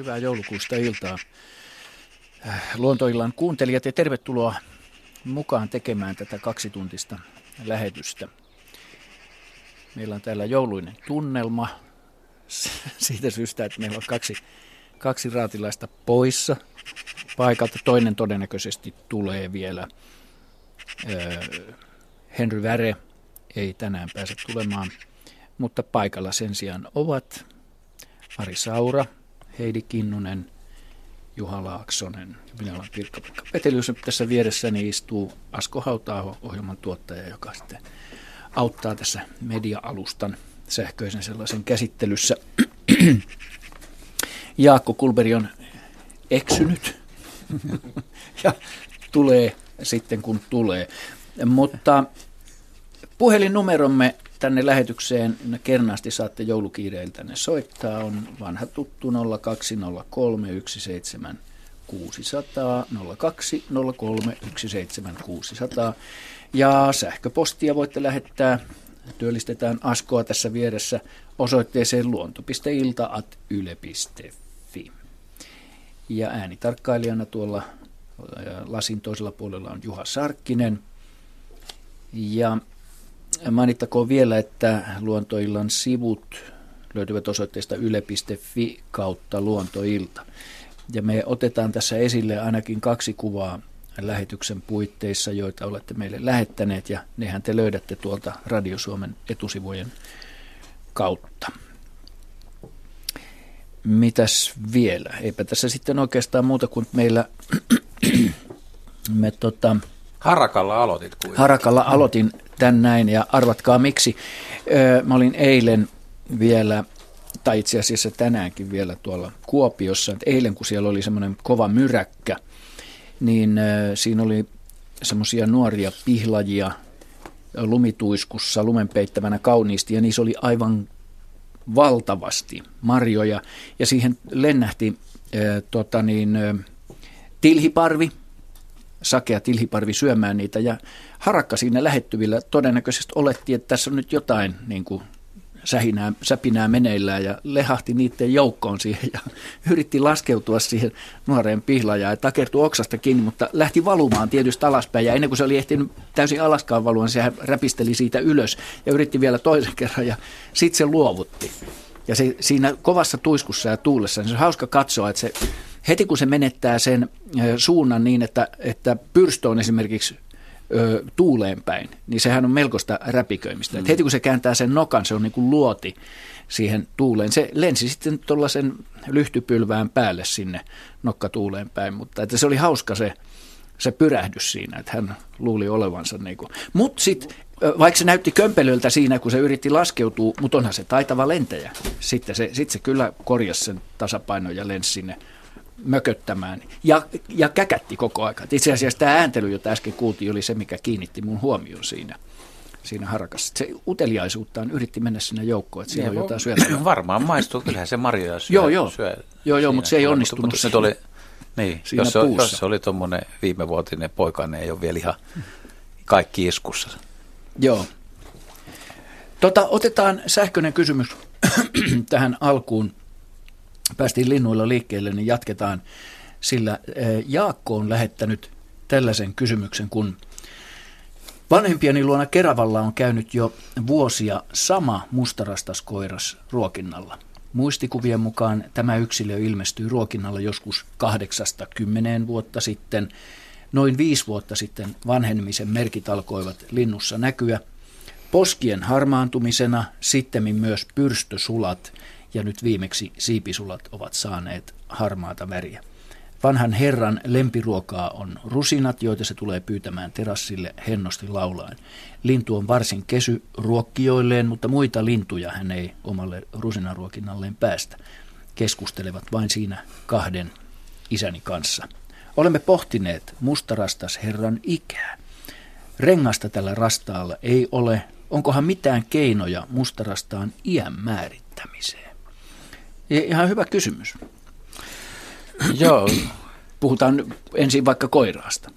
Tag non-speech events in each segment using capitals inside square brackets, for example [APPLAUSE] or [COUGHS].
Hyvää joulukuusta iltaa. Äh, Luontoillan kuuntelijat ja tervetuloa mukaan tekemään tätä kaksituntista lähetystä. Meillä on täällä jouluinen tunnelma siitä syystä, että meillä on kaksi, kaksi raatilaista poissa paikalta. Toinen todennäköisesti tulee vielä. Äh, Henry Väre ei tänään pääse tulemaan, mutta paikalla sen sijaan ovat Ari Saura, Heidi Kinnunen, Juha Laaksonen minä olen Pirkka-Pekka Petelius. Tässä vieressäni istuu Asko hautaa ohjelman tuottaja, joka sitten auttaa tässä media-alustan sähköisen sellaisen käsittelyssä. [CLEARS THROAT] Jaakko Kulberi on eksynyt [LAUGHS] ja tulee sitten kun tulee. Mutta puhelinnumeromme tänne lähetykseen kernaasti saatte joulukiireiltänne soittaa. On vanha tuttu 0203 17600 0203 17600 ja sähköpostia voitte lähettää työllistetään Askoa tässä vieressä osoitteeseen luonto.ilta.yle.fi. Ja äänitarkkailijana tuolla lasin toisella puolella on Juha Sarkkinen. Ja Mainittakoon vielä, että Luontoillan sivut löytyvät osoitteesta yle.fi kautta luontoilta. Ja me otetaan tässä esille ainakin kaksi kuvaa lähetyksen puitteissa, joita olette meille lähettäneet, ja nehän te löydätte tuolta Radio Suomen etusivujen kautta. Mitäs vielä? Eipä tässä sitten oikeastaan muuta kuin meillä [CLEARS THROAT] me tota, Harakalla aloitit kuin. Harakalla aloitin tän näin ja arvatkaa miksi. Mä olin eilen vielä, tai itse asiassa tänäänkin vielä tuolla Kuopiossa, että eilen kun siellä oli semmoinen kova myräkkä, niin siinä oli semmoisia nuoria pihlajia lumituiskussa lumen peittävänä kauniisti ja niissä oli aivan valtavasti marjoja ja siihen lennähti äh, tota niin, tilhiparvi, sakea tilhiparvi syömään niitä. Ja harakka siinä lähettyvillä todennäköisesti oletti, että tässä on nyt jotain niin kuin sähinää, säpinää meneillään. Ja lehahti niiden joukkoon siihen ja [LAUGHS] yritti laskeutua siihen nuoreen pihlajaan ja takertui oksasta kiinni, mutta lähti valumaan tietysti alaspäin. Ja ennen kuin se oli ehtinyt täysin alaskaan valua, niin sehän räpisteli siitä ylös ja yritti vielä toisen [LAUGHS] kerran ja sitten se luovutti. Ja se, siinä kovassa tuiskussa ja tuulessa, niin se on hauska katsoa, että se heti kun se menettää sen suunnan niin, että, että pyrstö on esimerkiksi ö, tuuleen päin, niin sehän on melkoista räpiköimistä. Mm. Et heti kun se kääntää sen nokan, se on niin kuin luoti siihen tuuleen. Se lensi sitten tuollaisen lyhtypylvään päälle sinne nokkatuuleen päin, mutta että se oli hauska se, se pyrähdys siinä, että hän luuli olevansa niin kuin. Mutta sitten vaikka se näytti kömpelöltä siinä, kun se yritti laskeutua, mutta onhan se taitava lentäjä. Sitten se, sit se kyllä korjasi sen tasapainon ja lensi sinne mököttämään ja, ja käkätti koko aika. Itse asiassa tämä ääntely, jota äsken kuultiin, oli se, mikä kiinnitti mun huomioon siinä siinä harakassa. Se uteliaisuuttaan yritti mennä sinne joukkoon, että siellä on jotain syötävää. [CLEARS THROAT] Varmaan maistuu, kyllähän se marjoja syö. Joo, joo, syö joo, joo mutta se ei onnistunut mutta, mutta oli, niin, jos, se, jos se oli tuommoinen viimevuotinen poikainen, ei ole vielä ihan kaikki iskussa. Joo. Tota, otetaan sähköinen kysymys [CLEARS THROAT] tähän alkuun päästiin linnuilla liikkeelle, niin jatketaan, sillä eh, Jaakko on lähettänyt tällaisen kysymyksen, kun vanhempieni luona Keravalla on käynyt jo vuosia sama mustarastaskoiras ruokinnalla. Muistikuvien mukaan tämä yksilö ilmestyi ruokinnalla joskus 8-10 vuotta sitten. Noin viisi vuotta sitten vanhenemisen merkit alkoivat linnussa näkyä. Poskien harmaantumisena, sitten myös pyrstösulat ja nyt viimeksi siipisulat ovat saaneet harmaata väriä. Vanhan herran lempiruokaa on rusinat, joita se tulee pyytämään terassille hennosti laulaen. Lintu on varsin kesy ruokkijoilleen, mutta muita lintuja hän ei omalle rusinaruokinnalleen päästä. Keskustelevat vain siinä kahden isäni kanssa. Olemme pohtineet mustarastas herran ikää. Rengasta tällä rastaalla ei ole. Onkohan mitään keinoja mustarastaan iän määrittämiseen? Ihan hyvä kysymys. [CLEARS THROAT] Joo. Puhutaan ensin vaikka koiraasta.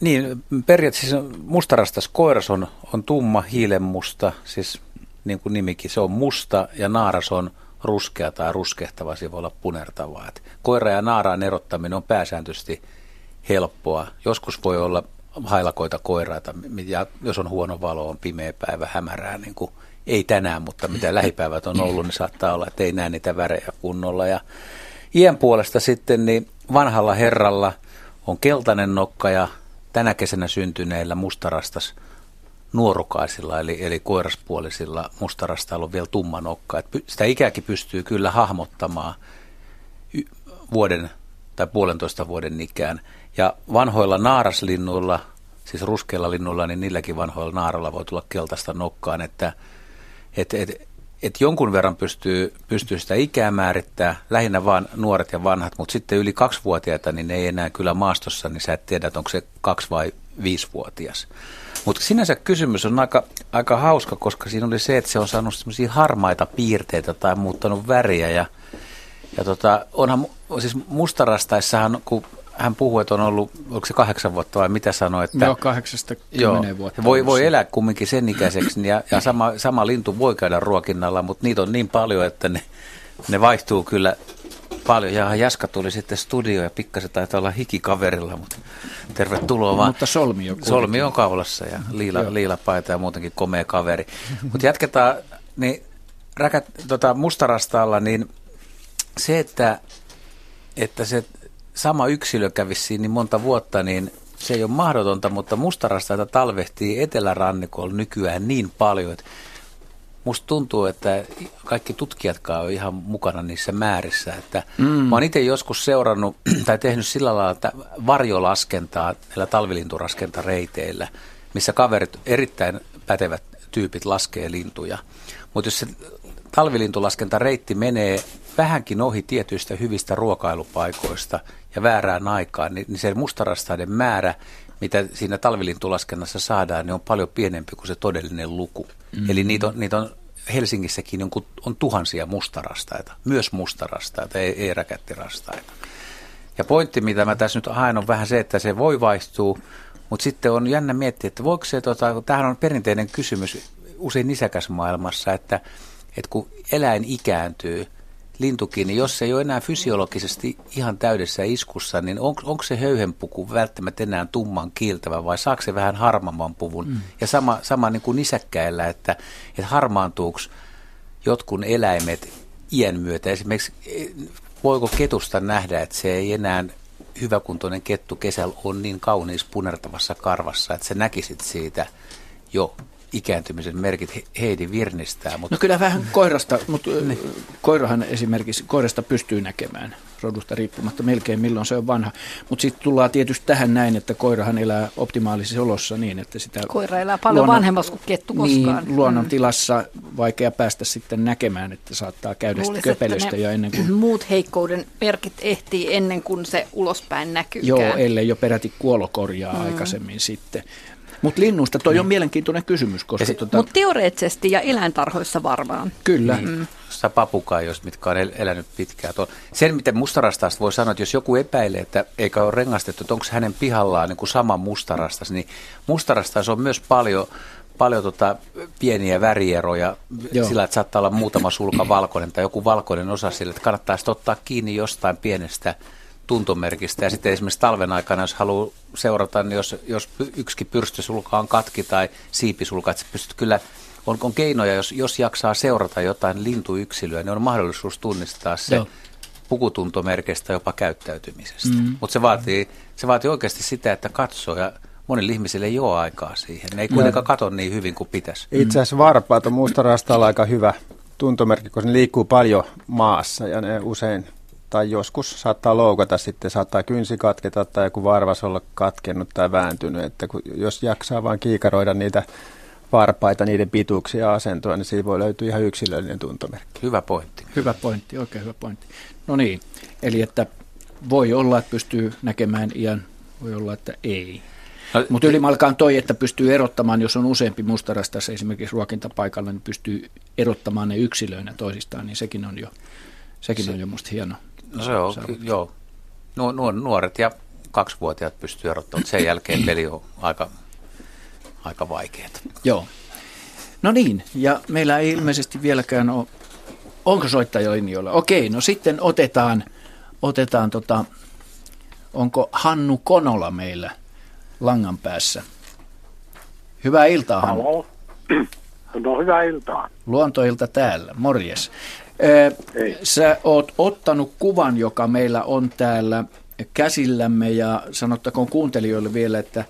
Niin, periaatteessa siis mustarastas koiras on, on tumma, hiilenmusta, siis niin kuin nimikin, se on musta ja naaras on ruskea tai ruskehtava, se voi olla punertavaa. Et koira ja naaraan erottaminen on pääsääntöisesti helppoa. Joskus voi olla hailakoita koiraita, ja jos on huono valo, on pimeä päivä, hämärää, niin kuin ei tänään, mutta mitä lähipäivät on ollut, niin saattaa olla, että ei näe niitä värejä kunnolla. Ja iän puolesta sitten niin vanhalla herralla on keltainen nokka ja tänä kesänä syntyneillä mustarastas nuorukaisilla, eli, eli koiraspuolisilla mustarasta on vielä tumma nokka. Et sitä ikäkin pystyy kyllä hahmottamaan vuoden tai puolentoista vuoden ikään. Ja vanhoilla naaraslinnuilla, siis ruskeilla linnuilla, niin niilläkin vanhoilla naaralla voi tulla keltaista nokkaan, että et, et, et jonkun verran pystyy, pystyy sitä ikää määrittää, lähinnä vain nuoret ja vanhat, mutta sitten yli kaksivuotiaita, niin ne ei enää kyllä maastossa, niin sä et tiedä, onko se kaksi vai viisivuotias. Mutta sinänsä kysymys on aika, aika hauska, koska siinä oli se, että se on saanut semmoisia harmaita piirteitä tai muuttanut väriä. Ja, ja tota, onhan, siis mustarastaissahan, kun hän puhui, että on ollut, onko se kahdeksan vuotta vai mitä sanoi? Että, joo, kahdeksasta kymmeneen vuotta. Voi, voi elää kumminkin sen ikäiseksi ja, ja sama, sama lintu voi käydä ruokinnalla, mutta niitä on niin paljon, että ne, ne vaihtuu kyllä paljon. Ja Jaska tuli sitten studio ja pikkasen taitaa olla hikikaverilla, mutta tervetuloa vaan. Mutta solmi on Solmi on kaulassa ja liila, liila paita ja muutenkin komea kaveri. mutta jatketaan, niin räkät, tota, mustarastalla, niin se, että, että se sama yksilö kävisi siinä niin monta vuotta, niin se ei ole mahdotonta, mutta mustarastaita talvehtii etelärannikolla nykyään niin paljon, että musta tuntuu, että kaikki tutkijatkaan on ihan mukana niissä määrissä. Että mm. Mä oon itse joskus seurannut [CLEARS THROAT] tai tehnyt sillä lailla, että varjolaskentaa näillä talvilinturaskentareiteillä, missä kaverit, erittäin pätevät tyypit laskee lintuja. Mutta jos se talvilintulaskentareitti menee vähänkin ohi tietyistä hyvistä ruokailupaikoista ja väärään aikaan, niin, niin se mustarastaiden määrä, mitä siinä talvilintulaskennassa saadaan, niin on paljon pienempi kuin se todellinen luku. Mm-hmm. Eli niitä on, niitä on Helsingissäkin on, on tuhansia mustarastaita, myös mustarastaita, ei, ei räkättirastaita. Ja pointti, mitä mä tässä nyt haen, on vähän se, että se voi vaihtua, mutta sitten on jännä miettiä, että voiko se, tota, tämähän on perinteinen kysymys usein nisäkäsmaailmassa, että, että kun eläin ikääntyy, lintukin, niin jos se ei ole enää fysiologisesti ihan täydessä iskussa, niin on, onko se höyhenpuku välttämättä enää tumman kiiltävä vai saako se vähän harmamman puvun? Mm. Ja sama, sama niin kuin nisäkkäillä, että, että harmaantuuko jotkun eläimet iän myötä. Esimerkiksi voiko ketusta nähdä, että se ei enää hyväkuntoinen kettu kesällä on niin kaunis punertavassa karvassa, että se näkisit siitä jo ikääntymisen merkit Heidi virnistää. Mutta... No kyllä vähän koirasta, mutta niin. koirahan esimerkiksi koirasta pystyy näkemään rodusta riippumatta melkein milloin se on vanha. Mutta sitten tullaan tietysti tähän näin, että koirahan elää optimaalisessa olossa niin, että sitä... Koira elää paljon luonnon, vanhemmassa kuin kettu koskaan. Niin, luonnon mm. tilassa vaikea päästä sitten näkemään, että saattaa käydä Luulis, köpelöstä jo ennen kuin... Muut heikkouden merkit ehtii ennen kuin se ulospäin näkyy. Joo, ellei jo peräti kuolokorjaa mm. aikaisemmin sitten. Mutta linnusta toi niin. on mielenkiintoinen kysymys. Koska tuota... Mutta teoreettisesti ja eläintarhoissa varmaan. Kyllä. Niin. Mm. Sitä papukaiosta, mitkä on el- elänyt pitkään. Tuo. Sen, miten mustarastaasta voi sanoa, että jos joku epäilee, että eikä ole rengastettu, että onko hänen pihallaan niin kuin sama mustarastas, niin mustarastas on myös paljon paljon tota pieniä värieroja Joo. sillä, että saattaa olla muutama sulka valkoinen tai joku valkoinen osa sillä, että kannattaisi ottaa kiinni jostain pienestä tuntomerkistä. Ja sitten esimerkiksi talven aikana, jos haluaa seurata, niin jos, jos yksikin pyrstösulka on katki tai siipisulka, että pystyt kyllä, on, on keinoja, jos, jos jaksaa seurata jotain lintuyksilöä, niin on mahdollisuus tunnistaa se Joo. pukutuntomerkeistä jopa käyttäytymisestä. Mm. Mutta se vaatii, se vaatii oikeasti sitä, että katsoo ja monille ihmisille ei ole aikaa siihen. Ne ei kuitenkaan katso niin hyvin kuin pitäisi. Itse asiassa varpaat on muusta aika hyvä tuntomerkki, koska ne liikkuu paljon maassa ja ne usein tai joskus saattaa loukata sitten, saattaa kynsi katketa tai joku varvas olla katkennut tai vääntynyt, että kun, jos jaksaa vain kiikaroida niitä varpaita, niiden pituuksia ja asentoa, niin siitä voi löytyä ihan yksilöllinen tuntomerkki. Hyvä pointti. Hyvä pointti, oikein hyvä pointti. No niin, eli että voi olla, että pystyy näkemään iän, voi olla, että ei. No, Mutta ylimalkaan toi, että pystyy erottamaan, jos on useampi mustarastas esimerkiksi ruokintapaikalla, niin pystyy erottamaan ne yksilöinä toisistaan, niin sekin on jo, sekin se, on jo musta hieno. No se on, joo. Nu, nuoret ja kaksivuotiaat pystyy erottamaan, sen [COUGHS] jälkeen peli on aika, aika vaikeaa. Joo. No niin, ja meillä ei ilmeisesti vieläkään ole Onko soittaja linjoilla? Okei, no sitten otetaan, otetaan tota, onko Hannu Konola meillä langan päässä? Hyvää iltaa, Hannu. Halo. [CLEARS THROAT] No hyvää iltaa. Luontoilta täällä, morjes. Ei. Sä oot ottanut kuvan, joka meillä on täällä käsillämme ja sanottakoon kuuntelijoille vielä, että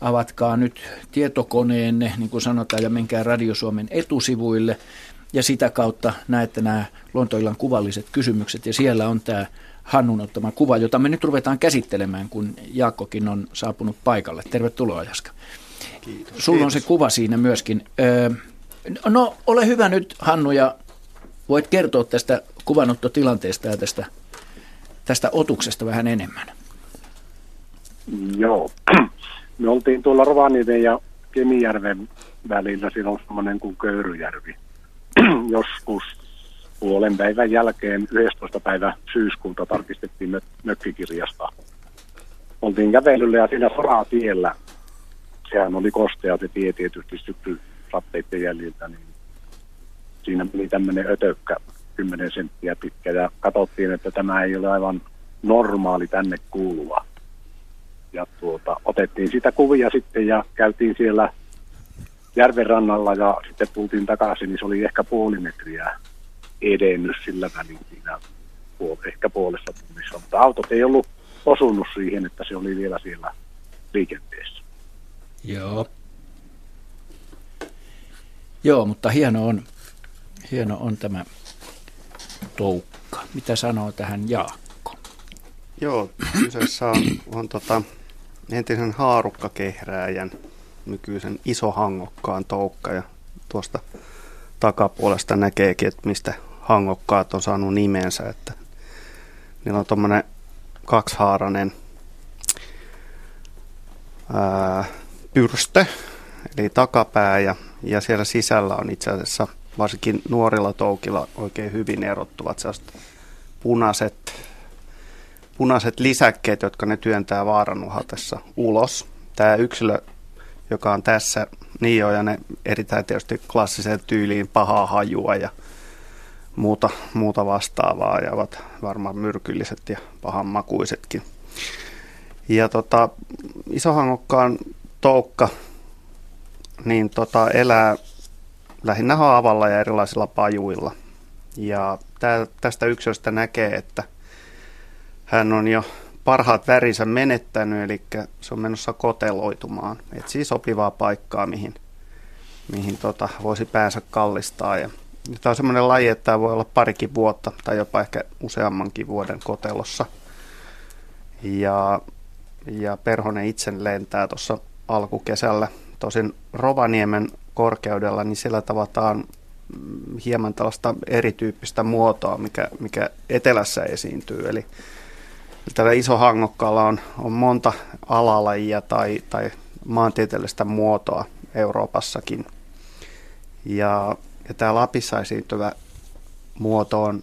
avatkaa nyt tietokoneenne, niin kuin sanotaan, ja menkää Radio Suomen etusivuille ja sitä kautta näette nämä luontoillan kuvalliset kysymykset ja siellä on tämä Hannun ottama kuva, jota me nyt ruvetaan käsittelemään, kun Jaakkokin on saapunut paikalle. Tervetuloa Jaska. Kiitos. Sulla on se kuva siinä myöskin. Öö, no ole hyvä nyt Hannu ja voit kertoa tästä kuvanottotilanteesta ja tästä, tästä otuksesta vähän enemmän. Joo. Me oltiin tuolla Rovaniemen ja Kemijärven välillä, siinä on semmoinen kuin Köyryjärvi. [CLEARS THROAT] Joskus puolen päivän jälkeen 11. päivä syyskuuta tarkistettiin mö- mökkikirjasta. Oltiin kävelyllä ja siinä soratiellä, sehän oli kostea se tie tietysti syksy satteiden jäljiltä, niin siinä meni tämmöinen ötökkä 10 senttiä pitkä ja katsottiin, että tämä ei ole aivan normaali tänne kuuluva. Ja tuota, otettiin sitä kuvia sitten ja käytiin siellä järven rannalla ja sitten tultiin takaisin, niin se oli ehkä puoli metriä edennyt sillä välin siinä puol- ehkä puolessa tunnissa. Mutta autot ei ollut osunut siihen, että se oli vielä siellä liikenteessä. Joo. Joo, mutta hieno on, hieno on tämä toukka. Mitä sanoo tähän Jaakko? Joo, kyseessä on, on tota, entisen haarukkakehrääjän nykyisen isohangokkaan toukka ja tuosta takapuolesta näkeekin, että mistä hangokkaat on saanut nimensä, että niillä on tuommoinen kaksihaarainen ää, pyrstö, eli takapää ja, ja siellä sisällä on itse asiassa varsinkin nuorilla toukilla oikein hyvin erottuvat sellaiset punaiset, punaiset lisäkkeet, jotka ne työntää vaaranuhatessa ulos. Tämä yksilö, joka on tässä, niin joo, ja ne erittäin tietysti klassiseen tyyliin pahaa hajua ja muuta, muuta vastaavaa ja ovat varmaan myrkylliset ja pahanmakuisetkin. Ja tota, isohangokkaan toukka niin tota, elää lähinnä haavalla ja erilaisilla pajuilla. Ja tästä yksilöstä näkee, että hän on jo parhaat värinsä menettänyt, eli se on menossa koteloitumaan. Etsii sopivaa paikkaa, mihin, mihin tota, voisi päänsä kallistaa. Ja, ja tämä on semmoinen laji, että tämä voi olla parikin vuotta tai jopa ehkä useammankin vuoden kotelossa. Ja, ja perhonen itse lentää tuossa alkukesällä. Tosin Rovaniemen korkeudella, niin siellä tavataan hieman tällaista erityyppistä muotoa, mikä, mikä etelässä esiintyy. Eli tällä isohangokkaalla on, on monta alalajia tai, tai maantieteellistä muotoa Euroopassakin. Ja, ja tämä Lapissa esiintyvä muoto on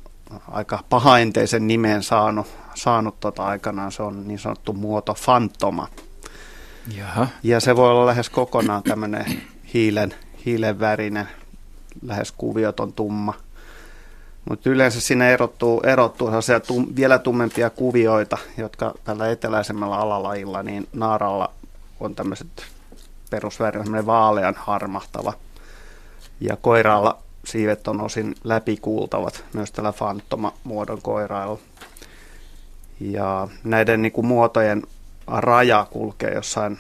aika pahaenteisen nimen saanut, saanut tota aikanaan. Se on niin sanottu muoto fantoma. Jaha. Ja se voi olla lähes kokonaan tämmöinen hiilen, hiilen värinen, lähes kuvioton tumma. Mutta yleensä siinä erottuu, erottuu tum, vielä tummempia kuvioita, jotka tällä eteläisemmällä alalajilla, niin naaralla on tämmöiset perusväri, semmoinen vaalean harmahtava. Ja koiraalla siivet on osin läpikuultavat myös tällä fantoma-muodon koirailla. Ja näiden niin kuin, muotojen raja kulkee jossain,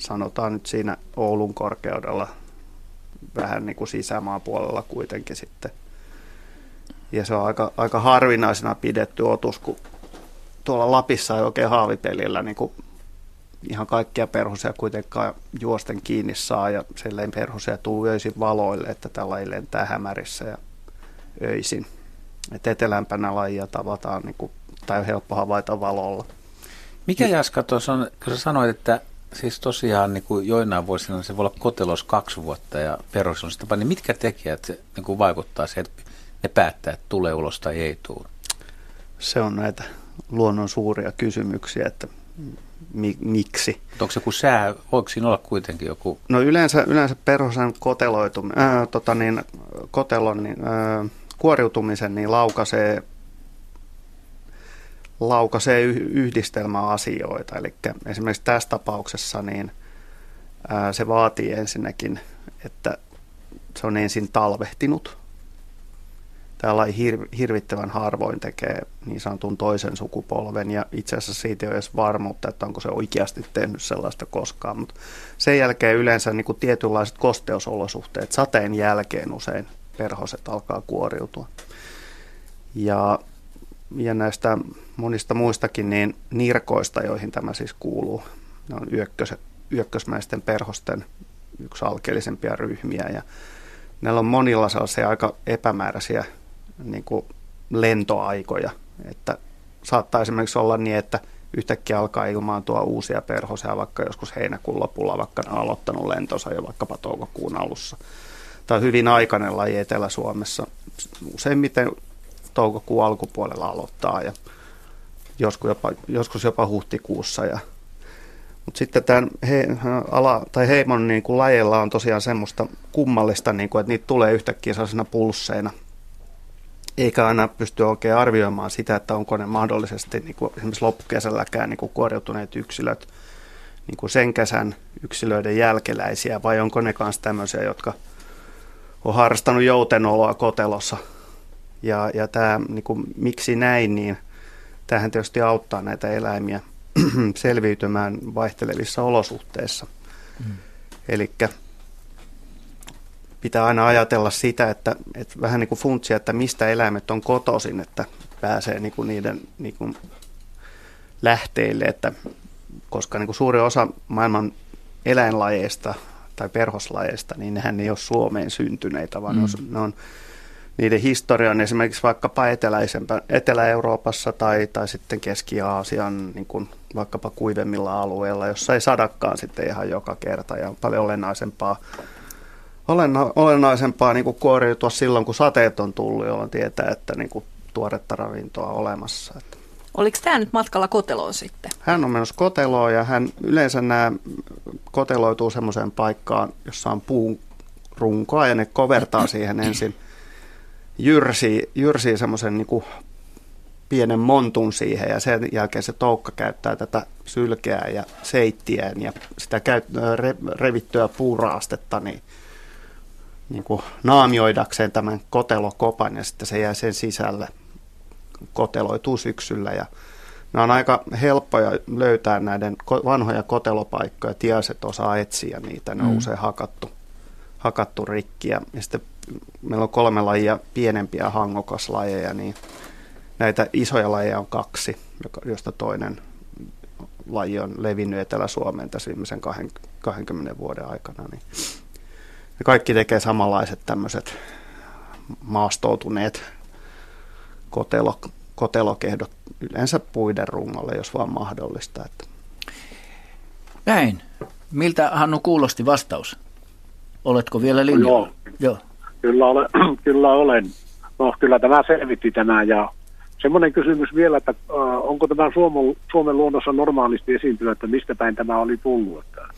sanotaan nyt siinä Oulun korkeudella, vähän niin kuin sisämaan puolella kuitenkin sitten. Ja se on aika, aika harvinaisena pidetty otus, kun tuolla Lapissa ei oikein haavipelillä niin kuin ihan kaikkia perhosia kuitenkaan juosten kiinni saa ja silleen perhosia tuu öisin valoille, että tällä ei lentää hämärissä ja öisin. Et etelämpänä lajia tavataan niin kuin, tai on helppo havaita valolla. Mikä Jaska tuossa on, kun sä sanoit, että siis tosiaan niin kuin joinain vuosina se voi olla kotelos kaksi vuotta ja perus on sitä, niin mitkä tekijät niin kuin vaikuttaa siihen, että ne päättää, että tulee ulos tai ei tule? Se on näitä luonnon suuria kysymyksiä, että mi- miksi. Mutta onko se joku sää, voiko siinä olla kuitenkin joku? No yleensä, yleensä perhosen koteloitum, ää, tota niin, kotelon, niin, ää, kuoriutumisen, niin laukaisee, laukaisee yhdistelmä asioita. Eli esimerkiksi tässä tapauksessa niin se vaatii ensinnäkin, että se on ensin talvehtinut. Laji hir- hirvittävän harvoin tekee niin sanotun toisen sukupolven ja itse asiassa siitä ei ole edes varmuutta, että onko se oikeasti tehnyt sellaista koskaan. Mutta sen jälkeen yleensä niin kuin tietynlaiset kosteusolosuhteet, sateen jälkeen usein perhoset alkaa kuoriutua. Ja, ja näistä monista muistakin niin nirkoista, joihin tämä siis kuuluu, ne on yökkös, yökkösmäisten perhosten yksi alkeellisempia ryhmiä ja näillä on monilla sellaisia aika epämääräisiä niin kuin lentoaikoja, että saattaa esimerkiksi olla niin, että yhtäkkiä alkaa ilmaantua uusia perhosia vaikka joskus heinäkuun lopulla, vaikka ne on aloittanut lentonsa jo vaikkapa toukokuun alussa. Tämä on hyvin aikainen laji Etelä-Suomessa. Useimmiten toukokuun alkupuolella aloittaa ja joskus jopa, joskus jopa huhtikuussa. Ja, mutta sitten tämän he, ala, tai heimon niin kuin lajeilla on tosiaan semmoista kummallista, niin kuin, että niitä tulee yhtäkkiä sellaisena pulsseina – eikä aina pysty oikein arvioimaan sitä, että onko ne mahdollisesti niin kuin esimerkiksi loppukesälläkään niin kuin kuoriutuneet yksilöt niin kuin sen kesän yksilöiden jälkeläisiä, vai onko ne myös tämmöisiä, jotka on harrastanut joutenoloa kotelossa. Ja, ja tämä, niin kuin, miksi näin, niin tähän tietysti auttaa näitä eläimiä [CLEARS THROAT] selviytymään vaihtelevissa olosuhteissa. Mm. Eli pitää aina ajatella sitä, että, että vähän niin kuin funtsia, että mistä eläimet on kotoisin, että pääsee niin kuin niiden niin kuin lähteille, että koska niin kuin suuri osa maailman eläinlajeista tai perhoslajeista, niin nehän ei ole Suomeen syntyneitä, vaan mm. ne on, niiden historia on esimerkiksi vaikkapa Etelä-Euroopassa tai, tai sitten Keski-Aasian niin kuin vaikkapa kuivemmilla alueilla, jossa ei sadakaan sitten ihan joka kerta ja on paljon olennaisempaa olenna, olennaisempaa niin kuin kuoriutua silloin, kun sateet on tullut, jolloin tietää, että niin kuin tuoretta ravintoa on olemassa. Että. Oliko tämä nyt matkalla koteloon sitten? Hän on menossa koteloon ja hän yleensä nämä koteloituu semmoiseen paikkaan, jossa on puun runkoa ja ne kovertaa siihen [CLEARS THROAT] ensin. Jyrsii, jyrsii semmoisen niin pienen montun siihen ja sen jälkeen se toukka käyttää tätä sylkeää ja seittiään ja sitä käyt, re, revittyä puuraastetta niin niin kuin naamioidakseen tämän kotelokopan ja sitten se jää sen sisälle, koteloituu syksyllä ja nämä on aika helppoja löytää näiden vanhoja kotelopaikkoja, tiaiset osaa etsiä niitä, ne on mm. usein hakattu, hakattu rikki ja sitten meillä on kolme lajia pienempiä hangokaslajeja, niin näitä isoja lajeja on kaksi, josta toinen laji on levinnyt Etelä-Suomeen tässä viimeisen 20 vuoden aikana. Niin ne kaikki tekee samanlaiset tämmöiset maastoutuneet kotelo, kotelokehdot yleensä puiden rungolle, jos vaan mahdollista. Että. Näin. Miltä Hannu kuulosti vastaus? Oletko vielä linjalla? Joo. Joo. Kyllä, olen, [CLEARS THROAT] kyllä olen. No kyllä tämä selvitti tämä ja semmoinen kysymys vielä, että äh, onko tämä Suomen, Suomen luonnossa normaalisti esiintynyt, että mistä päin tämä oli tullut? Että,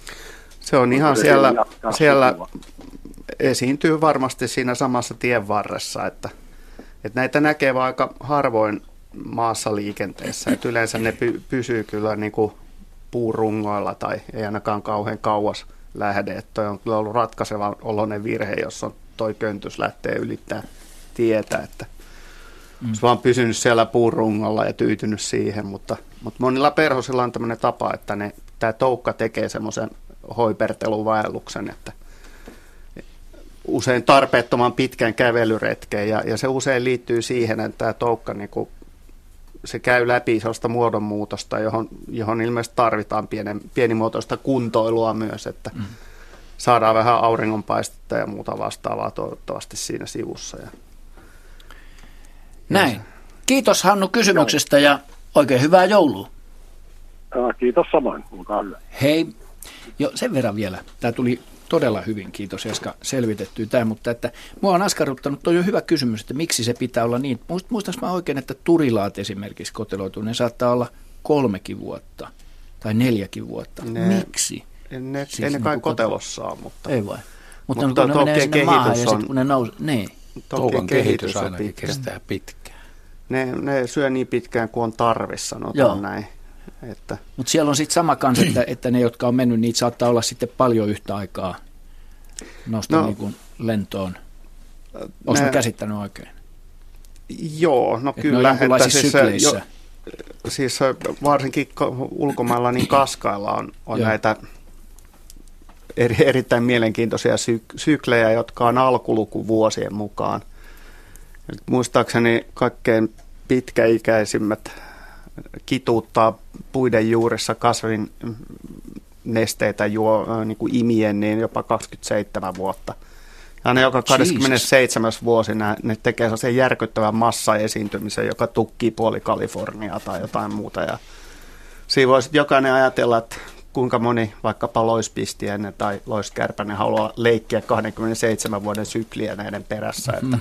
se on ihan siellä, siellä esiintyy varmasti siinä samassa tien varressa, että, että näitä näkee vaan aika harvoin maassa liikenteessä. Että yleensä ne py, pysyy kyllä niin kuin puurungoilla tai ei ainakaan kauhean kauas lähde. Että on kyllä ollut ratkaiseva oloinen virhe, jos on toi köntys lähtee ylittää tietä. Että mm. olisi vaan pysynyt siellä puurungolla ja tyytynyt siihen, mutta, mutta monilla perhosilla on tämmöinen tapa, että ne, tämä toukka tekee semmoisen hoiperteluvaelluksen, että usein tarpeettoman pitkän kävelyretkeen ja, ja se usein liittyy siihen, että tämä toukka niin kuin, se käy läpi sellaista muodonmuutosta, johon, johon ilmeisesti tarvitaan pienen, pienimuotoista kuntoilua myös, että mm. Saadaan vähän auringonpaistetta ja muuta vastaavaa toivottavasti siinä sivussa. Ja, Näin. Kiitos Hannu kysymyksestä ja oikein hyvää joulua. Kiitos samoin, olkaa hyvä. Hei, jo sen verran vielä. Tämä tuli todella hyvin, kiitos Eska, selvitettyä tämä, mutta että mua on askarruttanut, toi on hyvä kysymys, että miksi se pitää olla niin. Muistaaks mä oikein, että turilaat esimerkiksi koteloitu, ne saattaa olla kolmekin vuotta tai neljäkin vuotta. Ne, miksi? Ne, siis ei ne kai niin kotelossa on, mutta... Ei vai. Mutta, mutta kun ne menee sinne maahan ja sitten kun ne nousee, niin. toukan kehitys ainakin pitkä. kestää pitkään. Ne, ne syö niin pitkään kuin on tarvissa, sanotaan Joo. näin. Että. Mutta siellä on sitten sama kanssa, että, [CLEARS THROAT] että ne, jotka on mennyt, niitä saattaa olla sitten paljon yhtä aikaa nosta no, niin kuin lentoon. Onko ne, käsittänyt oikein? Joo, no Et kyllä. Ne on että siis, jo, siis varsinkin ulkomailla niin kaskailla on, on näitä eri, erittäin mielenkiintoisia syk- syklejä, jotka on alkulukuvuosien mukaan. Nyt muistaakseni kaikkein pitkäikäisimmät kituuttaa puiden juuressa kasvin nesteitä juo, niin kuin imien, niin jopa 27 vuotta. Ja ne joka 27. Jesus. vuosi ne, ne tekee sellaisen järkyttävän massaesiintymisen, joka tukkii puoli Kaliforniaa tai jotain muuta. Ja siinä voisi jokainen ajatella, että kuinka moni vaikkapa loispistiäinen tai loiskärpäinen haluaa leikkiä 27 vuoden sykliä näiden perässä. Että, mm.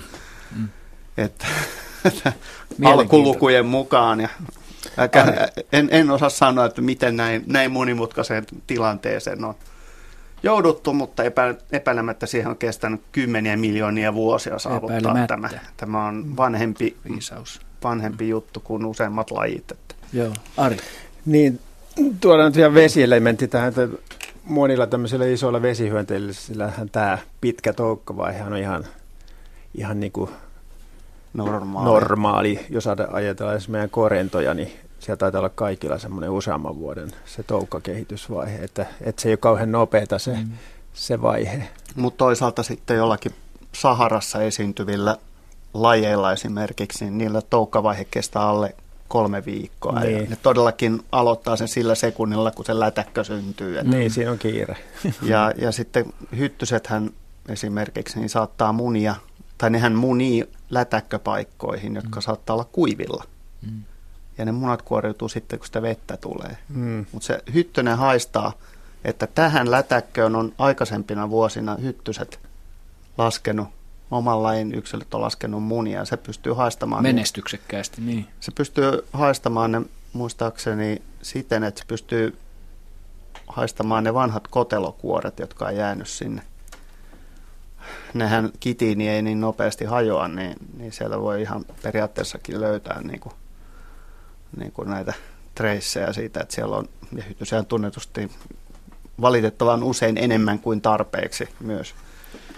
Mm. Että, että [LAUGHS] alkulukujen mukaan. Ja, en, en osaa sanoa, että miten näin, näin monimutkaiseen tilanteeseen on jouduttu, mutta epä, epäilemättä siihen on kestänyt kymmeniä miljoonia vuosia saavuttaa tämä. Tämä on vanhempi, Viisaus. vanhempi juttu kuin useimmat lajit. Että. Joo, Ari. Niin, tuodaan nyt vielä vesielementti tähän, että monilla tämmöisillä isoilla vesihyönteisillähän tämä pitkä toukkavaihe on ihan, ihan niin kuin normaali. normaali. Jos ajatellaan esimerkiksi meidän korentoja, niin siellä taitaa olla kaikilla semmoinen useamman vuoden se toukkakehitysvaihe, että, että se ei ole kauhean nopeata se, mm. se vaihe. Mutta toisaalta sitten jollakin Saharassa esiintyvillä lajeilla esimerkiksi, niin niillä toukkavaihe kestää alle kolme viikkoa. Niin. Ja ne todellakin aloittaa sen sillä sekunnilla, kun se lätäkkö syntyy. Että niin, siinä on kiire. [LAUGHS] Ja, ja sitten hyttysethän esimerkiksi niin saattaa munia, tai nehän munii lätäkköpaikkoihin, jotka mm. saattaa olla kuivilla. Mm ja ne munat kuoriutuu sitten, kun sitä vettä tulee. Mm. Mutta se hyttönen haistaa, että tähän lätäkköön on aikaisempina vuosina hyttyset laskenut, oman lajin yksilöt on laskenut munia, se pystyy haistamaan. Menestyksekkäästi, niin. Se pystyy haistamaan ne muistaakseni siten, että se pystyy haistamaan ne vanhat kotelokuoret, jotka on jäänyt sinne. Nehän kitiini ei niin nopeasti hajoa, niin, niin siellä voi ihan periaatteessakin löytää niin kuin niin kuin näitä treissejä siitä, että siellä on, ja tunnetusti valitettavan usein enemmän kuin tarpeeksi myös,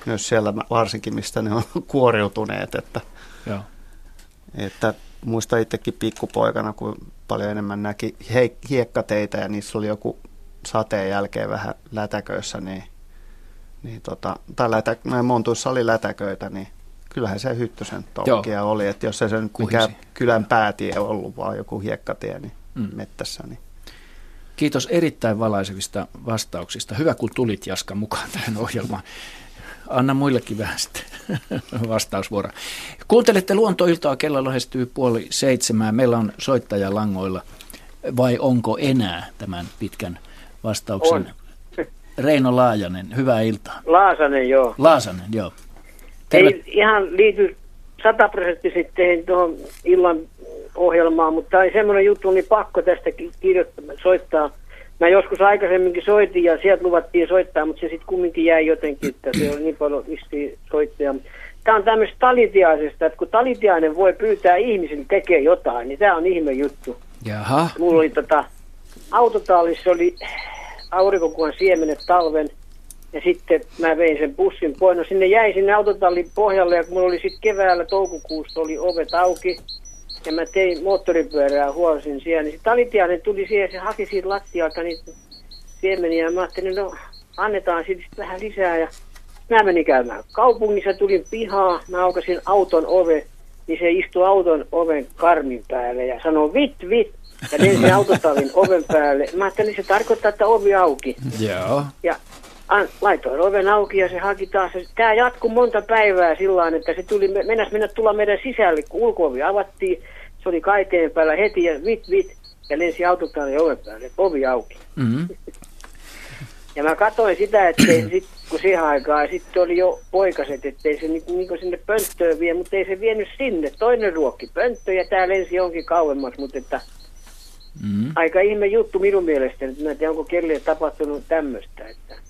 myös siellä varsinkin, mistä ne on [LAUGHS] kuoriutuneet, että, Joo. että muista itsekin pikkupoikana, kun paljon enemmän näki hiekkateitä ja niissä oli joku sateen jälkeen vähän lätäköissä, niin, niin tota, tai lätä, montuissa oli lätäköitä, niin kyllähän se Hyttösen toukia oli, että jos se nyt mikään kylän päätie ollut, vaan joku hiekkatie niin mm. mettässä. Niin. Kiitos erittäin valaisevista vastauksista. Hyvä, kun tulit Jaska mukaan tähän ohjelmaan. Anna muillekin vähän sitten [LAUGHS] vastausvuoro. Kuuntelette luontoiltaa, kello lähestyy puoli seitsemää. Meillä on soittaja langoilla. Vai onko enää tämän pitkän vastauksen? On. [LAUGHS] Reino Laajanen, hyvää iltaa. Laasanen, joo. Laasanen, joo. Terve. Ei ihan liity sataprosenttisesti tuohon illan ohjelmaan, mutta tämä on semmoinen juttu, niin pakko tästä kirjoittaa, soittaa. Mä joskus aikaisemminkin soitin ja sieltä luvattiin soittaa, mutta se sitten kumminkin jäi jotenkin, että se oli niin paljon vissiin soittaja. Tämä on tämmöistä talitiaisesta, että kun talitiainen voi pyytää ihmisen tekemään jotain, niin tämä on ihme juttu. Jaha. Mulla oli tota, autotallissa oli aurinkokuvan siemenet talven, ja sitten mä vein sen bussin pois. No sinne jäi sinne autotallin pohjalle ja kun mulla oli sitten keväällä toukokuussa oli ovet auki. Ja mä tein moottoripyörää huolsin siellä. Niin sitten talitiainen tuli siihen ja se haki siitä lattialta niitä siemeniä. Ja mä ajattelin, no annetaan sitten vähän lisää. Ja mä menin käymään kaupungissa, tulin pihaa, mä aukasin auton ove, niin se istui auton oven karmin päälle ja sanoi vit vit. Ja lensi autotallin oven päälle. Mä ajattelin, se tarkoittaa, että ovi auki. Joo. Ja laitoin oven auki ja se haki taas. Tämä jatkui monta päivää sillä että se tuli, mennäs mennä tulla meidän sisälle, kun ulkoovi avattiin. Se oli kaiteen päällä heti ja vit vit ja lensi autotallin oven päälle, ovi auki. Mm-hmm. [LAUGHS] ja mä katsoin sitä, että sit, kun siihen aikaan sitten oli jo poikaset, ettei se niinku, niinku sinne pönttöön vie, mutta ei se vienyt sinne. Toinen ruokki pönttö ja tämä lensi jonkin kauemmas, mutta että mm-hmm. aika ihme juttu minun mielestäni. Mä en tiedä, onko kelle tapahtunut tämmöistä. Että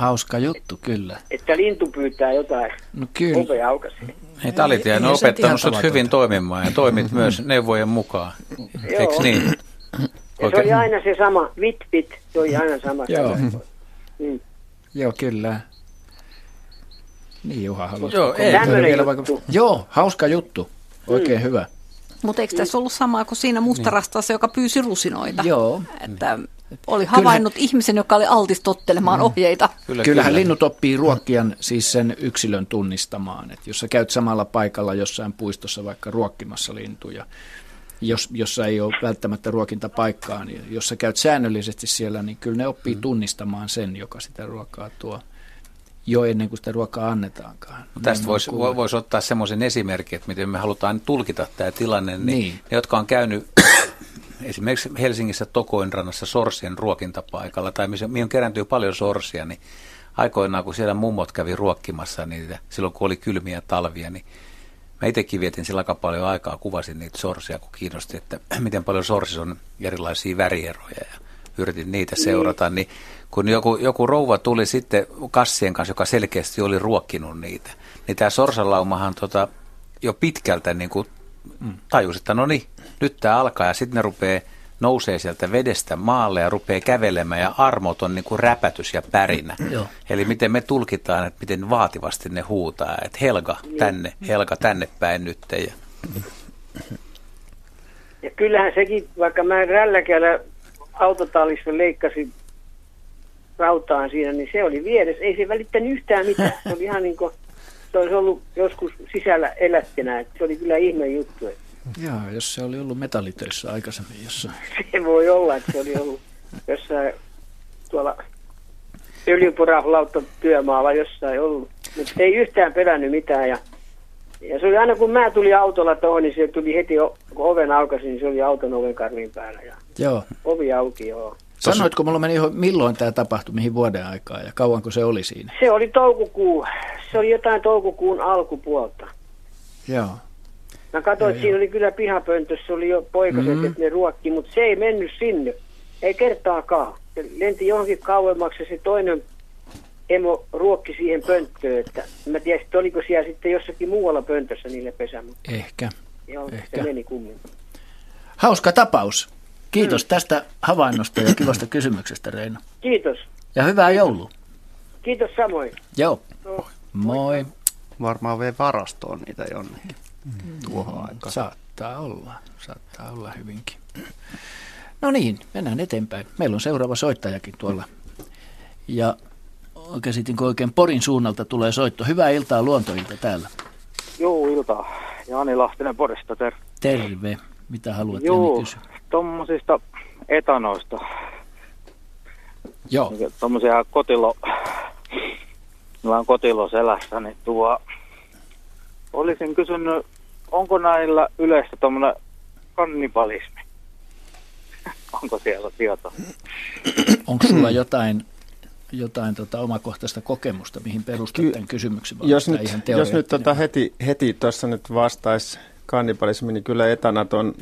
Hauska juttu, kyllä. että lintu pyytää jotain No kyllä. ovea aukaisee. Hei, Talitia on opettanut sut hyvin toimimaan ja toimit [LAUGHS] myös neuvojen mukaan. Eikö niin? Ja se oli aina se sama, vit vit, se oli aina sama. Joo. Mm. Joo, kyllä. Niin Juha, haluaisi Joo, ei. Vielä juttu. Joo, hauska juttu. Oikein Mm. hyvä. Mutta eikö tässä ollut sama kuin siinä mustarastassa, joka pyysi rusinoita? Joo. Että oli havainnut ihmisen, joka oli altis tottelemaan ohjeita. Kyllä, Kyllähän kyllä. linnut oppii ruokkijan siis sen yksilön tunnistamaan. Että jos sä käyt samalla paikalla jossain puistossa vaikka ruokkimassa lintuja, jos, jossa ei ole välttämättä ruokintapaikkaa, niin jos sä käyt säännöllisesti siellä, niin kyllä ne oppii Mm. tunnistamaan sen, joka sitä ruokaa tuo jo ennen kuin sitä ruokaa annetaankaan. Tästä Näin voisi vois ottaa semmoisen esimerkin, että miten me halutaan tulkita tämä tilanne. Niin, Niin. Ne, jotka on käynyt esimerkiksi Helsingissä Tokoinrannassa sorsien ruokintapaikalla, tai missä- mihin kerääntyy paljon sorsia, niin aikoinaan kun siellä mummot kävi ruokkimassa niitä, silloin kun oli kylmiä talvia, niin mä itsekin vietin sillä aika paljon aikaa, kuvasin niitä sorsia, kun kiinnosti, että [CLEARS THROAT] miten paljon sorsissa on erilaisia värieroja ja yritin niitä seurata, niin kun joku, joku rouva tuli sitten kassien kanssa, joka selkeästi oli ruokkinut niitä, niin tämä sorsalaumahan tota, jo pitkältä niin kuin tajusi, että no niin, nyt tämä alkaa ja sitten ne rupeaa nousee sieltä vedestä maalle ja rupeaa kävelemään ja armoton niin kuin räpätys ja pärinä. Joo. Eli miten me tulkitaan, että miten vaativasti ne huutaa, että Helga tänne, Helga tänne päin nyt. Ja, Ja kyllähän sekin, vaikka mä rälläkällä autotallissa leikkasin rautaan siinä, niin se oli vieressä. Ei se välittänyt yhtään mitään. Se oli ihan niin kuin, se olisi ollut joskus sisällä elättenä. Että se oli kyllä ihme juttu. Että Joo, jos se oli ollut metallitöissä aikaisemmin jossain. [LAUGHS] se voi olla, että se oli ollut jossain tuolla öljyporaflautta työmaalla jossain ollut. Mutta ei yhtään pelännyt mitään. Ja, ja se oli aina kun mä tulin autolla tuohon, niin se tuli heti, kun oven aukasi, niin se oli auton oven karvin päällä. Ja Joo. ovi auki, joo. Sanoitko, mulla meni ihan, milloin tämä tapahtui, mihin vuoden aikaa ja kauanko se oli siinä? Se oli toukokuu, se oli jotain toukokuun alkupuolta. Joo. Mä katsoin, että siinä oli kyllä pihapöntössä, oli jo poikaset, Mhm. että ne ruokki, mutta se ei mennyt sinne. Ei kertaakaan. Se lenti johonkin kauemmaksi ja se toinen emo ruokki siihen pönttöön, että mä tiedän, että oliko siellä sitten jossakin muualla pöntössä niille pesä, mutta Ehkä. joo, Ehkä. se meni kumminkin. Hauska tapaus. Kiitos tästä havainnosta ja kivasta kysymyksestä, Reino. Kiitos. Ja hyvää joulua. Kiitos samoin. Joo. No. Moi. Varmaan vei varastoon niitä jonnekin tuohon aikaan. Mm, Saattaa olla. Saattaa olla hyvinkin. No niin, mennään eteenpäin. Meillä on seuraava soittajakin tuolla. Ja käsitinkö oikein Porin suunnalta tulee soitto. Hyvää iltaa luontoilta täällä. Joo, ilta. Jani Lahtinen Porista, ter. Terve. Mitä haluat Joo, Jani kysyä? Tommosista etanoista, Joo. tommosia kotilo, meillä on kotilo selässä, niin tuo, olisin kysynyt, onko näillä yleistä tommonen kannibalismi? [LAUGHS] onko siellä tieto? Onko sulla jotain, jotain tota omakohtaista kokemusta, mihin perustat Ky- tämän kysymyksen? vai Jos nyt, ihan jos nyt tota heti, heti tuossa nyt vastaisi kannibalismi, niin kyllä etanat on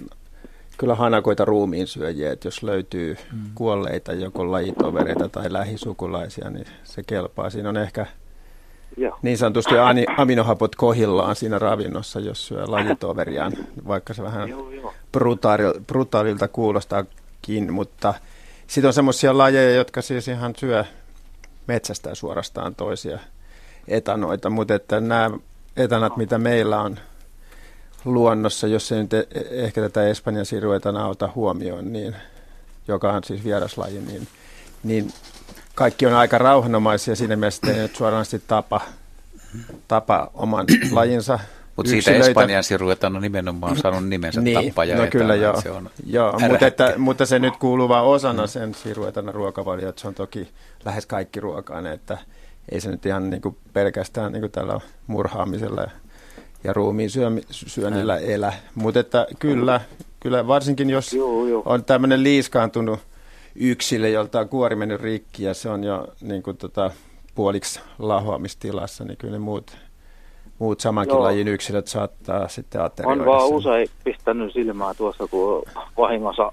kyllä hanakoita ruumiin syöjiä, että jos löytyy mm. kuolleita joko lajitovereita tai lähisukulaisia, niin se kelpaa. Siinä on ehkä Joo. niin sanotusti aminohapot kohillaan siinä ravinnossa, jos syö lajitoveriaan, vaikka se vähän Joo, joo. brutaaril, brutaalilta kuulostaakin, mutta sitten on semmoisia lajeja, jotka siis ihan syö metsästää suorastaan toisia etanoita, mutta että nämä etanat, mitä meillä on luonnossa, jos ei nyt e- ehkä tätä Espanjan siruetana ota huomioon, niin, joka on siis vieraslaji, niin, niin kaikki on aika rauhanomaisia siinä mielessä, että ei nyt suoranaisesti tapa, tapa oman [CLEARS THROAT] lajinsa mutta siitä. Espanjan siruetan on nimenomaan saanut nimensä Niin, tappaja. no kyllä etana, joo. Se on joo mutta, että, mutta se nyt kuuluu vain osana sen siruetana ruokavalio, että se on toki lähes kaikki ruokaan, että ei se nyt ihan niin kuin pelkästään niin kuin tällä murhaamisella ja, ja ruumiin syömi, syönnillä elä. Mutta että kyllä, kyllä varsinkin jos Joo, joo. on tämmöinen liiskaantunut yksilö, jolta on kuori mennyt rikki ja se on jo niin kuin tota, puoliksi lahoamistilassa, niin kyllä ne muut, muut samankin Joo. lajin yksilöt saattaa sitten aterioida. On vaan sen. usein pistänyt silmää tuossa, kun vahingossa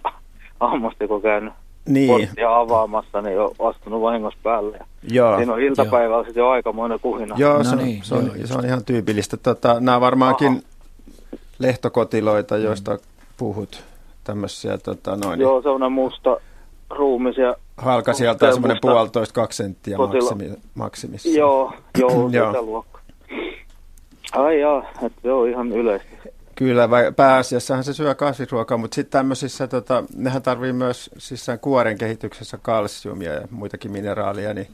ammustiko käynyt Niin. porttia avaamassa, niin on astunut vahingossa päälle. Ja Joo. Siinä on iltapäivällä sitten jo aikamoinen kuhina. Joo, No se, niin, se, on, joo, se on ihan tyypillistä. Tota, nämä varmaankin Aha. lehtokotiloita, joista puhut, tämmöisiä tota, noin, Joo, semmoinen musta ruumis ja halka sieltä semmoinen puolitoista, kaksi senttiä maksimi, maksimissa. joo, joo, Joo. tätä luokkaa. Ai jaa, että se on ihan yleistä. Kyllä, vai- pääasiassahan se syö kasvisruokaa, mutta sitten tämmöisissä, tota, nehän tarvii myös sisään kuoren kehityksessä kalsiumia ja muitakin mineraaleja, niin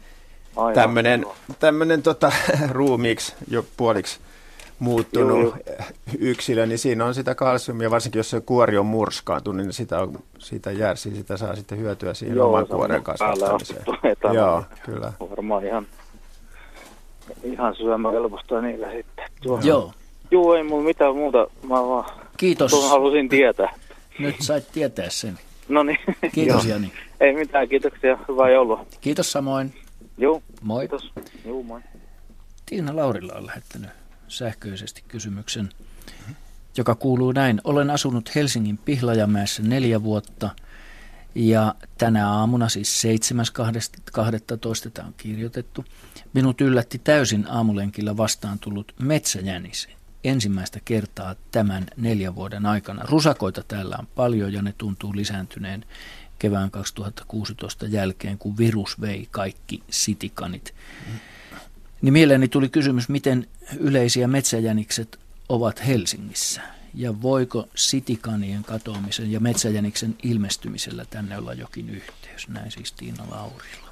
tämmöinen, tota, [LAUGHS] ruumiiksi jo puoliksi muuttunut Joo, yksilö, niin siinä on sitä kalsiumia, varsinkin jos se kuori on murskaantunut, niin sitä, on, sitä järsii, sitä saa sitten hyötyä siihen Joo, oman kuoren kasvattamiseen. Joo, kyllä. Varmaan ihan, ihan syömäkelpoista niillä sitten. Tuo. Joo, Joo, ei mulla mitään muuta. Mä vaan kiitos. tuon halusin tietää. Nyt sait tietää sen. No niin. Kiitos. Jani. Ei mitään, kiitoksia. Hyvää joulua. Kiitos samoin. Joo, Moi. kiitos. Joo, moi. Tiina Laurila on lähettänyt sähköisesti kysymyksen, joka kuuluu näin. Olen asunut Helsingin Pihlajamäessä neljä vuotta ja tänä aamuna, siis 7.12. tämä on kirjoitettu, minut yllätti täysin aamulenkillä vastaan tullut metsäjänis. Ensimmäistä kertaa tämän neljän vuoden aikana. Rusakoita täällä on paljon ja ne tuntuu lisääntyneen kevään 2016 jälkeen, kun virus vei kaikki sitikanit. Niin mieleeni tuli kysymys, miten yleisiä metsäjänikset ovat Helsingissä ja voiko sitikanien katoamisen ja metsäjäniksen ilmestymisellä tänne olla jokin yhteys? Näin siis Tiina Laurila.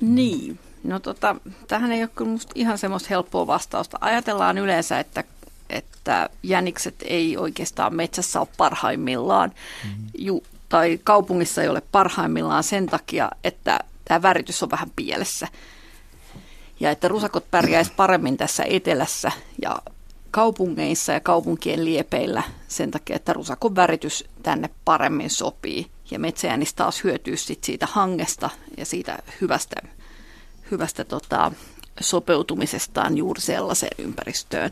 Niin, no tota, tähän ei ole kyllä musta ihan semmoista helppoa vastausta. Ajatellaan yleensä, että, että jänikset ei oikeastaan metsässä ole parhaimmillaan, mm-hmm. Ju, tai kaupungissa ei ole parhaimmillaan sen takia, että tämä väritys on vähän pielessä. Ja että rusakot pärjäisi paremmin tässä etelässä ja kaupungeissa ja kaupunkien liepeillä sen takia, että rusakon väritys tänne paremmin sopii. Ja metsäjänis taas hyötyy sit siitä hangesta ja siitä hyvästä, hyvästä tota, sopeutumisestaan juuri sellaiseen ympäristöön.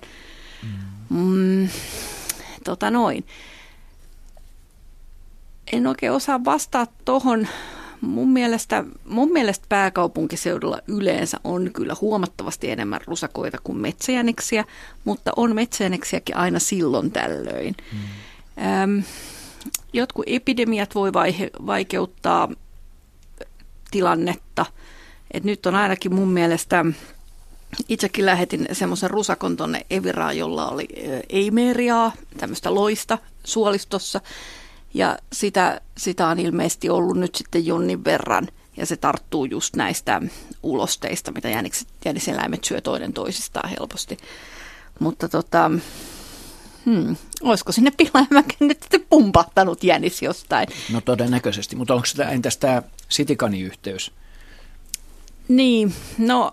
Mm, tota noin. En oikein osaa vastata tuohon. Mun mielestä, mun mielestä pääkaupunkiseudulla yleensä on kyllä huomattavasti enemmän rusakoita kuin metsäjäniksiä, mutta on metsäjäniksiäkin aina silloin tällöin. Mm. Öm, jotkut epidemiat voi vaihe, vaikeuttaa tilannetta. Et nyt on ainakin mun mielestä, itsekin lähetin semmoisen rusakon tonne Eviraan, jolla oli eimeriaa, tämmöistä loista suolistossa. Ja sitä, sitä on ilmeisesti ollut nyt sitten jonnin verran. Ja se tarttuu just näistä ulosteista, mitä jänikset, jäniseläimet syö toinen toisistaan helposti. Mutta tota, hmm, olisiko sinne pihlajamäkeen nyt sitten pumpahtanut jänis jostain? No todennäköisesti, mutta onko tämä, entäs tämä sitikani-yhteys? Niin, no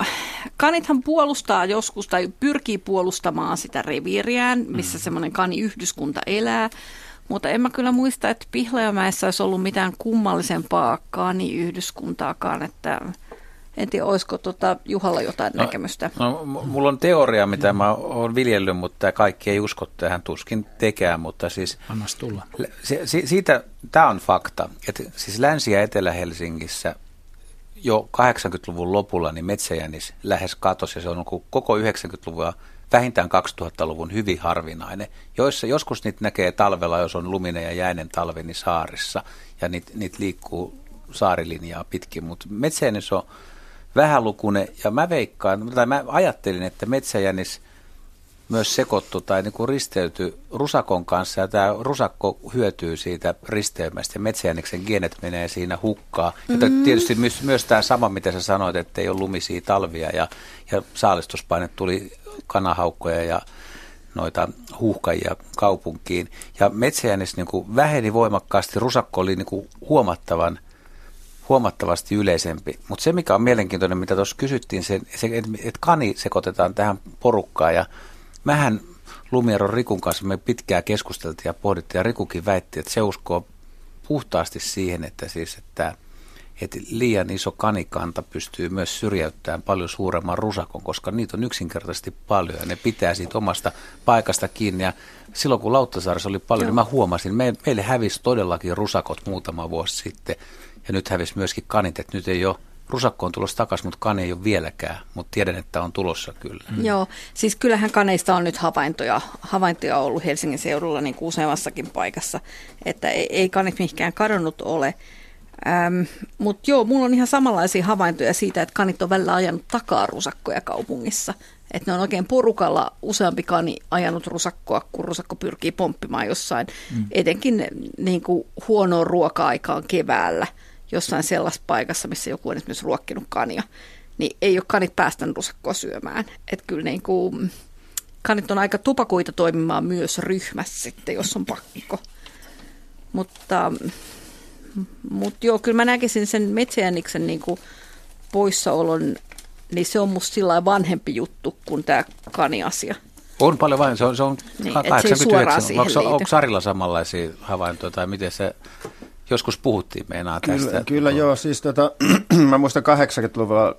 kanithan puolustaa joskus tai pyrkii puolustamaan sitä reviiriään, missä mm. semmoinen kaniyhdyskunta elää. Mutta en mä kyllä muista, että Pihlajamäessä olisi ollut mitään kummallisempaa kaniyhdyskuntaakaan, että en tiedä, olisiko tota Juhalla jotain No, näkemystä. No, mulla on teoria, mitä mä oon viljellyt, mutta kaikki ei usko tähän, tuskin tekään, mutta siis Annas tulla. se, si, siitä, tämä on fakta, että siis Länsi- ja Etelä-Helsingissä jo 80-luvun lopulla niin metsäjänis lähes katosi ja se on koko 90-luvun ja vähintään 2000-luvun hyvin harvinainen. Joissa joskus niitä näkee talvella, jos on luminen ja jäinen talvi, niin saarissa ja niitä, niitä liikkuu saarilinjaa pitkin, mutta metsäjänis on vähälukuinen ja mä veikkaan, tai mä ajattelin, että metsäjänis myös sekoittu tai niin kuin risteytyi rusakon kanssa ja tämä rusakko hyötyy siitä risteymästä ja metsäjäniksen genet menee siinä hukkaan. Ja mm. tietysti myös, myös tämä sama, mitä sä sanoit, että ei ole lumisia talvia ja, ja saalistuspaine tuli kanahaukkoja ja noita huuhkajia kaupunkiin. Ja metsäjänis niin kuin väheni voimakkaasti, rusakko oli niin kuin huomattavan huomattavasti yleisempi. Mutta se, mikä on mielenkiintoinen, mitä tuossa kysyttiin, se, se että et kani sekoitetaan tähän porukkaan. Ja mähän Lumieron Rikun kanssa me pitkään keskusteltiin ja pohdittiin, ja Rikukin väitti, että se uskoo puhtaasti siihen, että siis, että että liian iso kanikanta pystyy myös syrjäyttämään paljon suuremman rusakon, koska niitä on yksinkertaisesti paljon ja ne pitää siitä omasta paikasta kiinni. Ja silloin kun Lauttasaaressa oli paljon, Joo. niin mä huomasin, me, meille hävisi todellakin rusakot muutama vuosi sitten ja nyt hävisi myöskin kanit, että nyt ei ole rusakko on tulossa takaisin, mutta kane ei ole vieläkään, mutta tiedän, että on tulossa kyllä. Mm. Joo, siis kyllähän kaneista on nyt havaintoja, havaintoja ollut Helsingin seudulla niin kuin useammassakin paikassa, että ei, ei kanit mihinkään kadonnut ole. Ähm, mutta joo, mulla on ihan samanlaisia havaintoja siitä, että kanit on välillä ajanut takaa rusakkoja kaupungissa. Että ne on oikein porukalla useampi kani ajanut rusakkoa, kun rusakko pyrkii pomppimaan jossain, mm. etenkin niin kuin huonoon ruoka-aikaan keväällä – jossain sellaisessa paikassa, missä joku on esimerkiksi ruokkinut kania, niin ei ole kanit päästänyt rusakkoa syömään. Että kyllä niin kuin, kanit on aika tupakuita toimimaan myös ryhmässä sitten, jos on pakko. Mutta, mutta joo, kyllä mä näkisin sen metsäjäniksen niin kuin poissaolon, niin se on musta sillä vanhempi juttu kuin tämä kaniasia. On paljon vain, se on, se on niin, 89. Onko, onko Sarilla samanlaisia havaintoja tai miten se joskus puhuttiin meinaa kyllä, tästä. Kyllä joo, siis tota, [CLEARS THROAT] mä muistan 80-luvulla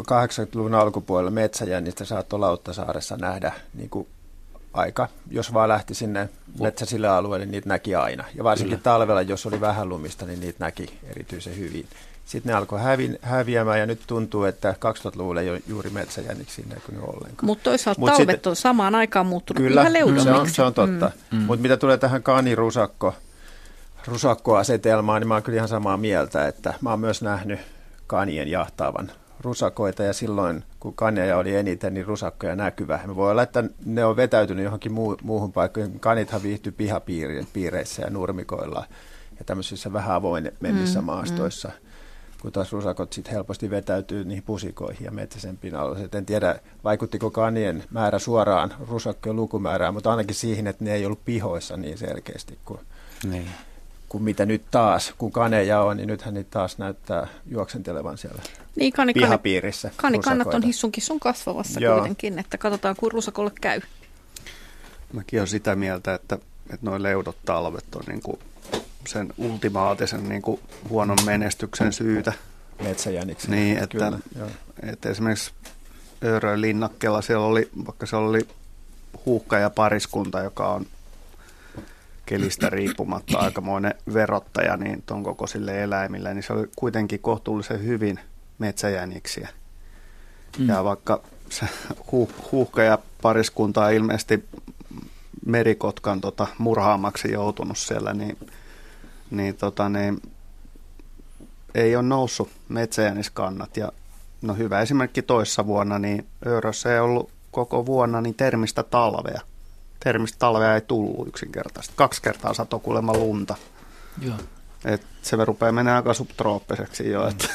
80-luvun alkupuolella metsäjännistä saattoi Lauttasaaressa nähdä niin kuin aika, jos vaan lähti sinne metsäisille alueille, niin niitä näki aina. Ja varsinkin Kyllä. talvella, jos oli vähän lumista, niin niitä näki erityisen hyvin. Sitten ne alkoi hävi, häviämään ja nyt tuntuu, että 2000-luvulla ei ole juuri metsäjänniksi näkynyt ollenkaan. Mutta toisaalta Mut talvet sitten, on samaan aikaan muuttunut kyllä, yhä se on, se on totta. Mm. mm. Mutta mitä tulee tähän kaanirusakko rusakkoasetelmaa, niin mä oon kyllä ihan samaa mieltä, että mä oon myös nähnyt kanien jahtaavan rusakoita ja silloin kun kaneja oli eniten, niin rusakkoja näkyvä. Me voi olla, että ne on vetäytynyt johonkin muu, muuhun paikkaan. Kanithan viihtyy pihapiireissä ja nurmikoilla ja tämmöisissä vähän avoimemmissa mm, maastoissa. Mm kun taas rusakot sitten helposti vetäytyy niihin pusikoihin ja metsäisempiin alueisiin. En tiedä, vaikuttiko kanien määrä suoraan rusakkojen lukumäärään, mutta ainakin siihen, että ne ei ollut pihoissa niin selkeästi kuin niin kuin mitä nyt taas, kun kaneja on, niin nythän niitä taas näyttää juoksentelevan siellä niin, kani, pihapiirissä. Kanikannat on hissunkin sun kasvavassa Joo. kuitenkin, että katsotaan kuin rusakolle käy. Mäkin olen sitä mieltä, että, että nuo leudot talvet on niin kuin sen ultimaattisen niin kuin huonon menestyksen syytä. Metsäjäniksi. Niin, että, Kyllä, että esimerkiksi Öörön linnakkeella siellä oli, vaikka se oli huukka ja pariskunta, joka on kelistä riippumatta [COUGHS] aikamoinen verottaja niin ton kokoisille eläimille, niin se oli kuitenkin kohtuullisen hyvin metsäjäniksiä. Mm. Ja vaikka se huh, ja pariskunta on ilmeisesti merikotkan tota, murhaamaksi joutunut siellä, niin, niin, tota, niin ei ole noussut metsäjäniskannat. Ja no hyvä esimerkki toissa vuonna, niin Öörössä ei ollut koko vuonna niin termistä talvea termistä talvea ei tullut yksinkertaisesti. Kaksi kertaa sato kuulemma lunta. Joo. Et se rupeaa menemään aika subtrooppiseksi jo. Mm. Että,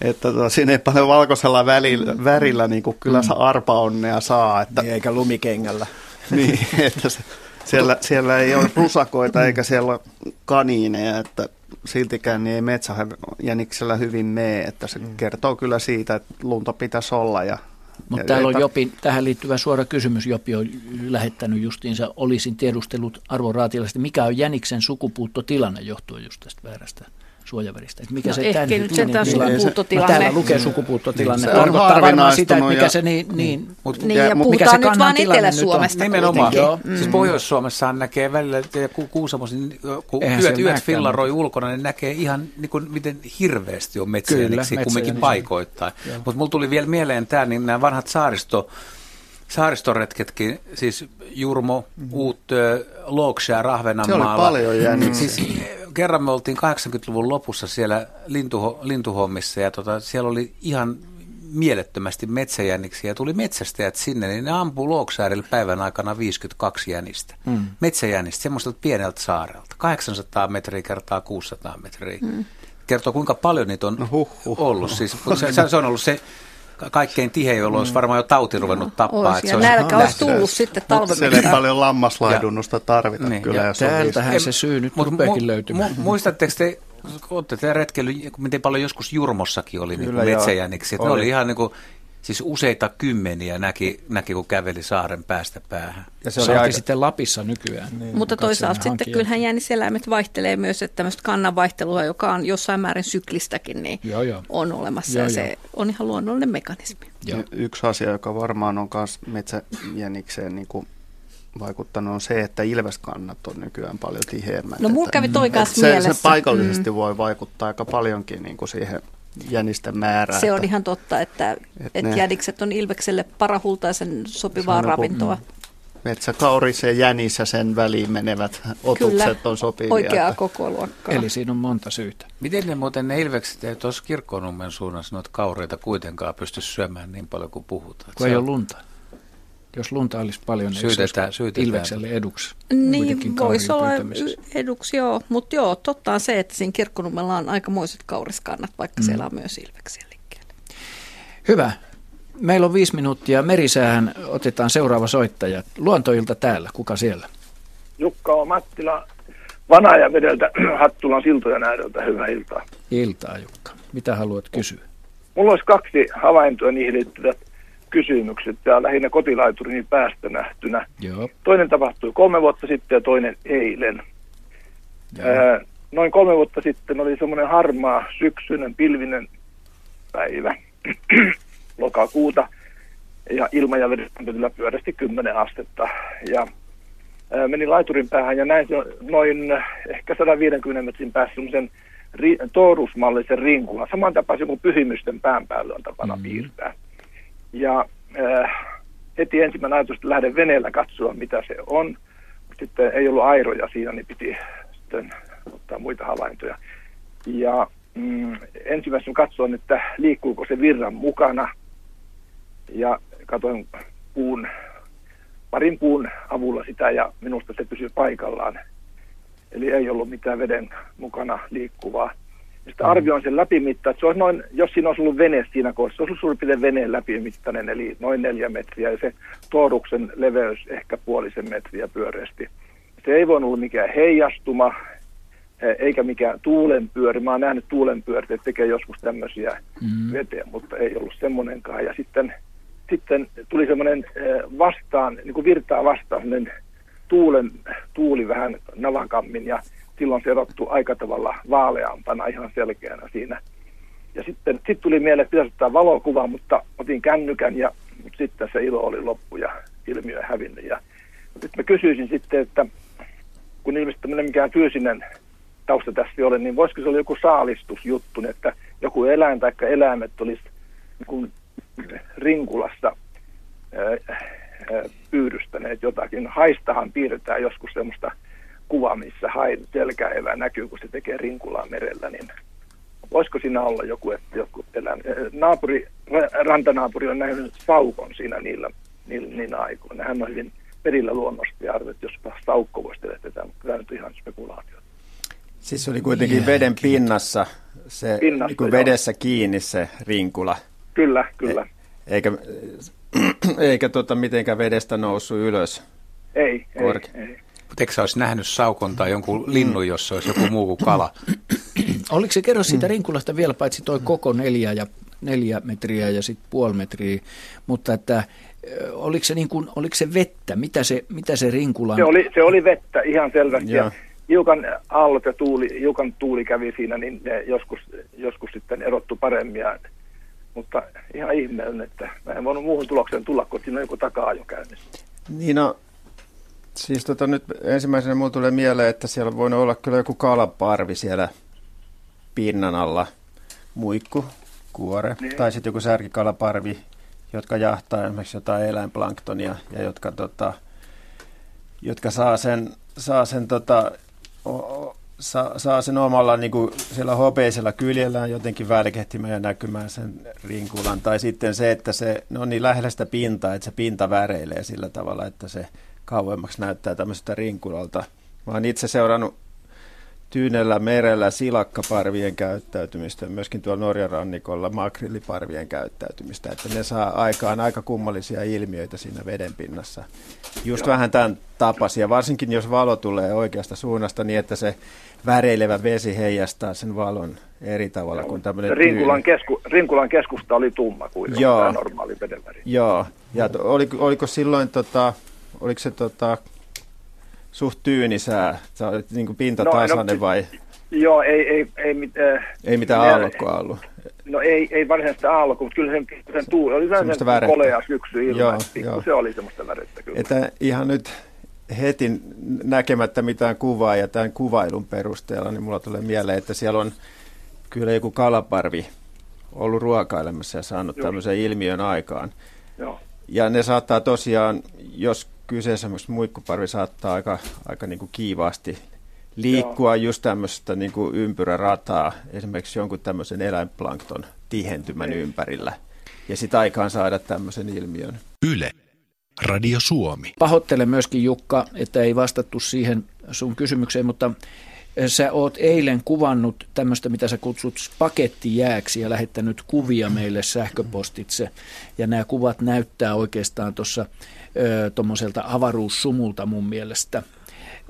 että tota, siinä ei paljon valkoisella välillä, värillä niin kuin kyllä mm. arpa onnea saa. Että, niin, eikä lumikengällä. [LAUGHS] niin, että se, siellä, siellä ei ole rusakoita eikä siellä ole kaniineja, että siltikään niin ei metsäjäniksellä hyvin mene, että se mm. kertoo kyllä siitä, että lunta pitäisi olla ja mutta täällä on Jopi, tähän liittyvä suora kysymys. Jopi on lähettänyt justiinsa, olisin tiedustellut Arvo Raatilaista, mikä on Jäniksen sukupuuttotilanne johtuen just tästä väärästä suojaväristä. Että mikä no se ehkä nyt se tämä sukupuuttotilanne. Täällä lukee sukupuuttotilanne. Niin, se Tarkoittaa varmaan sitä, että mikä se niin, niin, Mut, niin ja, ja puhutaan mikä se nyt vaan Etelä-Suomesta. Nimenomaan. Joo. Mm. Siis Pohjois-Suomessahan näkee välillä, että Kuusamos, niin, kun yöt, yöt fillaroi ulkona, niin näkee ihan niin kuin, miten hirveästi on metsäjäniksi kumminkin paikoittain. Mutta mulla tuli vielä mieleen tämä, niin nämä vanhat saaristo saaristoretketkin, siis Jurmo, mm-hmm. Uutö, Loksja, Rahvenanmaalla. Se oli paljon jäänyt. Siis kerran me oltiin 80-luvun lopussa siellä lintuho, lintuhommissa ja tota, siellä oli ihan mielettömästi metsäjänniksiä ja tuli metsästäjät sinne, niin ne ampuu Looksaarille päivän aikana 52 jänistä. Mm. Metsäjänistä, semmoiselta pieneltä saarelta. 800 metriä kertaa 600 metriä. Mm. Kertoo, kuinka paljon niitä on no, huh, huh, ollut. Siis, se, se on ollut se kaikkein tihein, jolloin olisi varmaan jo tauti ruvennut tappaa. Olisi, että se olisi nälkä olisi tullut sitten talven Siellä ei paljon lammaslaidunnosta tarvita niin, kyllä. Ja täältähän se syy nyt mut, rupeekin löytymään. Mu, muistatteko te, kun olette te retkeily, miten paljon joskus Jurmossakin oli niin metsäjäniksi. Ne oli ihan niin kuin Siis useita kymmeniä näki, näki kun käveli saaren päästä päähän. Ja se oli aika... sitten Lapissa nykyään. Niin. Mutta toisaalta sitten hankkia. kyllähän jänniseläimet vaihtelee myös, että tämmöistä kannanvaihtelua, joka on jossain määrin syklistäkin, niin joo, joo. on olemassa joo, ja se joo. on ihan luonnollinen mekanismi. Joo. Yksi asia, joka varmaan on myös metsäjänikseen niin kuin vaikuttanut on se, että ilveskannat on nykyään paljon tiheämmät. No mulla kävi toi kanssa se, mielessä. Se paikallisesti mm. voi vaikuttaa aika paljonkin niin kuin siihen jänisten määrään. Se on että, ihan totta, että, että, että ne, jänikset on ilvekselle parahultaisen sopivaa ravintoa. Metsäkauris ja jänis ja sen väliin menevät otukset Kyllä, on sopivia. oikeaa että... koko luokkaa. Eli siinä on monta syytä. Miten ne muuten ne ilvekset ei tuossa kirkkonummen suunnassa noita kaureita kuitenkaan pysty syömään niin paljon kuin puhutaan? Kun ei ole lunta. Jos lunta olisi paljon, niin syytetään, syytetään. Ilvekselle eduksi. Niin, voisi olla eduksi, joo. Mutta joo, totta on se, että siinä kirkkonummella on aikamoiset kauriskannat, vaikka mm. siellä on myös ilveksiä liikkeellä. Hyvä. Meillä on viisi minuuttia. Merisäähän otetaan seuraava soittaja. Luontoilta täällä. Kuka siellä? Jukka on Mattila Vanajavedeltä [CLEARS THROAT] Hattulan siltoja näydeltä. Hyvää iltaa. Iltaa, Jukka. Mitä haluat kysyä? Mulla olisi kaksi havaintoa niihin liittyvät kysymykset ja lähinnä kotilaiturin päästä nähtynä. Joo. Toinen tapahtui kolme vuotta sitten ja toinen eilen. Ää, noin kolme vuotta sitten oli semmoinen harmaa syksyinen pilvinen päivä [CLEARS THROAT] lokakuuta ja ilma ja vedenlämpötila pyörästi 10 astetta ja ää, menin laiturin päähän ja näin noin ehkä 150 metrin päässä semmoisen ri, toorusmallisen rinkulan, saman tapaisen kuin pyhimysten pään päälle on tapana mm. piirtää. Ja äh, heti ensimmäinen ajatus, että lähden veneellä katsoa, mitä se on. Sitten ei ollut airoja siinä, niin piti sitten ottaa muita havaintoja. Ja mm, ensimmäisenä katsoin, että liikkuuko se virran mukana. Ja katsoin puun, parin puun avulla sitä ja minusta se pysyy paikallaan. Eli ei ollut mitään veden mukana liikkuvaa. Sitten arvioin sen läpimittaa, että se olisi noin, jos siinä olisi ollut vene siinä kohdassa, se olisi suurin piirtein veneen läpimittainen, eli noin neljä metriä, ja se tooruksen leveys ehkä puolisen metriä pyöreästi. Se ei voinut olla mikään heijastuma, e, eikä mikään tuulenpyöri. Mä oon nähnyt tuulenpyörit, että tekee joskus tämmöisiä mm-hmm. veteen, mutta ei ollut semmoinenkaan. Ja sitten, sitten tuli semmoinen e, vastaan, niin kuin virtaa vastaan, tuulen, tuuli vähän navakammin, ja silloin se erottu aika tavalla vaaleampana ihan selkeänä siinä. Ja sitten sit tuli mieleen, että pitäisi ottaa valokuva, mutta otin kännykän ja sitten se ilo oli loppu ja ilmiö hävinnyt. Ja nyt mä kysyisin sitten, että kun ilmeisesti tämmöinen mikään fyysinen tausta tässä ei ole, niin voisiko se olla joku saalistusjuttu, niin että joku eläin tai eläimet olisi niin rinkulassa pyydystäneet jotakin. Haistahan piirretään joskus semmoista kuva, missä hain selkäevä näkyy, kun se tekee rinkulaa merellä, niin voisiko siinä olla joku, että joku elää. Naapuri, rantanaapuri on nähnyt saukon siinä niillä, niillä, niillä aikoina. Hän on hyvin perillä luonnosta ja arvet, jos saukko voisi tehdä tätä, mutta tämä nyt ihan spekulaatio. Siis oli kuitenkin Jää, veden pinnassa, se pinnassa, niin kuin vedessä kiinni se rinkula. Kyllä, kyllä. E- eikä [CLEARS THROAT] eikä tota mitenkään vedestä noussut ylös. Ei, Korke- ei, ei. Mutta eikö sä olisi nähnyt saukon tai jonkun linnun, jossa olisi joku muu kuin kala? [CLEARS THROAT] Oliko se, kerro siitä rinkulasta vielä, paitsi toi koko neljä, ja, neljä metriä ja sitten puoli metriä, mutta että oliko se, niin kuin, oliko se vettä? Mitä se, mitä se rinkula... Se oli, se oli vettä ihan selvästi. Ja. Ja hiukan aallot ja tuuli, hiukan tuuli kävi siinä, niin ne joskus, joskus sitten erottu paremmin. Ja, mutta ihan ihmeellinen, että mä en voinut muuhun tulokseen tulla, kun siinä on joku takaa jo käynnissä. Niin no, Siis tota, nyt ensimmäisenä mulle tulee mieleen, että siellä voi olla kyllä joku kalaparvi siellä pinnan alla, muikku, kuore, niin. tai sitten joku särkikalaparvi, jotka jahtaa esimerkiksi jotain eläinplanktonia ja jotka, tota, jotka saa sen, saa sen, tota, o, saa, saa sen omalla niin kuin siellä hopeisella kyljellään jotenkin välkehtimään ja näkymään sen rinkulan. Tai sitten se, että se on niin lähellä sitä pintaa, että se pinta väreilee sillä tavalla, että se kauemmaksi näyttää tämmöisestä rinkulalta. Mä oon itse seurannut Tyynellä merellä silakkaparvien käyttäytymistä, myöskin tuolla Norjan rannikolla makrilliparvien käyttäytymistä, että ne saa aikaan aika kummallisia ilmiöitä siinä vedenpinnassa. Just Joo. vähän tämän tapaisia, varsinkin jos valo tulee oikeasta suunnasta niin, että se väreilevä vesi heijastaa sen valon eri tavalla kuin tämmöinen Rinkulan, kesku, Rinkulan keskusta oli tumma kuin Joo. normaali vedenväri. Joo, ja to, oliko, oliko silloin, tota, oliko se tota, suht tyynisää, sä olit niin kuin pintatasainen no, no, vai? Joo, ei, ei, ei, mitään. ei mitään aallokkoa ollut. No ei, ei varsinaisesti aallokkoa, mutta kyllä sen, sen tuuli oli semmoista kolea syksy ilma, joo, joo. se oli semmoista värettä kyllä. Että ihan nyt heti näkemättä mitään kuvaa ja tämän kuvailun perusteella, niin mulla tulee mieleen, että siellä on kyllä joku kalaparvi ollut ruokailemassa ja saanut Joo. tämmöisen ilmiön aikaan. Joo. Ja ne saattaa tosiaan, jos kyseessä muikkuparvi saattaa aika, aika niin kuin kiivaasti liikkua Joo. just tämmöistä niin kuin ympyrärataa, esimerkiksi jonkun tämmöisen eläinplankton tihentymän Ei. ympärillä, ja sitä aikaan saada tämmöisen ilmiön. Yle. Radio Suomi. Pahoittelen myöskin Jukka, että ei vastattu siihen sun kysymykseen, mutta Sä oot eilen kuvannut tämmöistä, mitä sä kutsut pakettijääksi ja lähettänyt kuvia meille sähköpostitse. Ja nämä kuvat näyttää oikeastaan tuossa tuommoiselta avaruussumulta mun mielestä.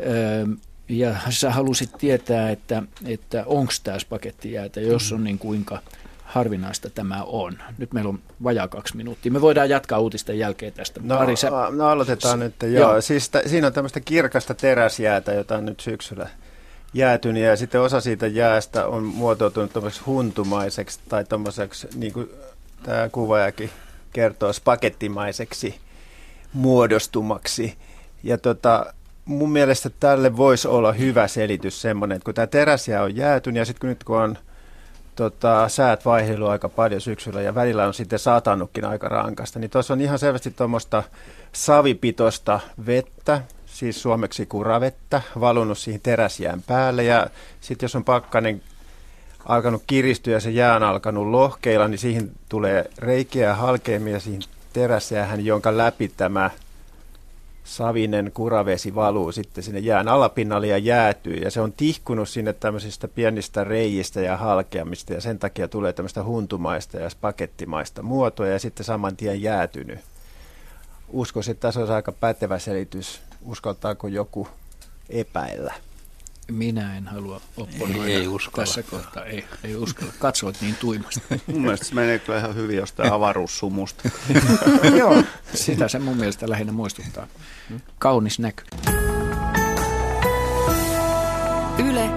Ö, ja sä halusit tietää, että, että onko tämä pakettijäätä, jos on niin kuinka harvinaista tämä on. Nyt meillä on vajaa kaksi minuuttia. Me voidaan jatkaa uutisten jälkeen tästä. No, Pari, sä... no aloitetaan S- nyt. Joo. joo. Siis t- siinä on tämmöistä kirkasta teräsjäätä, jota on nyt syksyllä jäätynyt ja sitten osa siitä jäästä on muotoutunut huntumaiseksi tai tuommoiseksi, niin kuin tämä kuvaajakin kertoo, spakettimaiseksi muodostumaksi. Ja tota, mun mielestä tälle voisi olla hyvä selitys semmoinen, että kun tämä teräsjää on jäätynyt ja sitten kun nyt kun on tota, säät vaihdellut aika paljon syksyllä ja välillä on sitten satanutkin aika rankasta, niin tuossa on ihan selvästi tuommoista savipitosta vettä, siis suomeksi kuravettä, valunut siihen teräsjään päälle ja sitten jos on pakkanen alkanut kiristyä ja se jää on alkanut lohkeilla, niin siihen tulee reikiä ja halkeamia siihen teräsjäähän, jonka läpi tämä savinen kuravesi valuu sitten sinne jään alapinnalle ja jäätyy. Ja se on tihkunut sinne tämmöisistä pienistä reijistä ja halkeamista ja sen takia tulee tämmöistä huntumaista ja pakettimaista muotoa ja sitten saman tien jäätynyt. Uskoisin, että tässä olisi aika pätevä selitys uskaltaako joku epäillä? Minä en halua opponoida ei, ei uskalla. tässä kohtaa. Ei, ei uskalla. Katsoit niin tuimasti. [LAUGHS] mun mielestä se menee kyllä ihan hyvin jostain avaruussumusta. [LAUGHS] Joo, sitä se mun mielestä lähinnä muistuttaa. Kaunis näky. Yle,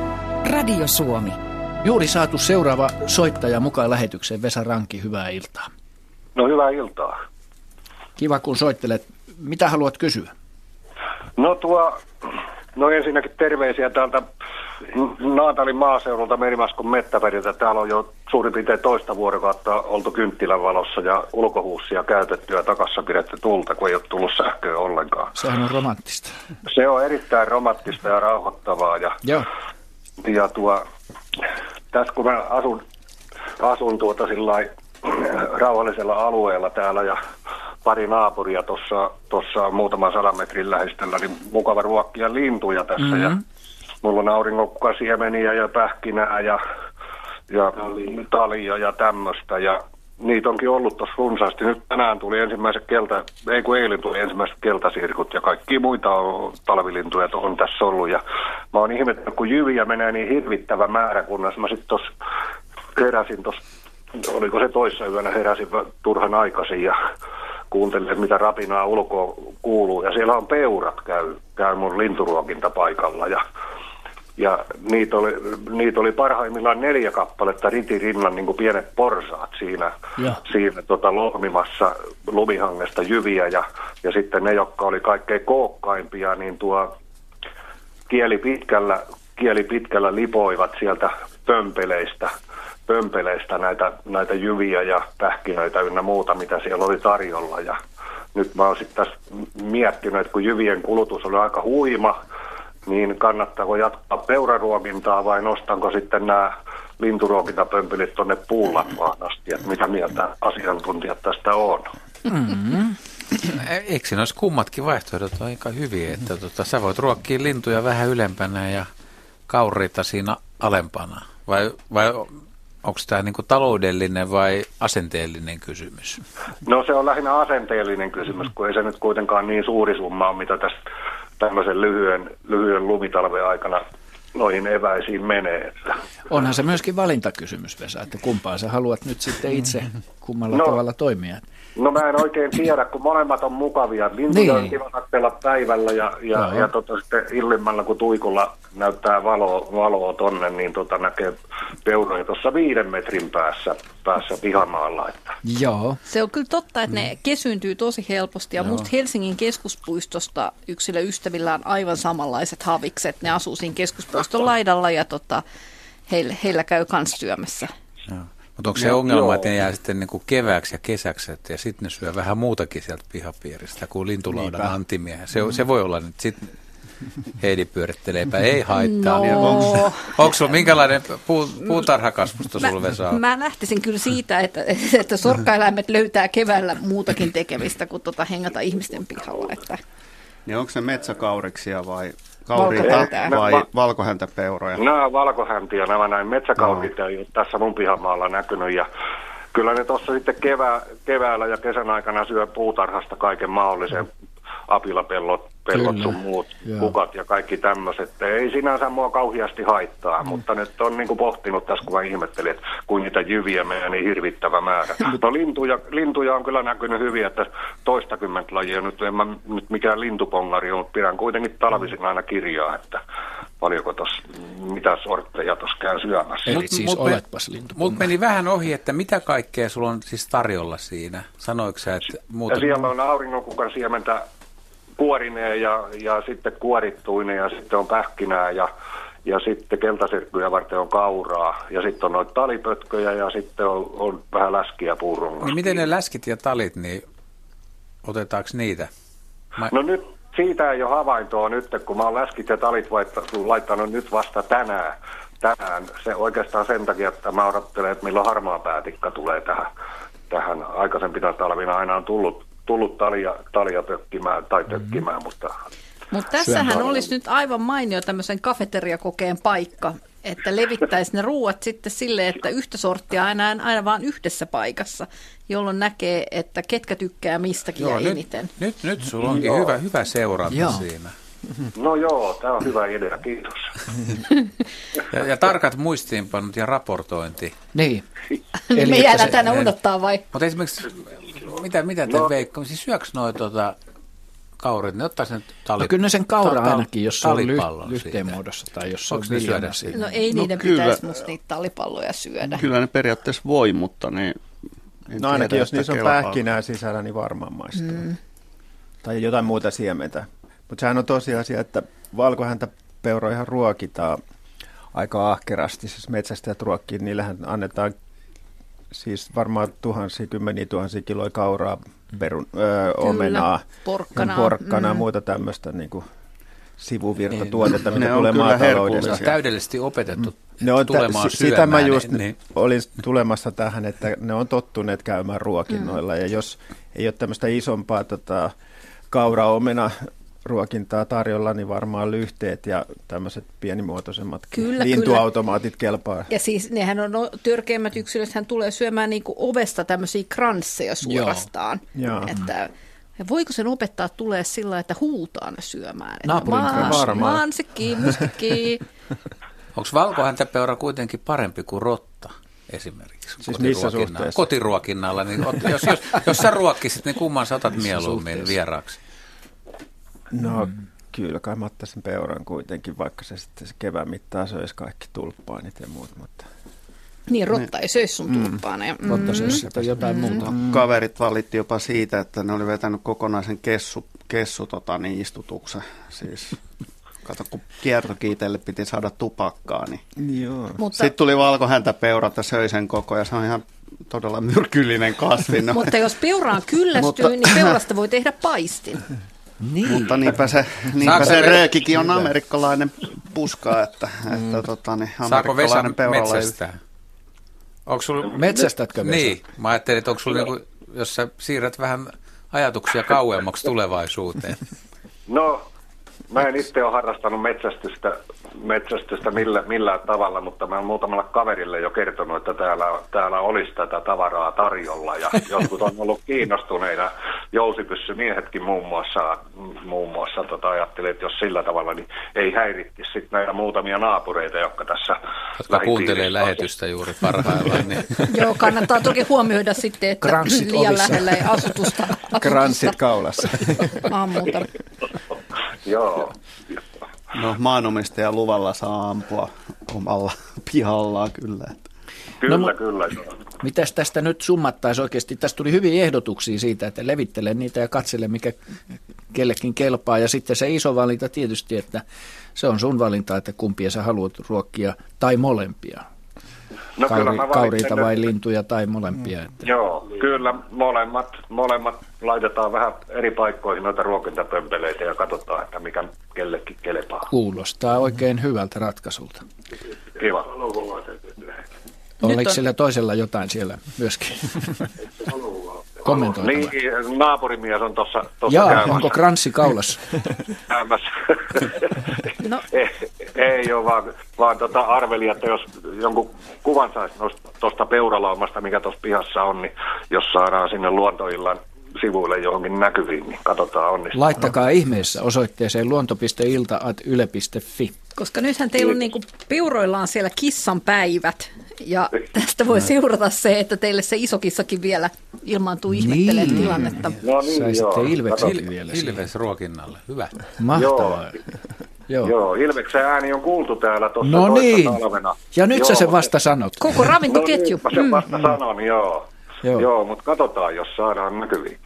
Radio Suomi. Juuri saatu seuraava soittaja mukaan lähetykseen. Vesa Ranki, hyvää iltaa. No hyvää iltaa. Kiva kun soittelet. Mitä haluat kysyä? No tuo, no ensinnäkin terveisiä täältä Naatalin maaseudulta Merimaskon mettäperiltä. Täällä on jo suurin piirtein toista vuorokautta oltu kynttilän valossa ja ulkohuussia käytetty ja takassa pidetty tulta, kun ei ole tullut sähköä ollenkaan. Sehän on romanttista. Se on erittäin romanttista ja rauhoittavaa. Ja, Joo. ja tuo, tässä kun mä asun, asun tuota sillä rauhallisella alueella täällä ja pari naapuria tuossa tossa muutaman sadan metrin lähestyllä, niin mukava ruokkia lintuja tässä. Mm-hmm. Ja mulla on auringokkasiemeniä ja pähkinää ja, ja talia ja tämmöistä. Ja niitä onkin ollut tuossa runsaasti. Nyt tänään tuli ensimmäiset kelta, ei kun eilen tuli ensimmäiset keltasirkut ja kaikki muita on, talvilintuja on tässä ollut. Ja mä oon ihmettänyt, kun jyviä menee niin hirvittävä määrä, kunnes mä sitten tuossa heräsin tuossa, oliko se toissa yönä, heräsin turhan aikaisin ja kuuntelen, mitä rapinaa ulkoa kuuluu. Ja siellä on peurat käy, käy mun linturuokintapaikalla ja ja niitä oli, niitä oli parhaimmillaan neljä kappaletta ritirinnan niin kuin pienet porsaat siinä, ja. siinä tota, lohmimassa lumihangesta jyviä. Ja, ja sitten ne, jotka oli kaikkein kookkaimpia, niin tuo kieli pitkällä, kieli pitkällä lipoivat sieltä pömpeleistä – pömpeleistä näitä, näitä jyviä ja pähkinöitä ynnä muuta, mitä siellä oli tarjolla. Ja nyt mä oon sitten tässä miettinyt, että kun jyvien kulutus oli aika huima, niin kannattaako jatkaa peuraruokintaa vai nostanko sitten nämä linturuokintapömpelit tuonne puulatvaan asti, että mitä mieltä asiantuntijat tästä on. Mm-hmm. Eikö siinä olisi kummatkin vaihtoehdot aika hyviä, että tota, sä voit ruokkia lintuja vähän ylempänä ja kauriita siinä alempana? Vai, vai Onko tämä niin taloudellinen vai asenteellinen kysymys? No se on lähinnä asenteellinen kysymys, kun ei se nyt kuitenkaan niin suuri summa ole, mitä tässä tämmöisen lyhyen, lyhyen lumitalven aikana noihin eväisiin menee. Että. Onhan se myöskin valintakysymys, Vesa, että kumpaan sä haluat nyt sitten itse kummalla no, tavalla toimia. No mä en oikein tiedä, kun molemmat on mukavia. Lintuja niin. on kiva katsella päivällä ja, ja, no. ja tota, sitten illimmällä, kun tuikulla näyttää valoa, valoa tonne, niin tota, näkee peuroja tuossa viiden metrin päässä, päässä pihamaalla. Että. Joo. Se on kyllä totta, että ne mm. kesyyntyy tosi helposti ja Joo. musta Helsingin keskuspuistosta yksillä ystävillä on aivan samanlaiset havikset. Ne asuu siinä keskuspuiston laidalla ja tota, heillä, heillä käy kans syömässä. Joo. Mutta onko se no, ongelma, joo. että ne jää sitten niin kuin kevääksi ja kesäksi, että, ja sitten ne syö vähän muutakin sieltä pihapiiristä kuin lintulaudan Niinpä. antimiehiä. Se, se voi olla, että sitten Heidi pyöritteleepä, ei haittaa. No. Onko sulla minkälainen puu, puutarhakasvusto sulla Vesa? Mä lähtisin kyllä siitä, että, että sorkkaeläimet löytää keväällä muutakin tekemistä kuin tota hengata ihmisten pihalla. Että. Niin onko ne metsäkauriksia vai kauriita vai va- valkohäntäpeuroja? Nämä valkohäntiä, nämä näin metsäkauriita no. ei ole tässä mun pihamaalla näkynyt ja kyllä ne tuossa sitten kevää, keväällä ja kesän aikana syö puutarhasta kaiken mahdollisen apilapellot pellot sun muut, Joo. kukat ja kaikki tämmöiset. Ei sinänsä mua kauheasti haittaa, mm. mutta nyt on niin kuin pohtinut tässä, kun mä ihmettelin, että kuin niitä jyviä menee niin hirvittävä määrä. No lintuja, lintuja on kyllä näkynyt hyvin, että toistakymmentä lajia, nyt en mä nyt mikään lintupongari ole, mutta pidän kuitenkin talvisin aina kirjaa, että paljonko tuossa, mitä sortteja tuossa käy syömässä. Eli siis mut, oletpas. Mut meni vähän ohi, että mitä kaikkea sulla on siis tarjolla siinä? Sanoiko sä, että muuta? Ja siellä on auringonkukan siementä kuorineen ja, ja sitten kuorittuinen ja sitten on pähkinää ja, ja sitten keltasirkkuja varten on kauraa ja sitten on noita talipötköjä ja sitten on, on vähän läskiä puurungosta. Niin miten ne läskit ja talit, niin otetaanko niitä? Mä... No nyt siitä ei ole havaintoa nyt, kun mä oon läskit ja talit laittanut nyt vasta tänään. tänään. Se oikeastaan sen takia, että mä odottelen, että milloin harmaa päätikka tulee tähän. tähän. Aikaisempina talvina aina on tullut tullut talia, talia tökkimään tai mhm. tökkimään, mm-hmm. mutta... Mutta tässähän olisi nyt aivan mainio tämmöisen kafeteriakokeen paikka, että levittäisi ne ruuat sitten sille, että yhtä sorttia aina, aina vaan yhdessä paikassa, jolloin näkee, että ketkä tykkää mistäkin joo, ja eniten. Nyt, nyt, nyt sulla onkin hyvä, hyvä seuranta joo. siinä. No joo, tämä on hyvä idea, kiitos. [LAUGHS] ja, ja tarkat muistiinpanot ja raportointi. Niin. Eli Me jäädään tänne odottaa vai? Mutta esimerkiksi mitä, mitä te no. Veikko? Siis syöks noin tota, kaurit, ne ottaa sen tali... No kyllä ne sen kaura ta- ainakin, jos se on ly- lyhteen muodossa tai jos se on syödä siitä. No ei no niiden kyllä, pitäisi musta niitä talipalloja syödä. Kyllä ne periaatteessa voi, mutta niin... No ainakin tiedä, jos niissä on pähkinää sisällä, niin varmaan maistuu. Mm. Tai jotain muuta siementä. Mutta sehän on tosiasia, että valkohäntä peuroihan ruokitaan aika ahkerasti, siis metsästäjät ruokkii, niillähän annetaan siis varmaan tuhansia, kymmeniä tuhansia kiloja kauraa, perun, ö, omenaa, porkkana, porkkana mm. muuta tämmöistä niin kuin sivuvirtatuotetta, niin, mitä tulee maataloudesta. Täydellisesti opetettu mm. ne on tulemaan t- Sitä mä just niin, niin. olin tulemassa tähän, että ne on tottuneet käymään ruokinnoilla, mm. ja jos ei ole tämmöistä isompaa tota, kaura-omena ruokintaa tarjolla, niin varmaan lyhteet ja tämmöiset pienimuotoisemmat kyllä, lintuautomaatit kyllä. kelpaa. Ja siis nehän on no, törkeimmät yksilöt, hän tulee syömään niin kuin ovesta tämmöisiä kransseja suorastaan. Joo. Että, ja voiko sen opettaa tulee sillä, että huutaa ne syömään? Naapurin. Mansikki, muskikki. [LAUGHS] Onko valkohäntäpeura kuitenkin parempi kuin rotta? esimerkiksi siis missä suhteessa? kotiruokinnalla. Niin jos, jos, jos sä ruokkisit, niin kumman saatat mieluummin vieraaksi? No mm. kyllä kai mä ottaisin peuran kuitenkin, vaikka se sitten se kevään mittaan söisi kaikki tulppaanit ja muut, mutta... Niin, rotta ei söisi sun mm. tulppaaneja. Mm. Rotta söisi sitä jotain mm. muuta. Mm. Kaverit valitti jopa siitä, että ne oli vetänyt kokonaisen kessu, kessu tota, niin istutuksen. Siis Kato, kun kiertokiitelle piti saada tupakkaa, niin Joo. Mutta... sitten tuli valkohäntäpeura ja söi sen koko ja se on ihan todella myrkyllinen kasvi. No. Mutta jos peuraan kyllästyy, Mutta... niin peurasta voi tehdä paistin. [LAUGHS] Niin. Mutta niinpä se, niinpä se röökikin on amerikkalainen puska, että, mm. että tota, niin, Saako Vesan metsästää? Onko sulla... Metsästätkö Vesa? Niin, mä ajattelin, että onko sulla, niinku, jos sä siirrät vähän ajatuksia kauemmaksi tulevaisuuteen. No, Mä en itse ole harrastanut metsästystä, metsästystä millä, millään tavalla, mutta mä oon muutamalla kaverille jo kertonut, että täällä, täällä olisi tätä tavaraa tarjolla ja [LAUGHS] jotkut on ollut kiinnostuneita jousipyssymiehetkin muun muassa, muun muassa tota, ajattelin, että jos sillä tavalla, niin ei häiritti sitten näitä muutamia naapureita, jotka tässä Jotka kuuntelee lähetystä juuri parhaillaan. Niin. [LAUGHS] Joo, kannattaa toki huomioida sitten, että Kranssit liian ovissa. lähellä ei asutusta, asutusta Kranssit kaulassa. ammuta. [LAUGHS] Joo. No maanomistajan luvalla saa ampua omalla pihallaan kyllä. että. Kyllä, No, kyllä. Mitäs tästä nyt summattaisi oikeasti? Tästä tuli hyviä ehdotuksia siitä, että levittele niitä ja katsele, mikä kellekin kelpaa. Ja sitten se iso valinta tietysti, että se on sun valinta, että kumpia sä haluat ruokkia tai molempia. No kyllä Kauri, mä kauriita vai nyt- lintuja tai molempia. Että. Joo, kyllä molemmat, molemmat laitetaan vähän eri paikkoihin noita ruokintapömpeleitä ja katsotaan, että mikä kellekin kelepaa. Kuulostaa oikein hyvältä ratkaisulta. Kiva. Oliko on- sillä toisella jotain siellä myöskin [LAUGHS] kommentoitavaa? Niin, naapurimies on tuossa Jaa, käymässä. onko kranssi kaulassa? [LAUGHS] käymässä. [LAUGHS] No. ei, ei ole, vaan, vaan tota arveli, että jos jonkun kuvan saisi tuosta peuralaumasta, mikä tuossa pihassa on, niin jos saadaan sinne luontoillan sivuille johonkin näkyviin, niin katsotaan onnistuu. Laittakaa ihmeessä osoitteeseen luonto.ilta.yle.fi. Koska nythän teillä on niinku piuroillaan siellä kissan päivät. Ja tästä voi seurata se, että teille se iso kissakin vielä ilmaantuu ihmettelee Niin. tilannetta. No niin, Saisitte. Ilveksenkin vielä siihen. Ilves ruokinnalle, hyvä. Mahtavaa. Joo. Joo, Ilveksen ääni on kuultu täällä tuossa No niin. talvena. Ja nyt joo, sä sen vasta sanot. Koko ravintoketju. No niin, mä sen vasta sanon, joo. Joo. Joo, joo mutta katsotaan, jos saadaan näkyviin.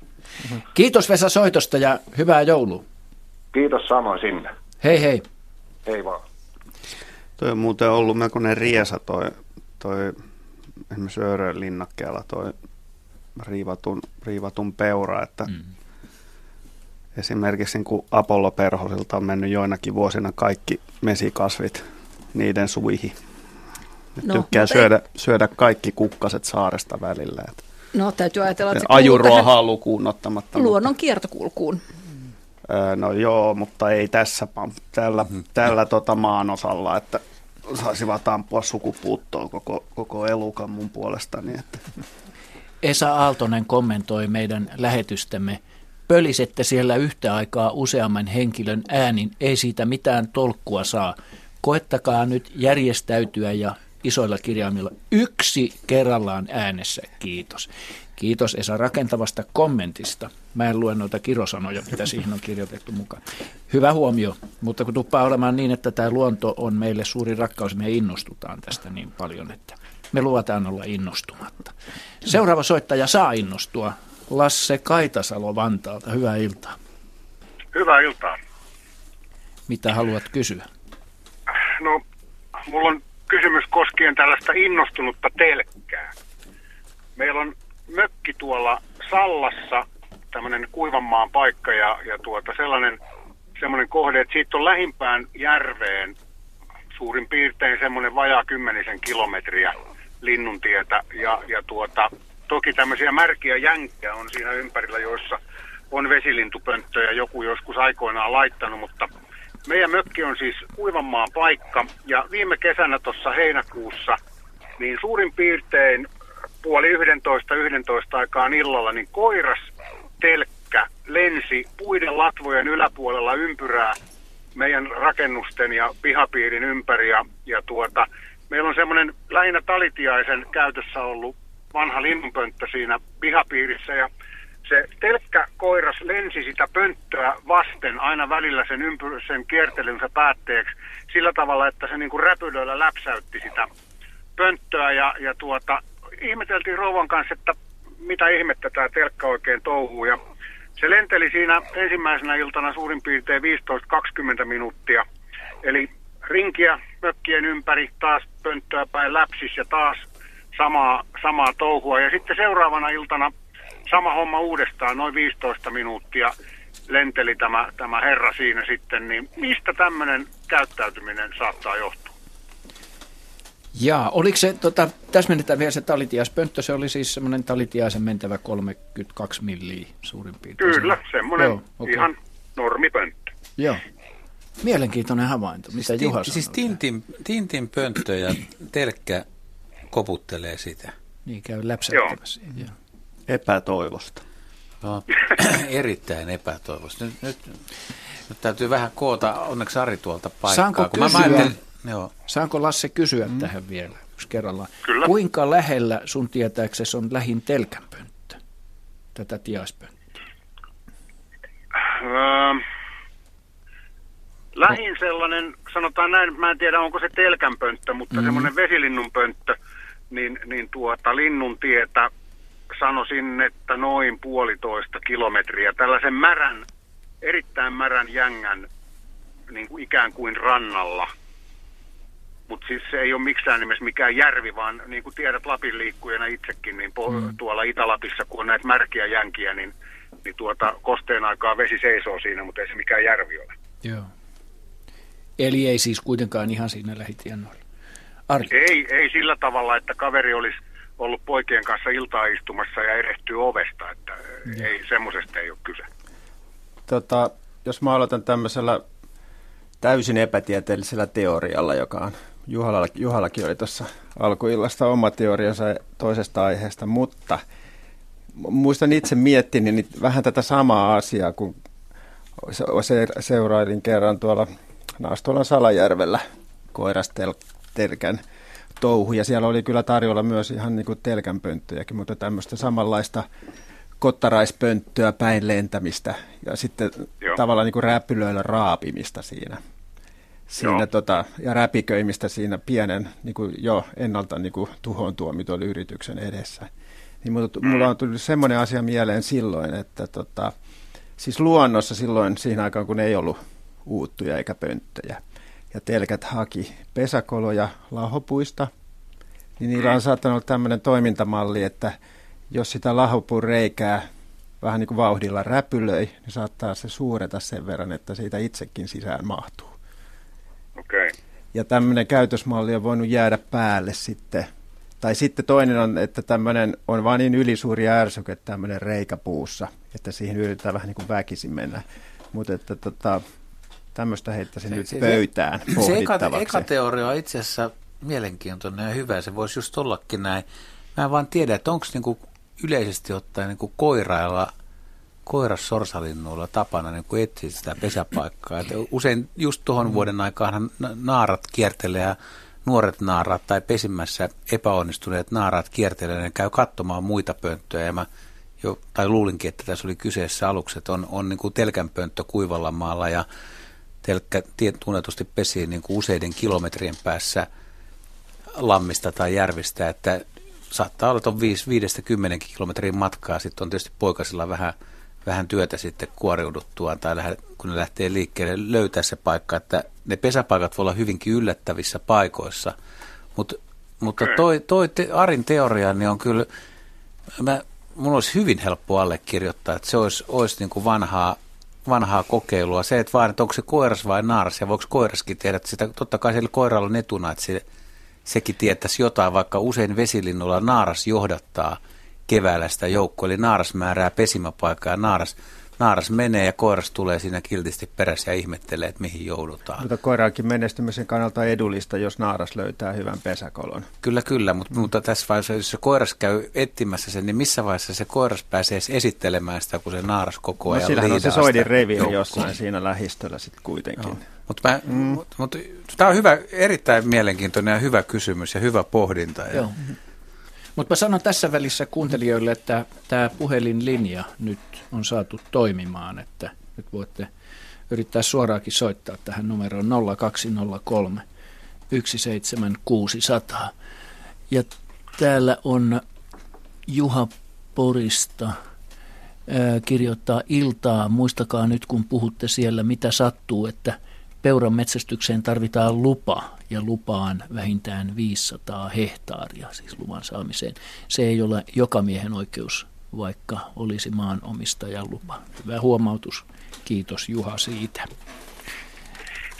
Kiitos Vesa soitosta ja hyvää joulua. Kiitos samoin sinne. Hei hei. Hei vaan. Toi on muuten ollut melkoinen riesa toi, toi esimerkiksi Öörön linnakkeella toi riivatun, riivatun peura, että mm. esimerkiksi niin kuin Apollo Perhosilta on mennyt joinakin vuosina kaikki mesikasvit niiden suihin. Ne No, tykkää mutta ei- syödä, syödä kaikki kukkaset saaresta välillä. Että No täytyy ajatella, että se kuuluu ajuruohaa lukuun ottamatta. tähän mutta- luonnon kiertokulkuun. Öö, No joo, mutta ei tässä, tällä, tällä tota maanosalla, että saisivat ampua sukupuuttoon koko, koko elukan mun puolestani. Että. Esa Aaltonen kommentoi meidän lähetystämme. Pölisette siellä yhtä aikaa useamman henkilön äänin, ei siitä mitään tolkkua saa. Koettakaa nyt järjestäytyä ja isoilla kirjaimilla yksi kerrallaan äänessä. Kiitos. Kiitos Esa rakentavasta kommentista. Mä en lue noita kirosanoja, mitä siihen on kirjoitettu mukaan. Hyvä huomio, mutta kun tuppaa olemaan niin, että tämä luonto on meille suuri rakkaus, me innostutaan tästä niin paljon, että me luvataan olla innostumatta. Seuraava soittaja saa innostua. Lasse Kaitasalo Vantaalta, hyvää iltaa. Hyvää iltaa. Mitä haluat kysyä? No, mulla on kysymys koskien tällaista innostunutta telkkää. Meillä on mökki tuolla Sallassa, tämmöinen kuivanmaan paikka ja, ja tuota, sellainen semmoinen kohde, että siitä on lähimpään järveen suurin piirtein semmoinen vajaa kymmenisen kilometriä linnuntietä ja, ja tuota, toki tämmöisiä märkiä jänkiä on siinä ympärillä, joissa on vesilintupönttöjä joku joskus aikoinaan laittanut, mutta meidän mökki on siis Kuivanmaan paikka. Ja viime kesänä tuossa heinäkuussa niin suurin piirtein puoli 11, 11 aikaan illalla, niin koiras telkkä lensi puiden latvojen yläpuolella ympyrää meidän rakennusten ja pihapiirin ympäri. Ja, ja tuota, meillä on semmoinen lähinnä talitiaisen käytössä ollut vanha linnunpönttö siinä pihapiirissä ja se telkkä koiras lensi sitä pönttöä vasten aina välillä sen, ympy- sen kiertelynsä päätteeksi sillä tavalla, että se niin kuin räpylöillä läpsäytti sitä pönttöä ja, ja tuota, ihmeteltiin rouvan kanssa, että mitä ihmettä tämä telkka oikein touhuu ja se lenteli siinä ensimmäisenä iltana suurin piirtein 15-20 minuuttia. Eli rinkiä mökkien ympäri, taas pönttöä päin läpsis ja taas samaa, samaa touhua. Ja sitten seuraavana iltana sama homma uudestaan, noin 15 minuuttia lenteli tämä, tämä herra siinä sitten. Niin mistä tämmöinen käyttäytyminen saattaa johtua? Jaa, oliko se, tota, täsmennetään vielä se talitiaispönttö, se oli siis semmoinen talitiaisen mentävä 32 milliä suurin piirtein. Kyllä, semmoinen Joo, okei. ihan normipönttö. Joo. Mielenkiintoinen havainto, mitä Siis, Juha siis tintin, tintin pönttö ja telkkä koputtelee sitä. Niin käy läpsäyttämässä. Joo. Epätoivosta. No, [COUGHS] erittäin epätoivoista. Nyt, nyt, nyt täytyy vähän koota, onneksi Ari tuolta paikkaa. Saanko, kun kysyä, mä ajattelin, joo. saanko Lasse kysyä mm. tähän vielä yksi kerrallaan? Kyllä. Kuinka lähellä sun tietääksesi on lähin telkänpönttö, tätä tiaispönttöä? Öö, lähin sellainen, sanotaan näin, mä en tiedä onko se telkänpönttö, mutta mm. semmoinen vesilinnunpönttö, niin, niin tuota linnun tietä sanoisin, että noin puolitoista kilometriä. Tällaisen märän, erittäin märän jängän niin kuin ikään kuin rannalla. Mutta siis se ei ole missään nimessä mikään järvi, vaan niin kuin tiedät Lapin liikkujana itsekin, niin po- mm. tuolla Itä-Lapissa, kun on näitä märkiä jänkiä, niin, niin tuota, kosteen aikaa vesi seisoo siinä, mutta ei se mikään järvi ole. Joo. Eli ei siis kuitenkaan ihan siinä lähitienoilla. Arki. Ei, ei sillä tavalla, että kaveri olisi ollut poikien kanssa iltaa istumassa ja erehtyy ovesta, että ja. ei, semmoisesta ei ole kyse. Tota, jos mä aloitan tämmöisellä täysin epätieteellisellä teorialla, joka on Juhalla, Juhallakin oli tuossa alkuillasta oma teoriansa toisesta aiheesta, mutta muistan itse miettinyt niin vähän tätä samaa asiaa, kun seurailin kerran tuolla Naastolan Salajärvellä koirastelkän touhu. Ja siellä oli kyllä tarjolla myös ihan niin kuin telkänpönttöjäkin, mutta tämmöistä samanlaista kottaraispönttöä päin lentämistä ja sitten Joo. tavallaan niin kuin räpylöillä raapimista siinä. Siinä tota, ja räpiköimistä siinä pienen niin kuin jo ennalta niin kuin tuhoon tuomitun yrityksen edessä. Niin mutta, mm. mulla on tullut semmoinen asia mieleen silloin, että tota, siis luonnossa silloin siinä aikaan, kun ei ollut uuttuja eikä pönttöjä, ja telkät haki pesäkoloja lahopuista, niin niillä on saattanut olla tämmöinen toimintamalli, että jos sitä lahopuun reikää vähän niin kuin vauhdilla räpylöi, niin saattaa se suureta sen verran, että siitä itsekin sisään mahtuu. Okay. Ja tämmöinen käytösmalli on voinut jäädä päälle sitten. Tai sitten toinen on, että tämmöinen on vain niin ylisuuri ärsyke, tämmöinen reikä puussa, että siihen yritetään vähän niin kuin väkisin mennä. Mutta että tota, tämmöistä heittäisin se, nyt se, pöytään se, se eka, eka teoria on itse asiassa mielenkiintoinen ja hyvä. Se voisi just ollakin näin. Mä en vaan tiedä, että onko niinku yleisesti ottaen niinku koirailla, koiras sorsalinnuilla tapana niinku etsiä sitä pesäpaikkaa. Et usein just tuohon mm. vuoden aikaan naarat kiertelee ja nuoret naarat tai pesimmässä epäonnistuneet naarat kiertelee ja ne käy katsomaan muita pönttöjä. Ja mä jo, tai luulinkin, että tässä oli kyseessä aluksi, että on, on niin kuin telkänpönttö kuivalla maalla ja telkkä tunnetusti pesii niin kuin useiden kilometrien päässä lammista tai järvistä, että saattaa olla tuon 5-10 kilometrin matkaa, sitten on tietysti poikasilla vähän, vähän työtä sitten kuoriuduttua tai kun ne lähtee liikkeelle löytää se paikka, että ne pesäpaikat voi olla hyvinkin yllättävissä paikoissa, Mut, mutta toi, toi te, Arin teoria niin on kyllä, mä, mun olisi hyvin helppo allekirjoittaa, että se olisi, olisi niin kuin vanhaa vanhaa kokeilua. Se, että vaan, että onko se koiras vai naaras ja voiko koiraskin tehdä sitä. Totta kai sillä koiralla on etuna, että se, sekin tietäisi jotain, vaikka usein vesilinnulla naaras johdattaa keväällä sitä joukkoa. Eli naaras määrää pesimäpaikkaa ja naaras naaras menee ja koiras tulee siinä kiltisti perässä ja ihmettelee, että mihin joudutaan. Mutta koiraakin menestymisen kannalta edullista, jos naaras löytää hyvän pesäkolon. Kyllä, kyllä, mutta, mutta tässä vaiheessa, jos se koiras käy etsimässä sen, niin missä vaiheessa se koiras pääsee esittelemään sitä, kun se naaras koko no ajan no, sillähän on se soidin reviiri jossain siinä lähistöllä sitten kuitenkin. Joo. Mutta mm. mut, mut, tämä on hyvä, erittäin mielenkiintoinen ja hyvä kysymys ja hyvä pohdinta. Ja, Joo. Mutta mä sanon tässä välissä kuuntelijoille, että tämä puhelinlinja nyt on saatu toimimaan, että nyt voitte yrittää suoraakin soittaa tähän numeroon 0203 17600. Ja täällä on Juha Porista kirjoittaa iltaa. Muistakaa nyt, kun puhutte siellä, mitä sattuu, että – Peuran metsästykseen tarvitaan lupa ja lupaan vähintään 500 hehtaaria, siis luvan saamiseen. Se ei ole joka miehen oikeus, vaikka olisi maanomistajan lupa. Hyvä huomautus. Kiitos Juha siitä.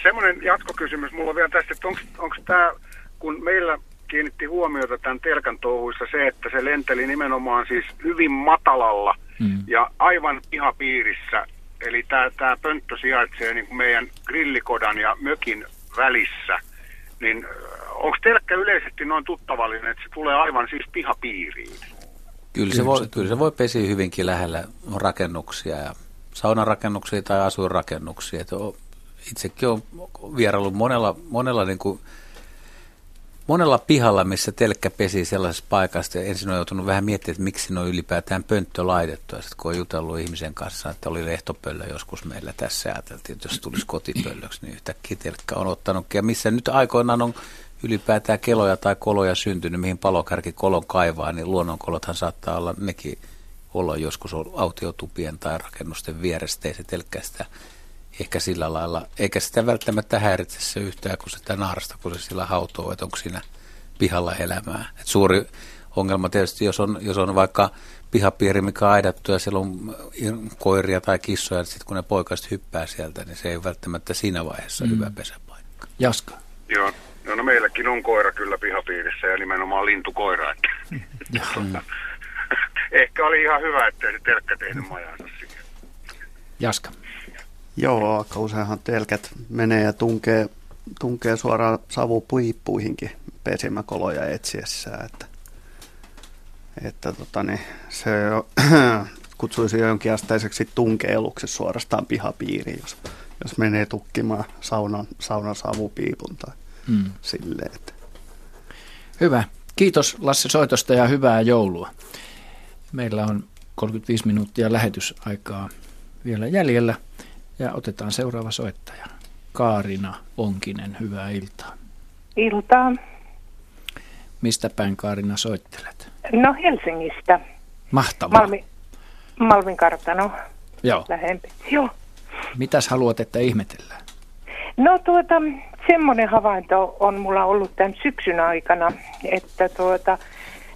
Semmoinen jatkokysymys mulla on vielä tästä, että onko tämä, kun meillä kiinnitti huomiota tämän telkan touhuissa se, että se lenteli nimenomaan siis hyvin matalalla mm. ja aivan pihapiirissä Eli tämä pönttö sijaitsee niin kuin meidän grillikodan ja mökin välissä. Niin onko telkkä yleisesti noin tuttavallinen, että se tulee aivan siis pihapiiriin? Kyllä se, voi, kyllä se voi pesiä hyvinkin lähellä rakennuksia ja saunarakennuksia tai asuinrakennuksia. Että itsekin olen vieraillut monella, monella, niin kuin, monella pihalla, missä telkkä pesi sellaisessa paikassa. Ja ensin on joutunut vähän miettimään, että miksi ne on ylipäätään pönttö laitettu. Ja sitten kun on jutellut ihmisen kanssa, että oli lehtopöllö joskus meillä tässä, ajateltiin, että jos tulisi kotipöllöksi, niin yhtäkkiä telkkä on ottanut. Ja missä nyt aikoinaan on ylipäätään keloja tai koloja syntynyt, mihin palokärki kolon kaivaa, niin luonnonkolothan saattaa olla nekin olla joskus autiotupien tai rakennusten vieressä, ei se ehkä sillä lailla, eikä sitä välttämättä häiritse se yhtään, kun sitä naarasta, kun se sillä hautoo, että onko siinä pihalla elämää. Et suuri ongelma tietysti, jos on, jos on vaikka pihapiiri, mikä on aidattu ja siellä on koiria tai kissoja, niin sitten kun ne poikaiset hyppää sieltä, niin se ei välttämättä siinä vaiheessa mm. hyvä pesäpaikka. Jaska. Joo, no, no meilläkin on koira kyllä pihapiirissä ja nimenomaan lintukoira. Että. [LAUGHS] [LAUGHS] Ehkä oli ihan hyvä, ettei se telkkä tehnyt majansa siihen. Jaska. Joo, aika useinhan telkät menee ja tunkee, tunkee suoraan savupuippuihinkin pesimäkoloja etsiessä. Että, että tota, niin, se [CLEARS THROAT] kutsuisi jonkinasteiseksi tunkeiluksi suorastaan pihapiiriin, jos, jos menee tukkimaan saunan, saunan savupiipun tai mm. silleen. Että. Hyvä. Kiitos Lasse soitosta ja hyvää joulua. Meillä on 35 minuuttia lähetysaikaa vielä jäljellä ja otetaan seuraava soittaja. Kaarina Onkinen, hyvää iltaa. Iltaa. Mistä päin Kaarina soittelet? No Helsingistä. Mahtavaa. Malmi, Malmin kartano. Joo. Lähempi. Joo. Mitäs haluat, että ihmetellään? No tuota, semmoinen havainto on mulla ollut tämän syksyn aikana, että tuota,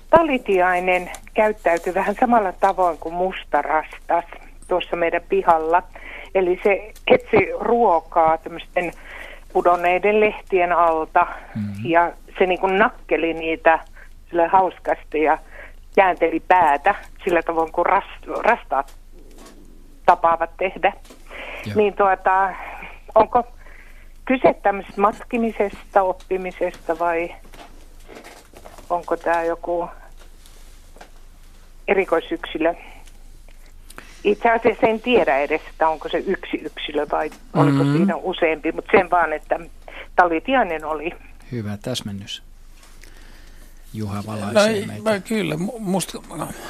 talitiainen käyttäytyy vähän samalla tavoin kuin mustarastas tuossa meidän pihalla. Eli se etsi ruokaa tämmöisten pudonneiden lehtien alta mm-hmm. ja se niin kuin nakkeli niitä sille hauskasti ja käänteli päätä sillä tavoin kuin rast, rastaat tapaavat tehdä. Joo. Niin tuota, onko kyse tämmöisestä matkimisesta, oppimisesta vai onko tämä joku erikoisyksilö? Itse asiassa en tiedä edes, että onko se yksi yksilö vai mm-hmm. oliko siinä useampi, mutta sen vaan, että Talitiainen oli. Hyvä täsmennys. Juha valaisee no, meitä. No, kyllä, musta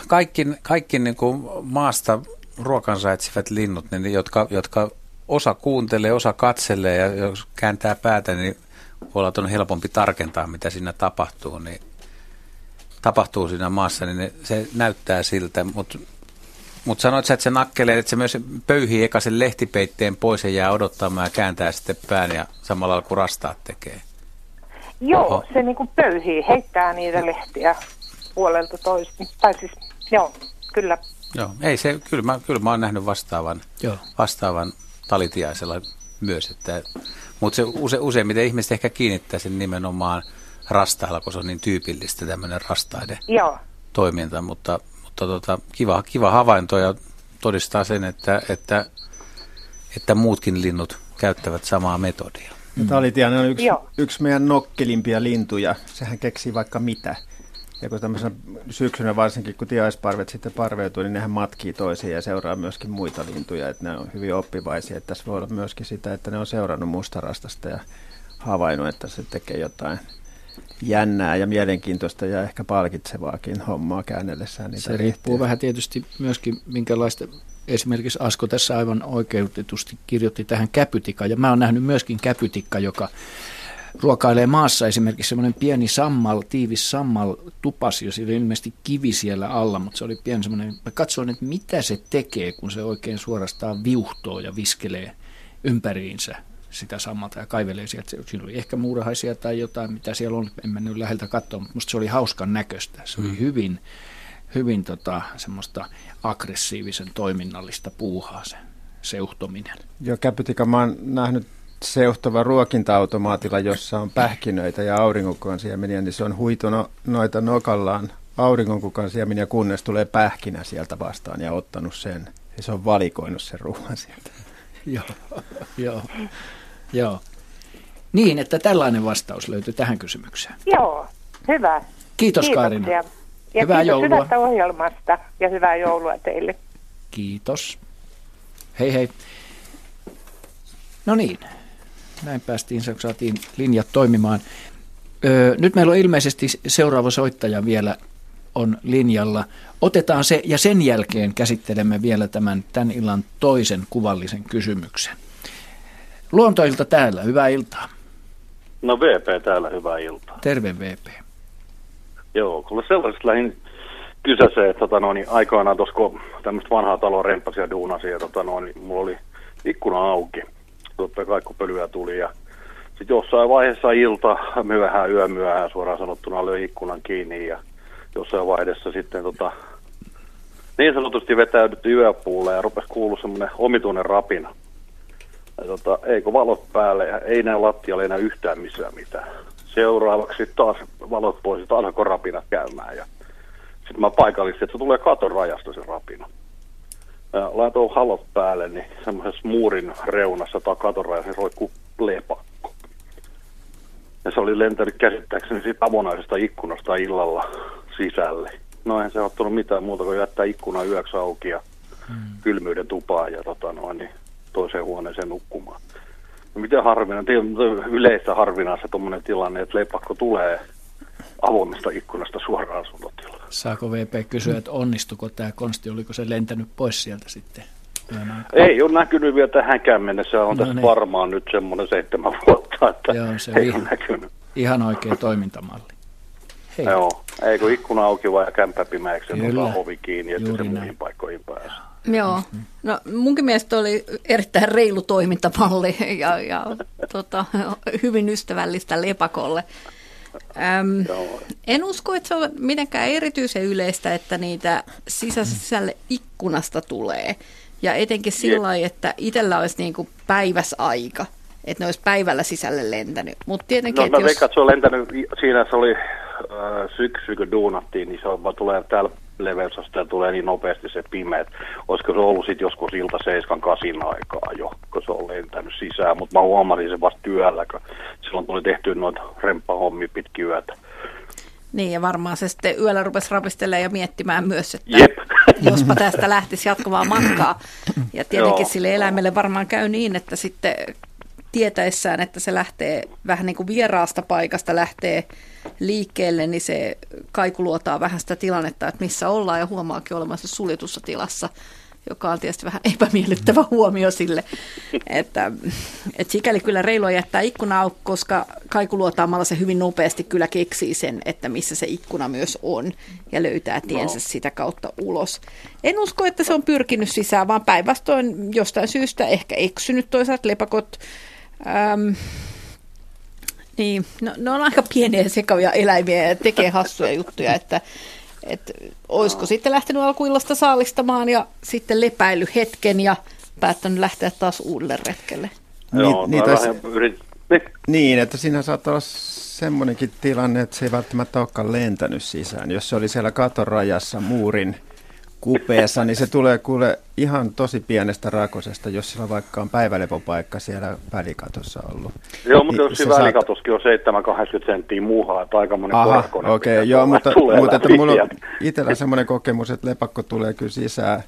kaikki, kaikki niin kuin maasta ruokansa etsivät linnut, niin jotka, jotka osa kuuntelee, osa katselee ja jos kääntää päätä, niin voi olla, että on helpompi tarkentaa, mitä siinä tapahtuu, niin tapahtuu siinä maassa, niin se näyttää siltä, mutta mutta sanoit sä, että se nakkelee, että se myös pöyhii eka sen lehtipeitteen pois ja jää odottamaan ja kääntää sitten pään ja samalla kuin rastaat tekee. Joo, Oho. se niin kuin pöyhii, heittää niitä lehtiä puolelta toista. Tai siis, joo, kyllä. Joo, ei se, kyllä mä, kyllä mä oon nähnyt vastaavan, joo. vastaavan talitiaisella myös, että, mutta se use, useimmiten ihmiset ehkä kiinnittää sen nimenomaan rastailla, kun se on niin tyypillistä tämmöinen rastaiden Joo. toiminta, mutta, mutta tota, kiva, kiva havainto ja todistaa sen, että, että, että muutkin linnut käyttävät samaa metodia. Mm. Talitiainen on yksi, yksi meidän nokkelimpia lintuja. Sehän keksii vaikka mitä. Ja kun tämmöisenä syksynä varsinkin, kun tiaisparvet sitten parveutuu, niin nehän matkii toisiin ja seuraa myöskin muita lintuja. Että ne on hyvin oppivaisia. Että tässä voi olla myöskin sitä, että ne on seurannut mustarastasta ja havainnut, että se tekee jotain jännää ja mielenkiintoista ja ehkä palkitsevaakin hommaa käännellessään niitä Se lehtiä. riippuu vähän tietysti myöskin, minkälaista esimerkiksi Asko tässä aivan oikeutetusti kirjoitti tähän käpytikkaan, ja mä oon nähnyt myöskin käpytikka, joka ruokailee maassa esimerkiksi semmoinen pieni sammal, tiivis sammal tupas, ja oli ilmeisesti kivi siellä alla, mutta se oli pieni semmoinen, mä katsoin, että mitä se tekee, kun se oikein suorastaan viuhtoo ja viskelee ympäriinsä sitä sammalta ja kaivelee sieltä. Siinä oli ehkä muurahaisia tai jotain, mitä siellä on, en mennyt läheltä katsoa, mutta musta se oli hauskan näköistä. Se oli mm. hyvin, hyvin tota, semmoista aggressiivisen toiminnallista puuhaa se seuhtominen. Joo, Käpytika, mä oon nähnyt seuhtava ruokinta-automaatilla, jossa on pähkinöitä ja auringonkukan siemeniä, niin se on huitunut noita nokallaan auringonkukan siemeniä, kunnes tulee pähkinä sieltä vastaan ja ottanut sen. Ja se on valikoinut sen ruoan sieltä. joo, joo, joo. Niin, että tällainen vastaus löytyy tähän kysymykseen. Joo, hyvä. Kiitos Kiitoksia. Kaarina. Ja hyvää kiitos joulua. hyvästä ohjelmasta ja hyvää joulua teille. Kiitos. Hei hei. No niin, näin päästiin, saatiin linjat toimimaan. Öö, nyt meillä on ilmeisesti seuraava soittaja vielä on linjalla. Otetaan se ja sen jälkeen käsittelemme vielä tämän tämän illan toisen kuvallisen kysymyksen. Luontoilta täällä, hyvää iltaa. No VP täällä, hyvää iltaa. Terve VP. Joo, kuule sellaisesta lähin kysäseen, että tota noin, aikoinaan tuossa kun tämmöistä vanhaa taloa remppasia ja duunasia, ja tota noin, niin mulla oli ikkuna auki. Totta kai kun pölyä tuli ja sitten jossain vaiheessa ilta, myöhään, yömyöhään suoraan sanottuna löi ikkunan kiinni ja jossain vaiheessa sitten tota, niin sanotusti vetäydytty yöpuulle ja rupesi kuulua semmoinen omituinen rapina. Ja tota, eikö valot päälle ja ei näe lattialle enää yhtään missään mitään. Seuraavaksi taas valot pois ja taas rapina käymään. Ja sitten mä paikallistin, että se tulee katon rajasta se rapina. Ja laitoin halot päälle, niin semmoisessa muurin reunassa tai katon rajassa niin roikkuu lepakko. Ja se oli lentänyt käsittääkseni siitä avonaisesta ikkunasta illalla sisälle. No en se ottanut mitään muuta kuin jättää ikkuna yöksi auki ja hmm. kylmyyden tupaan ja tota noin, niin toiseen huoneeseen nukkumaan. No miten harvinainen, yleistä harvinaista tuommoinen tilanne, että lepakko tulee avoimesta ikkunasta suoraan asuntotilaan. Saako VP kysyä, että onnistuko tämä konsti, oliko se lentänyt pois sieltä sitten? Ei ole näkynyt vielä tähänkään mennessä, on no tässä niin. varmaan nyt semmoinen seitsemän [LAUGHS] vuotta, että Joo, se ei ihan, ole näkynyt. Ihan oikea toimintamalli. Hei. Joo, ei kun ikkuna auki vai kämppä pimeäksi ovi kiinni, että se muihin paikkoihin pääsee. Joo, no munkin mielestä oli erittäin reilu toimintamalli ja, ja tota, hyvin ystävällistä lepakolle. Äm, en usko, että se on mitenkään erityisen yleistä, että niitä sisälle ikkunasta tulee. Ja etenkin sillä lailla, että itsellä olisi niinku päiväsaika, että ne olisi päivällä sisälle lentänyt. Mut tietenkin, no mä jos... veikkaan, että se on lentänyt, siinä se oli äh, syksy, kun duunattiin, niin se on, tulee täällä leveysasteella tulee niin nopeasti se pimeä, että olisiko se ollut sitten joskus ilta 7 kasin aikaa jo, kun se on lentänyt sisään, mutta mä huomasin sen vasta työllä, kun silloin tuli tehty noita remppahommia pitkin yötä. Niin, ja varmaan se sitten yöllä rupesi rapistelemaan ja miettimään myös, että Jep. [LAUGHS] jospa tästä lähtisi jatkamaan matkaa. Ja tietenkin Joo. sille eläimelle varmaan käy niin, että sitten tietäessään, että se lähtee vähän niin kuin vieraasta paikasta lähtee liikkeelle, niin se kaikuluotaa vähän sitä tilannetta, että missä ollaan ja huomaakin olevansa suljetussa tilassa, joka on tietysti vähän epämiellyttävä huomio sille, että, että sikäli kyllä reilua jättää ikkuna auki, koska kaikuluotaamalla se hyvin nopeasti kyllä keksii sen, että missä se ikkuna myös on ja löytää tiensä sitä kautta ulos. En usko, että se on pyrkinyt sisään, vaan päinvastoin jostain syystä ehkä eksynyt toisaalta lepakot. Äm, niin, no, ne on aika pieniä ja sekavia eläimiä ja tekee hassuja juttuja, että että olisiko sitten lähtenyt alkuillasta saalistamaan ja sitten lepäily hetken ja päättänyt lähteä taas uudelle retkelle. Joo, niin, yrit... niin. Niin, että siinä saattaa olla semmoinenkin tilanne, että se ei välttämättä olekaan lentänyt sisään. Jos se oli siellä katon rajassa muurin kupeessa, niin se tulee kuule ihan tosi pienestä rakosesta, jos sillä vaikka on päivälepopaikka siellä välikatossa ollut. Joo, mutta Niin jos se se välikatoskin on 7-80 senttiä muuhaa, että aika monen Aha, okei, pitäisi joo, mutta, tulee mutta että mulla on itsellä semmoinen kokemus, että lepakko tulee kyllä sisään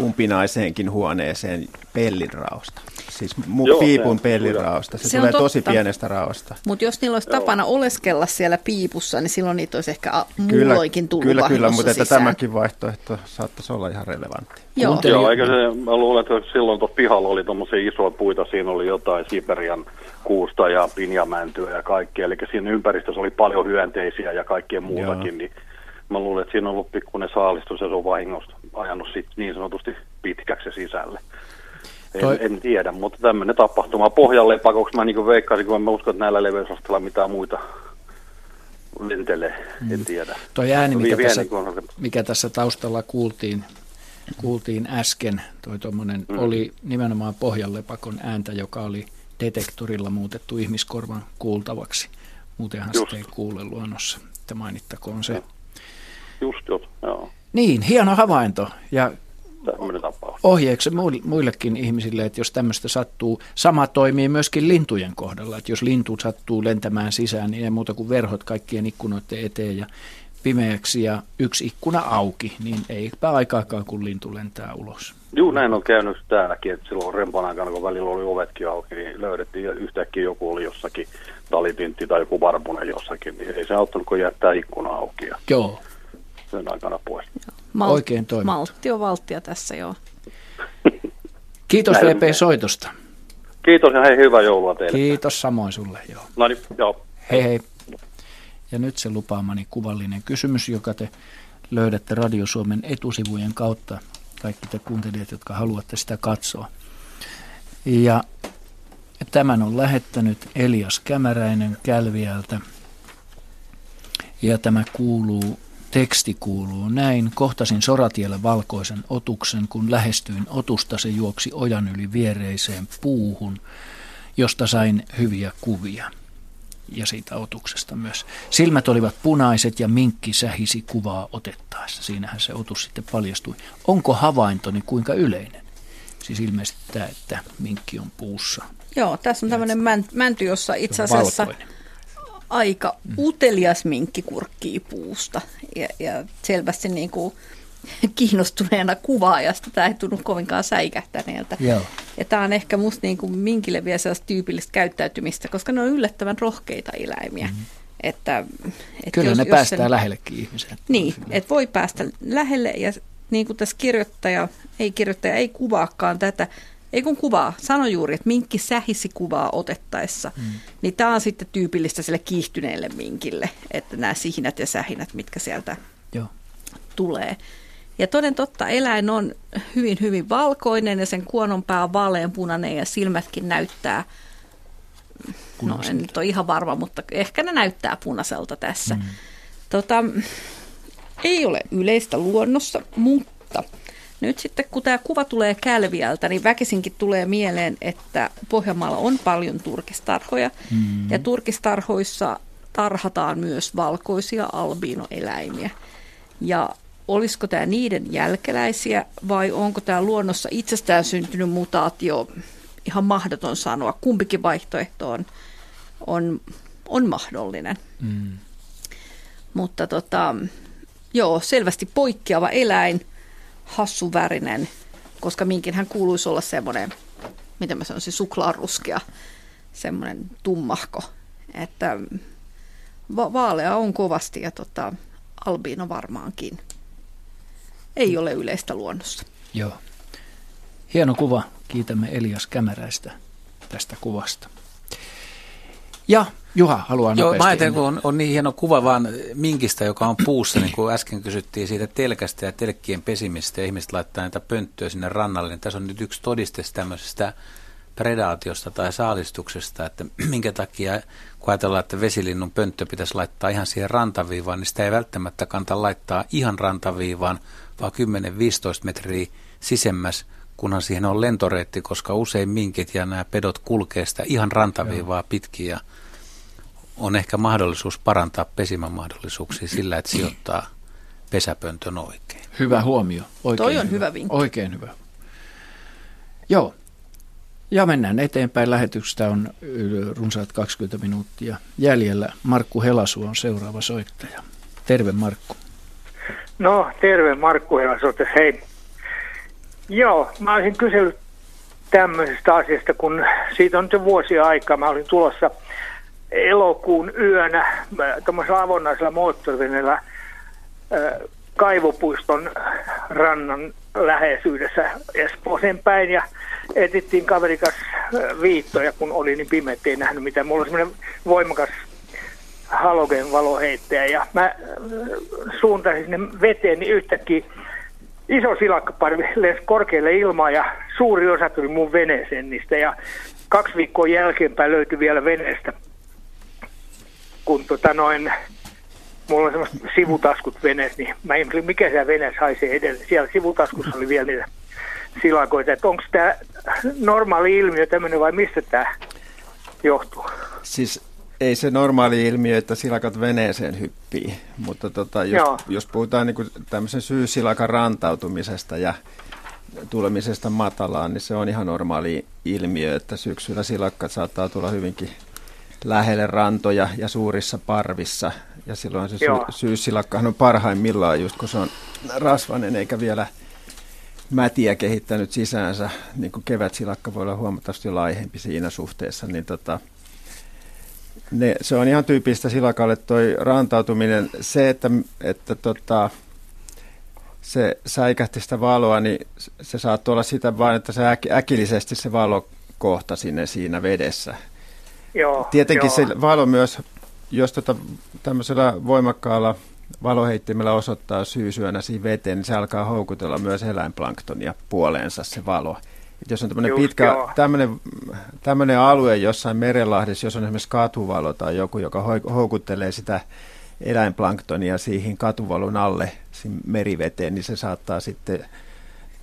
umpinaiseenkin huoneeseen pellin-raosta. Siis mu- Joo, piipun pellin-raosta. Se, Se on tulee tosi pienestä raosta. Mutta jos niillä olisi tapana oleskella siellä piipussa, niin silloin niitä olisi ehkä muulloinkin tullut kyllä, kyllä, mutta että tämäkin vaihtoehto saattaisi olla ihan relevantti. Joo. Joo, eikö se, mä luulen, että silloin tuossa pihalla oli tuommoisia isoja puita, siinä oli jotain Siberian kuusta ja pinjamäntyä ja kaikkea, eli siinä ympäristössä oli paljon hyönteisiä ja kaikkea muutakin, niin mä luulen, että siinä on ollut pikkuinen saalistus ja se on vahingosta ajanut sit niin sanotusti pitkäksi sisälle. En, Toi- en tiedä, mutta tämmöinen tapahtuma pohjalle pakoksi mä niin veikkaisin, kun mä uskon, että näillä leveysasteilla mitään muita lentelee, en tiedä. Toi ääni, mikä Vie- tässä, niin mikä tässä taustalla kuultiin, kuultiin äsken, toi tommonen, Mm. oli nimenomaan pohjanlepakon ääntä, joka oli detektorilla muutettu ihmiskorvan kuultavaksi. Muutenhan Just. sitä ei kuule luonnossa, että mainittakoon se. Just, just, joo, Niin, hieno havainto. Ja ohjeeksi muille- muillekin ihmisille, että jos tämmöistä sattuu, sama toimii myöskin lintujen kohdalla, että jos lintu sattuu lentämään sisään, niin ei muuta kuin verhot kaikkien ikkunoiden eteen ja pimeäksi ja yksi ikkuna auki, niin eipä aikaakaan kun lintu lentää ulos. Joo, näin on käynyt täälläkin, että silloin rempan aikana, kun välillä oli ovetkin auki, niin löydettiin ja yhtäkkiä joku oli jossakin talitintti tai joku varpunen jossakin, niin ei se auttanut, kun jättää ikkuna auki Joo. Sen aikana pois. Mal- Oikein toimittu. Maltti on valttia tässä, joo. [LAUGHS] Kiitos. VP soitosta. Kiitos ja hei, hyvää joulua teille. Kiitos samoin sulle, joo. No niin, joo. Hei hei. Ja nyt se lupaamani kuvallinen kysymys, joka te löydätte Radio Suomen etusivujen kautta. Kaikki te kuuntelijat, jotka haluatte sitä katsoa. Ja tämän on lähettänyt Elias Kämäräinen Kälviältä. Ja tämä kuuluu, teksti kuuluu näin. Kohtasin soratiellä valkoisen otuksen, kun lähestyin otusta, se juoksi ojan yli viereiseen puuhun, josta sain hyviä kuvia ja siitä otuksesta myös. Silmät olivat punaiset ja minkki sähisi kuvaa otettaessa. Siinähän se otus sitten paljastui. Onko havaintoni kuinka yleinen? Siis ilmeisesti tämä, että minkki on puussa. Joo, tässä on tämmöinen män- mänty, jossa itse asiassa Valkoinen. Aika utelias minkki kurkkii puusta. Ja, ja selvästi niin kuin [LAUGHS] kiinnostuneena kuvaajasta tämä ei tunnu kovinkaan säikähtäneeltä. Joo. Ja tämä on ehkä musta niin kuin minkille vielä sellaista tyypillistä käyttäytymistä, koska ne on yllättävän rohkeita eläimiä. Mm-hmm. Että, että Kyllä jos, ne jos päästää sen- läheillekin ihmisiä. Niin, että voi päästä lähelle ja niin kuin tässä kirjoittaja, ei kirjoittaja, ei kuvaakaan tätä, ei kun kuvaa, sano juuri, että minkki sähisi kuvaa otettaessa, mm. niin tämä on sitten tyypillistä sille kiihtyneelle minkille, että nämä sihinät ja sähinät, mitkä sieltä Joo. tulee. Ja toden totta, eläin on hyvin, hyvin valkoinen ja sen kuononpää on vaaleanpunainen ja silmätkin näyttää, no en nyt ole ihan varma, mutta ehkä ne näyttää punaiselta tässä. Mm. Tota, ei ole yleistä luonnossa, mutta nyt sitten kun tämä kuva tulee Kälviältä, niin väkisinkin tulee mieleen, että Pohjanmaalla on paljon turkistarhoja. Mm. Ja turkistarhoissa tarhataan myös valkoisia albiinoeläimiä. Ja olisiko tämä niiden jälkeläisiä vai onko tämä luonnossa itsestään syntynyt mutaatio? Ihan mahdoton sanoa. Kumpikin vaihtoehto on, on, on mahdollinen. Mm. Mutta tota, joo, selvästi poikkeava eläin, hassuvärinen, koska minkinhän kuuluisi olla semmoinen, miten mä sanoisin, suklaaruskea, semmoinen tummahko. Että va- vaalea on kovasti ja tota, albiino varmaankin. Ei ole yleistä luonnossa. Joo. Hieno kuva. Kiitämme Elias Kämäräistä tästä kuvasta. Ja Juha haluaa Joo, nopeasti. mä ajattelin, kun on, on niin hieno kuva vaan minkistä, joka on puussa, niin kuin äsken kysyttiin siitä telkästä ja telkkien pesimistä, ja ihmiset laittaa näitä pönttöjä sinne rannalle, niin tässä on nyt yksi todiste tämmöisestä predaatiosta tai saalistuksesta, että [CLEARS THROAT] minkä takia, kun ajatellaan, että vesilinnun pönttö pitäisi laittaa ihan siihen rantaviivaan, niin sitä ei välttämättä kanta laittaa ihan rantaviivaan, vaan 10-15 metriä sisemmäs, kunhan siihen on lentoreitti, koska usein minkit ja nämä pedot kulkee sitä ihan rantaviivaa pitkin ja on ehkä mahdollisuus parantaa pesimämahdollisuuksia sillä, että sijoittaa pesäpöntön oikein. Hyvä huomio. Oikein Toi on hyvä vinkki. Oikein hyvä. Joo. Ja mennään eteenpäin. Lähetystä on runsaat 20 minuuttia jäljellä. Markku Helasu on seuraava soittaja. Terve Markku. No, terve Markku Helasote, hei. Joo, mä olisin kysellyt tämmöisestä asiasta, kun siitä on nyt jo vuosia aikaa. Mä olin tulossa elokuun yönä tuommoisella avonnaisella moottoriveneellä kaivopuiston rannan läheisyydessä Espooseen päin ja etittiin kaverikas viittoja, kun oli niin pimeä, ei nähnyt mitään. Mulla oli semmoinen voimakas halogen valoheittäjä ja mä suuntasin sinne veteen, niin yhtäkkiä iso silakkaparvi lensi korkealle ilmaan ja suuri osa tuli mun veneeseen niistä ja kaksi viikkoa jälkeenpäin löytyi vielä veneestä, kun tota noin, mulla on semmoiset sivutaskut veneessä, niin mä ihmettelin, mikä se veneessä haisee edelleen. Siellä sivutaskussa oli vielä niitä silakoita, että onko tämä normaali ilmiö tämmöinen vai mistä tämä johtuu? Siis ei se normaali ilmiö, että silakat veneeseen hyppii, mutta tota, jos, Joo. jos puhutaan niin tämmöisen syysilakan rantautumisesta ja tulemisesta matalaan, niin se on ihan normaali ilmiö, että syksyllä silakkat saattaa tulla hyvinkin lähelle rantoja ja suurissa parvissa. Ja silloin se sy- syyssilakkahan on parhaimmillaan just kun se on rasvainen eikä vielä mätiä kehittänyt sisäänsä, niin kuin kevätsilakka voi olla huomattavasti laihempi siinä suhteessa, niin tota, ne, se on ihan tyypistä silakalle toi rantautuminen. Se, että, että tota, se säikähti sitä valoa, niin se saattoi olla sitä vain, että se äk, äkillisesti se valo kohta sinne siinä vedessä. Joo, Tietenkin joo. se valo myös, jos tota, tämmöisellä voimakkaalla valoheittimellä osoittaa syysyönä siinä veteen, niin se alkaa houkutella myös eläinplanktonia puoleensa se valo. Et jos on tämmöinen Just, pitkä, tämmöinen, tämmöinen alue jossain merenlahdissa, jos on esimerkiksi katuvalo tai joku, joka houkuttelee sitä eläinplanktonia siihen katuvalon alle siihen meriveteen, niin se saattaa sitten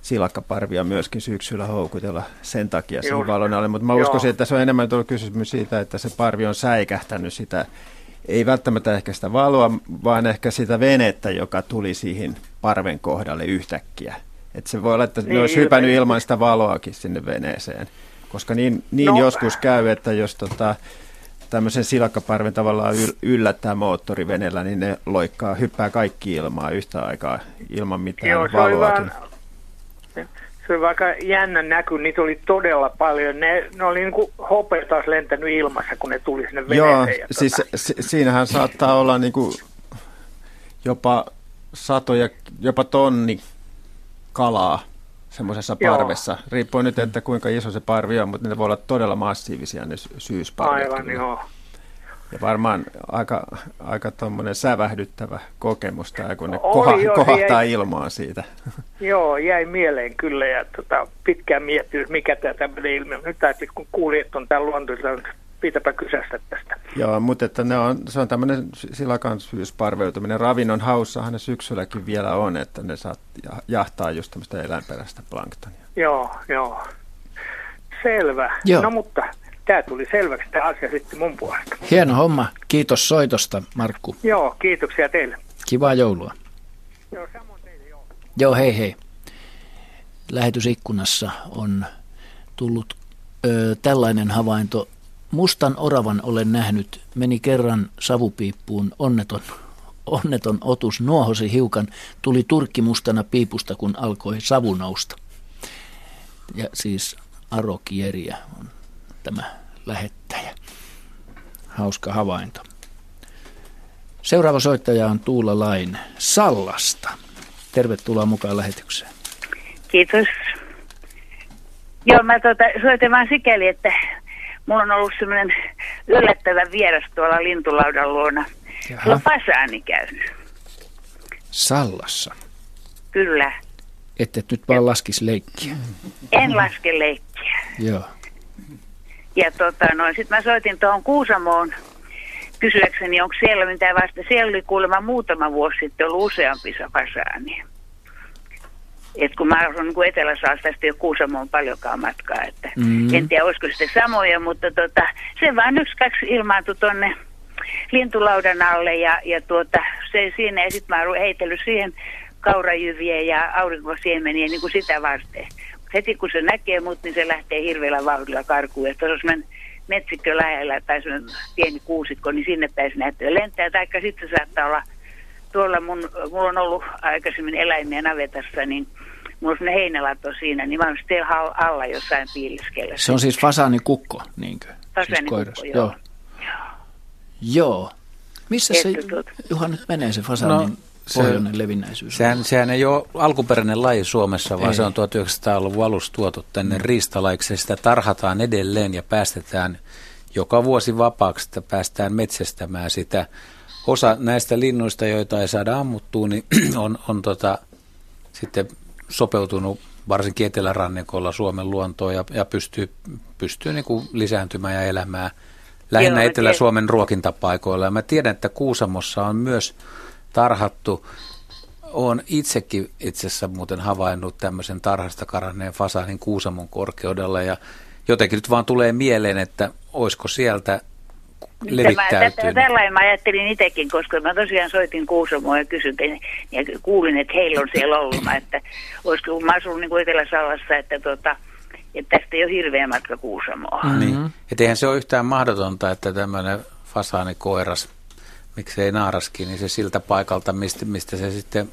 silakkaparvia myöskin syksyllä houkutella sen takia Just. valon alle. Mutta mä Joo. uskoisin, että se on enemmän tullut kysymys siitä, että se parvi on säikähtänyt sitä, ei välttämättä ehkä sitä valoa, vaan ehkä sitä venettä, joka tuli siihen parven kohdalle yhtäkkiä. Et se voi olla, että ne Niin, olisi hypännyt ilman sitä valoakin sinne veneeseen. Koska niin, niin No. joskus käy, että jos tota, tämmöisen silakkaparven tavallaan yl- yllättää moottorivenellä, niin ne loikkaa, hyppää kaikki ilmaa yhtä aikaa ilman mitään Joo, valoakin. vaan, se oli vaikka jännä näky, niitä oli todella paljon. Ne, ne oli niin kuin hopea taas lentänyt ilmassa, kun ne tuli sinne veneeseen. Joo, ja siis tota, si- siinähän saattaa olla niinku jopa satoja, jopa tonni kalaa semmoisessa Joo. parvessa. Riippuu nyt, että kuinka iso se parvi on, mutta ne voi olla todella massiivisia ne sy- syysparvet. Aivan, kyllä. joo. Ja varmaan aika, aika tuommoinen sävähdyttävä kokemus tämä, kun ne Oli koha, joo, kohahtaa jäi- ilmaa siitä. [LAUGHS] Joo, jäi mieleen kyllä ja tota, pitkään miettinyt, mikä tämä tämmöinen ilmiö. Nyt täytyy, kun kuulin, että on täällä luontoisella, pitäpä kysästä tästä. Joo, mutta että ne on, se on tämmöinen silakan syysparveutuminen. Ravinnon haussahan ne syksylläkin vielä on, että ne saat ja- jahtaa just tämmöistä eläinperäistä planktonia. Joo, joo. Selvä. Joo. No mutta tämä tuli selväksi tämä asia sitten mun puolesta. Hieno homma. Kiitos soitosta, Markku. Joo, kiitoksia teille. Kivaa joulua. Joo, samoin teille, joo. Joo, hei hei. Lähetysikkunassa on tullut ö, tällainen havainto. Mustan oravan olen nähnyt, meni kerran savupiippuun onneton, onneton otus, nuohosi hiukan, tuli turkki mustana piipusta, kun alkoi savu nousta. Ja siis Aro Kieriä on tämä lähettäjä. Hauska havainto. Seuraava soittaja on Tuula Lain Sallasta. Tervetuloa mukaan lähetykseen. Kiitos. Joo, mä tuota, soitin vaan sikäli, että mulla on ollut semmoinen yllättävä vieras tuolla lintulaudan luona. Jaha. Sulla on fasaani käynyt. Sallassa. Kyllä. Että et nyt vaan laskis leikkiä. En laske leikkiä. Joo. Ja tota, no, sitten mä soitin tuohon Kuusamoon kysyäkseni, onko siellä mitään vasta. Siellä oli kuulemma muutama vuosi sitten ollut useampi fasaani. Et kun mä asun niin Etelä-Saastasta jo Kuusamoon paljonkaan matkaa, että Mm. en tiedä olisiko sitten samoja, mutta tota, se vaan yksi kaksi ilmaantui tonne lintulaudan alle ja, ja tuota, se siinä ja sitten mä oon heitellyt siihen kaurajyviä ja aurinkosiemeniä niin kuin sitä varten. Heti kun se näkee mut, niin se lähtee hirveällä vauhdilla karkuun. Ja tuossa on metsikkö lähellä tai pieni kuusikko, niin sinne päin se näyttää lentää. Tai sitten se saattaa olla tuolla mun, mulla on ollut aikaisemmin eläimiä navetassa, niin mulla on heinälato siinä, niin mä oon sitten alla jossain piiliskellä. Se on siis fasaani kukko, niinkö? Fasaanikukko, koiras. joo. joo. Joo. Missä se, Että tuota- Juha, nyt menee se fasaanin no, se- pohjoinen levinnäisyys? Sehän, sehän ei ole alkuperäinen laji Suomessa, vaan Ei. se on 1900-luvun alussa tuotu tänne riistalaiksi. ja Sitä tarhataan edelleen ja päästetään joka vuosi vapaaksi, että päästään metsästämään sitä. Osa näistä linnuista, joita ei saada ammuttua, niin [CLEARS THROAT] on, on tota, sitten sopeutunut varsinkin etelärannikolla Suomen luontoon ja, ja pystyy, pystyy niin kuin lisääntymään ja elämään lähinnä Etelä-Suomen ruokintapaikoilla. Ja mä tiedän, että Kuusamossa on myös tarhattu olen itsekin itse asiassa muuten havainnut tämmöisen tarhasta karanneen fasaanin Kuusamon korkeudella ja jotenkin nyt vaan tulee mieleen, että olisiko sieltä tätä, levittäytynyt. tällainen mä ajattelin itsekin, koska mä tosiaan soitin Kuusamoon ja kysyin ja kuulin, että heillä on siellä ollut, että olisiko, kun mä asun niin Etelä-Sallassa, että tota, Ja tästä ei ole hirveä matka Kuusamoa. Mm-hmm. Niin. Et eihän se ole yhtään mahdotonta, että tämmöinen fasaanikoiras, miksei naaraskin, niin se siltä paikalta, mistä, mistä se sitten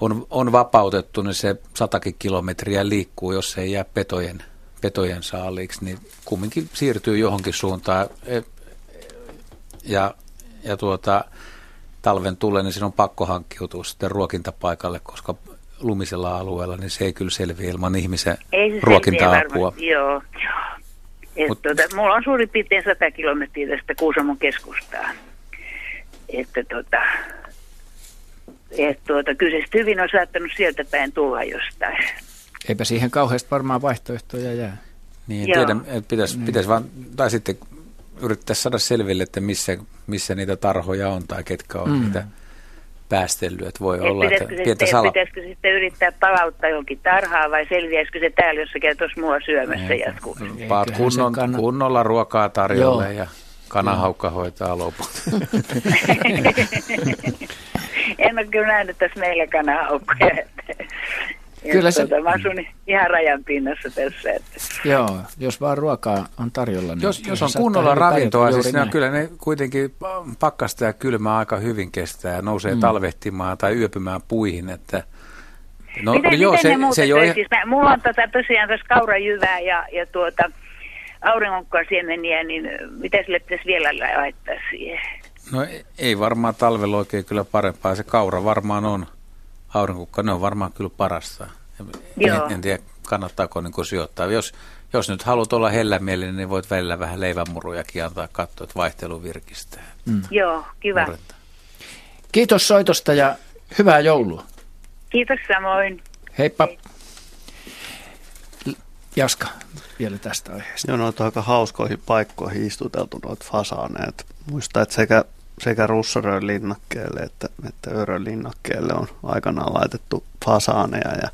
on, on vapautettu, niin se satakin kilometriä liikkuu, jos se ei jää petojen, petojen saaliiksi, niin kumminkin siirtyy johonkin suuntaan. E, ja, ja tuota, talven tulee, niin siinä on pakko hankkiutua sitten ruokintapaikalle, koska lumisella alueella, niin se ei kyllä selviä ilman ihmisen ruokinta-apua. Joo, joo. Mut, tuota, mulla on suurin piirtein 100 kilometriä tästä Kuusamon keskustaan. Että tota, et tuota, kyllä se hyvin on saattanut sieltä päin tulla jostain. Eipä siihen kauheasti varmaan vaihtoehtoja jää. Niin, tiedä, että pitäisi, mm. pitäisi vaan, tai sitten yrittää saada selville, että missä, missä niitä tarhoja on tai ketkä on mm. niitä päästellyt. Että voi Et olla, että pientä sala... Pitäisikö sitten yrittää palauttaa jonkin tarhaa vai selviäisikö se täällä, jos se käy tuossa mua syömässä jatkuvasti? Paat kunnon, kunnolla ruokaa tarjolle Joo. ja kanahaukka hoitaa loput. [LAUGHS] en ole kyllä nähnyt tässä meillä kanahaukkoja. Kyllä se... Tuota, mä asun ihan rajan pinnassa tässä. Että. Joo, jos vaan ruokaa on tarjolla. Niin jos, jos on kunnolla ravintoa, siis ne on, kyllä ne kuitenkin pakkasta ja kylmää aika hyvin kestää ja nousee mm. talvehtimaan tai yöpymään puihin, että No, miten, joo, miten se, se jo... siis mä, mulla on tota, tosiaan tässä kaurajyvää ja, ja tuota, auringonkuasiemeniä, niin mitä sille pitäisi vielä laittaa siihen? No ei varmaan talvella oikein kyllä parempaa. Se kaura varmaan on aurinkukka, ne on varmaan kyllä parasta. En, en tiedä, kannattaako niin kuin sijoittaa. Jos, jos nyt haluat olla hellämielinen, niin voit välillä vähän leivänmurujakin antaa katsoa, että vaihtelu virkistää. Mm. Joo, kiva. Murretta. Kiitos soitosta ja hyvää joulua. Kiitos samoin. Heippa. Hei. Jaska, vielä tästä aiheesta. Joo, noita aika hauskoihin paikkoihin istuteltu noita fasaaneet. Muistaa, että sekä sekä Russarön linnakkeelle että, että Örön linnakkeelle on aikanaan laitettu fasaaneja ja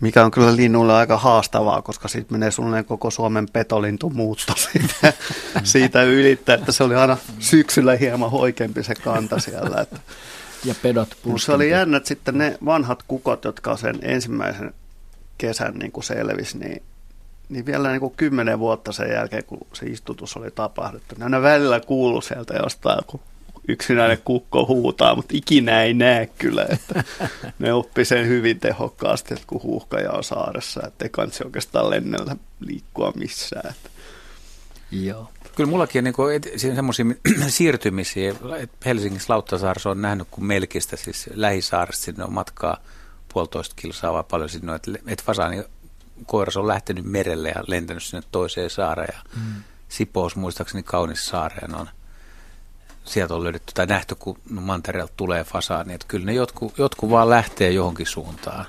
mikä on kyllä linnuille aika haastavaa, koska siitä menee suunnilleen koko Suomen muutto [LAUGHS] siitä, siitä ylittä, että se oli aina syksyllä hieman hoikempi se kanta siellä. Että. Ja pedot Mutta se oli jännä, että sitten ne vanhat kukot, jotka sen ensimmäisen kesän niin kuin selvisi, niin niin vielä niin kuin kymmenen vuotta sen jälkeen, kun se istutus oli tapahduttu, niin aina välillä kuuluu sieltä jostain, kun yksinäinen kukko huutaa, mutta ikinä ei näe kyllä. Että ne oppi sen hyvin tehokkaasti, että kun huuhkaja on saaressa, että ei kansi oikeastaan lennellä liikkua missään. Että. Joo. Kyllä mullakin niin semmoisia [CLEARS THROAT] siirtymisiä, että Helsingissä Lauttasaaressa on nähnyt, kun Melkistä, siis lähisaaresta sinne on matkaa puolitoista kilsaa vai paljon sinne, että, että fasaani koiras on lähtenyt merelle ja lentänyt sinne toiseen saareen. Ja mm. Sipous muistaakseni kaunis saareen on. Sieltä on löydetty tai nähty, kun mantereelta tulee fasaani. Että kyllä ne jotkut, jotkut vaan lähtee johonkin suuntaan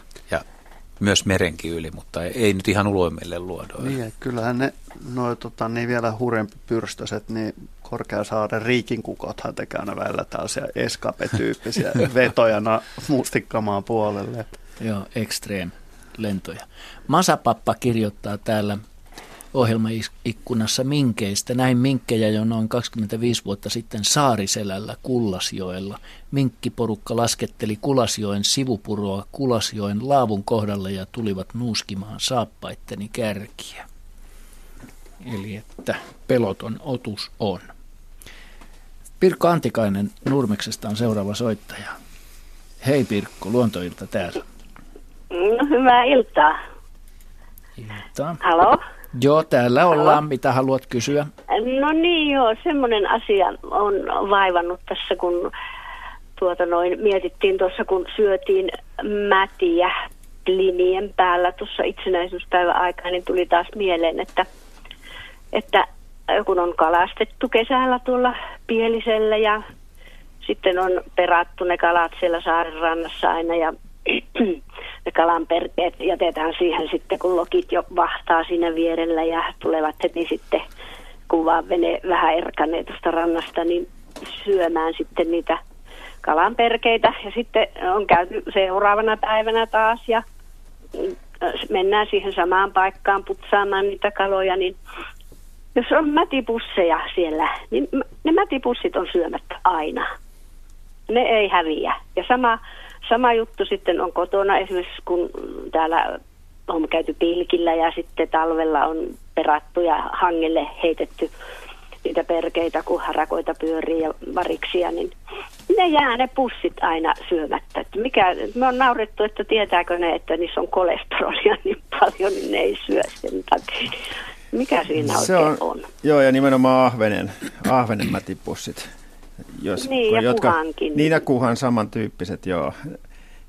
myös merenkin yli, mutta ei, ei nyt ihan uloimille luodoille. Niin, kyllähän ne noin tota, niin vielä hurempi pyrstöset, niin Korkeasaaren riikinkukothan tekee aina välillä tällaisia eskape-tyyppisiä [LAUGHS] vetoja mustikkamaan puolelle. Joo, extreme lentoja. Masapappa kirjoittaa täällä ohjelmaikkunassa minkeistä. Näin minkkejä jo noin 25 vuotta sitten Saariselällä Kullasjoella. Minkkiporukka lasketteli Kulasjoen sivupuroa Kulasjoen laavun kohdalle ja tulivat nuuskimaan saappaitteni kärkiä. Eli että peloton otus on. Pirkko Antikainen Nurmeksesta on seuraava soittaja. Hei Pirkko, luontoilta täällä. No, hyvää iltaa. Iltaa. Halo? Joo, täällä ollaan. Halo? Mitä haluat kysyä? No niin, joo. Semmoinen asia on vaivannut tässä, kun tuota noin, mietittiin tuossa, kun syötiin mätiä linien päällä tuossa itsenäisyyspäivän aikaa, niin tuli taas mieleen, että, että kun on kalastettu kesällä tuolla Pielisellä ja sitten on perattu ne kalat siellä saaren rannassa aina ja [CLEARS THROAT] ne kalanperkeet jätetään siihen sitten, kun lokit jo vahtaa siinä vierellä ja tulevat heti sitten, kun vaan vene vähän erkanee tuosta rannasta, niin syömään sitten niitä kalanperkeitä. Ja sitten on käyty seuraavana päivänä taas ja mennään siihen samaan paikkaan putsaamaan niitä kaloja, niin jos on mätipusseja siellä, niin ne mätipussit on syömättä aina. Ne ei häviä. Ja sama Sama juttu sitten on kotona, esimerkiksi kun täällä on käyty pilkillä ja sitten talvella on perattu ja hangelle heitetty niitä perkeitä, kun harakoita pyörii ja variksia, niin ne jää ne pussit aina syömättä. Että mikä, me on naurettu, että tietääkö ne, että niissä on kolesterolia niin paljon, niin ne ei syö sen takia. Mikä siinä se oikein on, on? Joo, ja nimenomaan ahvenen, ahvenen mätipussit. Jos, niin, ja jotka, kuhankin. Niin, ja kuhan samantyyppiset, joo.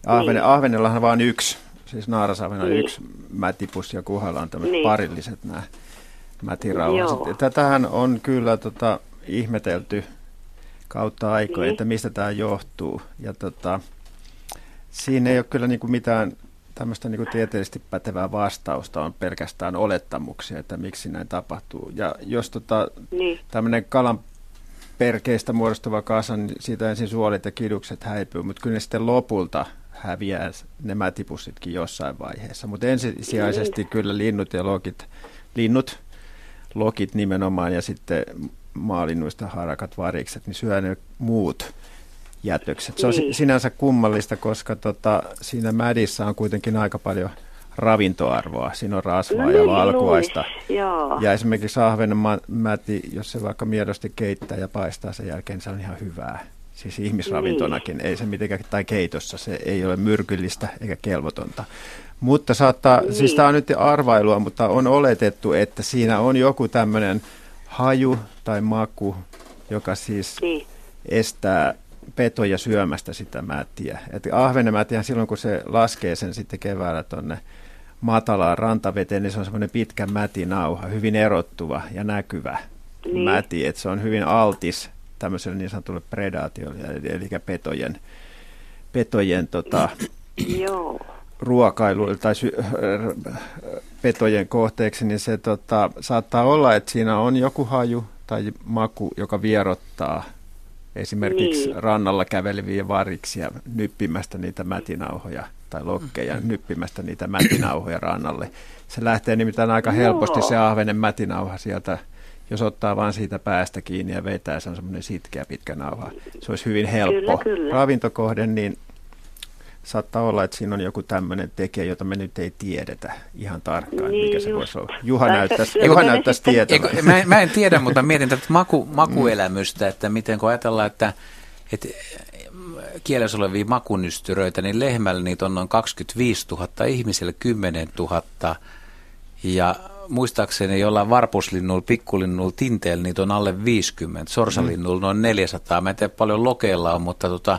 Ahvene, niin. Ahvenella on vain yksi, siis naarasahvena on Niin. yksi mätipussi, ja kuhalla on tämmöiset Niin. parilliset nämä mätirauhaset. Tätähän on kyllä tota, ihmetelty kautta aikoja, Niin. että mistä tämä johtuu. Ja tota, siinä ei ole kyllä niin kuin mitään tämmöistä niin tieteellisesti pätevää vastausta, on pelkästään olettamuksia, että miksi näin tapahtuu. Ja jos tota, Niin. tämmöinen kalan perkeistä muodostuva kasa, niin siitä ensin suolet ja kidukset häipyy, mutta kyllä ne sitten lopulta häviää ne mätipussitkin jossain vaiheessa. Mutta ensisijaisesti kyllä linnut ja lokit, linnut, lokit nimenomaan ja sitten maalinnuista harakat, varikset, niin syö ne muut jätökset. Se on Niin. sinänsä kummallista, koska tota, siinä mädissä on kuitenkin aika paljon ravintoarvoa. Siinä on rasvaa No ja niin, valkuaista. joo. Ja esimerkiksi ahvenen ma- mäti, jos se vaikka miedosti keittää ja paistaa sen jälkeen, niin se on ihan hyvää. Siis ihmisravintonakin, ei se mitenkään, tai keitossa, se ei ole myrkyllistä eikä kelvotonta. Mutta saattaa, niin. siis tämä on nyt arvailua, mutta on oletettu, että siinä on joku tämmöinen haju tai maku, joka siis Niin. estää petoja syömästä sitä mätiä. Et ahvenen mätihän silloin, kun se laskee sen sitten keväällä tuonne matalaan rantaveteen, niin se on semmoinen pitkä mätinauha, hyvin erottuva ja näkyvä Niin. mäti, että se on hyvin altis tämmöiselle niin sanotulle predaatiolle, eli eli petojen, petojen tota, [CLEARS THROAT] Joo. ruokailuille tai sy- petojen kohteeksi, niin se tota, saattaa olla, että siinä on joku haju tai maku, joka vierottaa esimerkiksi Niin. rannalla käveleviä variksia nyppimästä niitä mätinauhoja tai lokkeja nyppimästä niitä mätinauhoja rannalle. Se lähtee nimittäin aika helposti Joo. se ahvenen mätinauha sieltä, jos ottaa vain siitä päästä kiinni ja vetää, se on semmoinen sitkeä pitkä nauha. Se olisi hyvin helppo Kyllä, kyllä. ravintokohde, niin saattaa olla, että siinä on joku tämmöinen tekijä, jota me nyt ei tiedetä ihan tarkkaan, Niin mikä se just. voisi olla. Juha näyttäisi, Juha näyttäisi tietävän. Mä, en- mä en tiedä, mutta mietin tätä maku, makuelämystä, että miten kun ajatellaan, että, että kielessä olevia makunystyröitä, niin lehmällä niitä on noin 25 000, ihmiselle 10 000 ja muistaakseni jollain varpuslinnulla, pikkulinnulla, tinteellä niitä on alle 50, sorsalinnulla noin 400. Mä en tiedä paljon lokeilla on, mutta tota,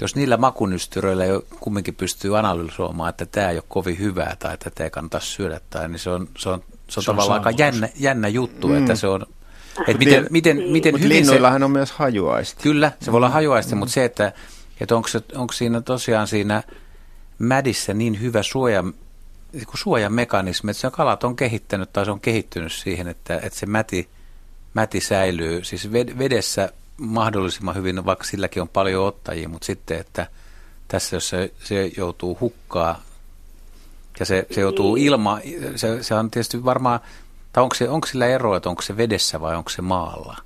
jos niillä makunystyröillä jo kumminkin pystyy analysoimaan, että tämä ei ole kovin hyvää tai että tätä ei kannata syödä, tai, niin se on, se on, se on Se on tavallaan aika saavutus. jännä, jännä juttu, Mm. että se on, että miten, miten, miten Mut hyvin se... linnuillahan on myös hajuaisti. Kyllä, se voi olla hajuaisti, Mm. mutta se, että, että onko, se, onko siinä tosiaan siinä mädissä niin hyvä suoja, niin kuin suojamekanismi, että se kalat on kehittänyt tai se on kehittynyt siihen, että, että se mäti, mäti säilyy siis ved- vedessä mahdollisimman hyvin, vaikka silläkin on paljon ottajia, mutta sitten, että tässä jos se, se joutuu hukkaa ja se, se joutuu Niin. ilma, se, se on tietysti varmaan, tai onko, se, onko sillä eroa, että onko se vedessä vai onko se maalla?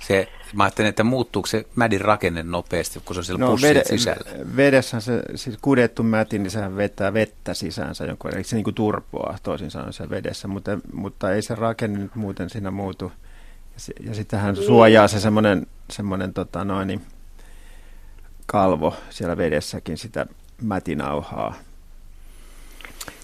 Se, mä ajattelen, että muuttuuko se mädin rakenne nopeasti, kun se on siellä no, pussin sisällä. Vedessä se siis kudettu mäti, niin sehän vetää vettä sisäänsä jonkun. Eli se niin kuin turpoaa toisin sanoen siellä vedessä, mutta, mutta ei se rakenne nyt muuten siinä muutu. Ja, ja sittenhän suojaa se semmoinen, semmoinen tota noin, kalvo siellä vedessäkin sitä mätinauhaa.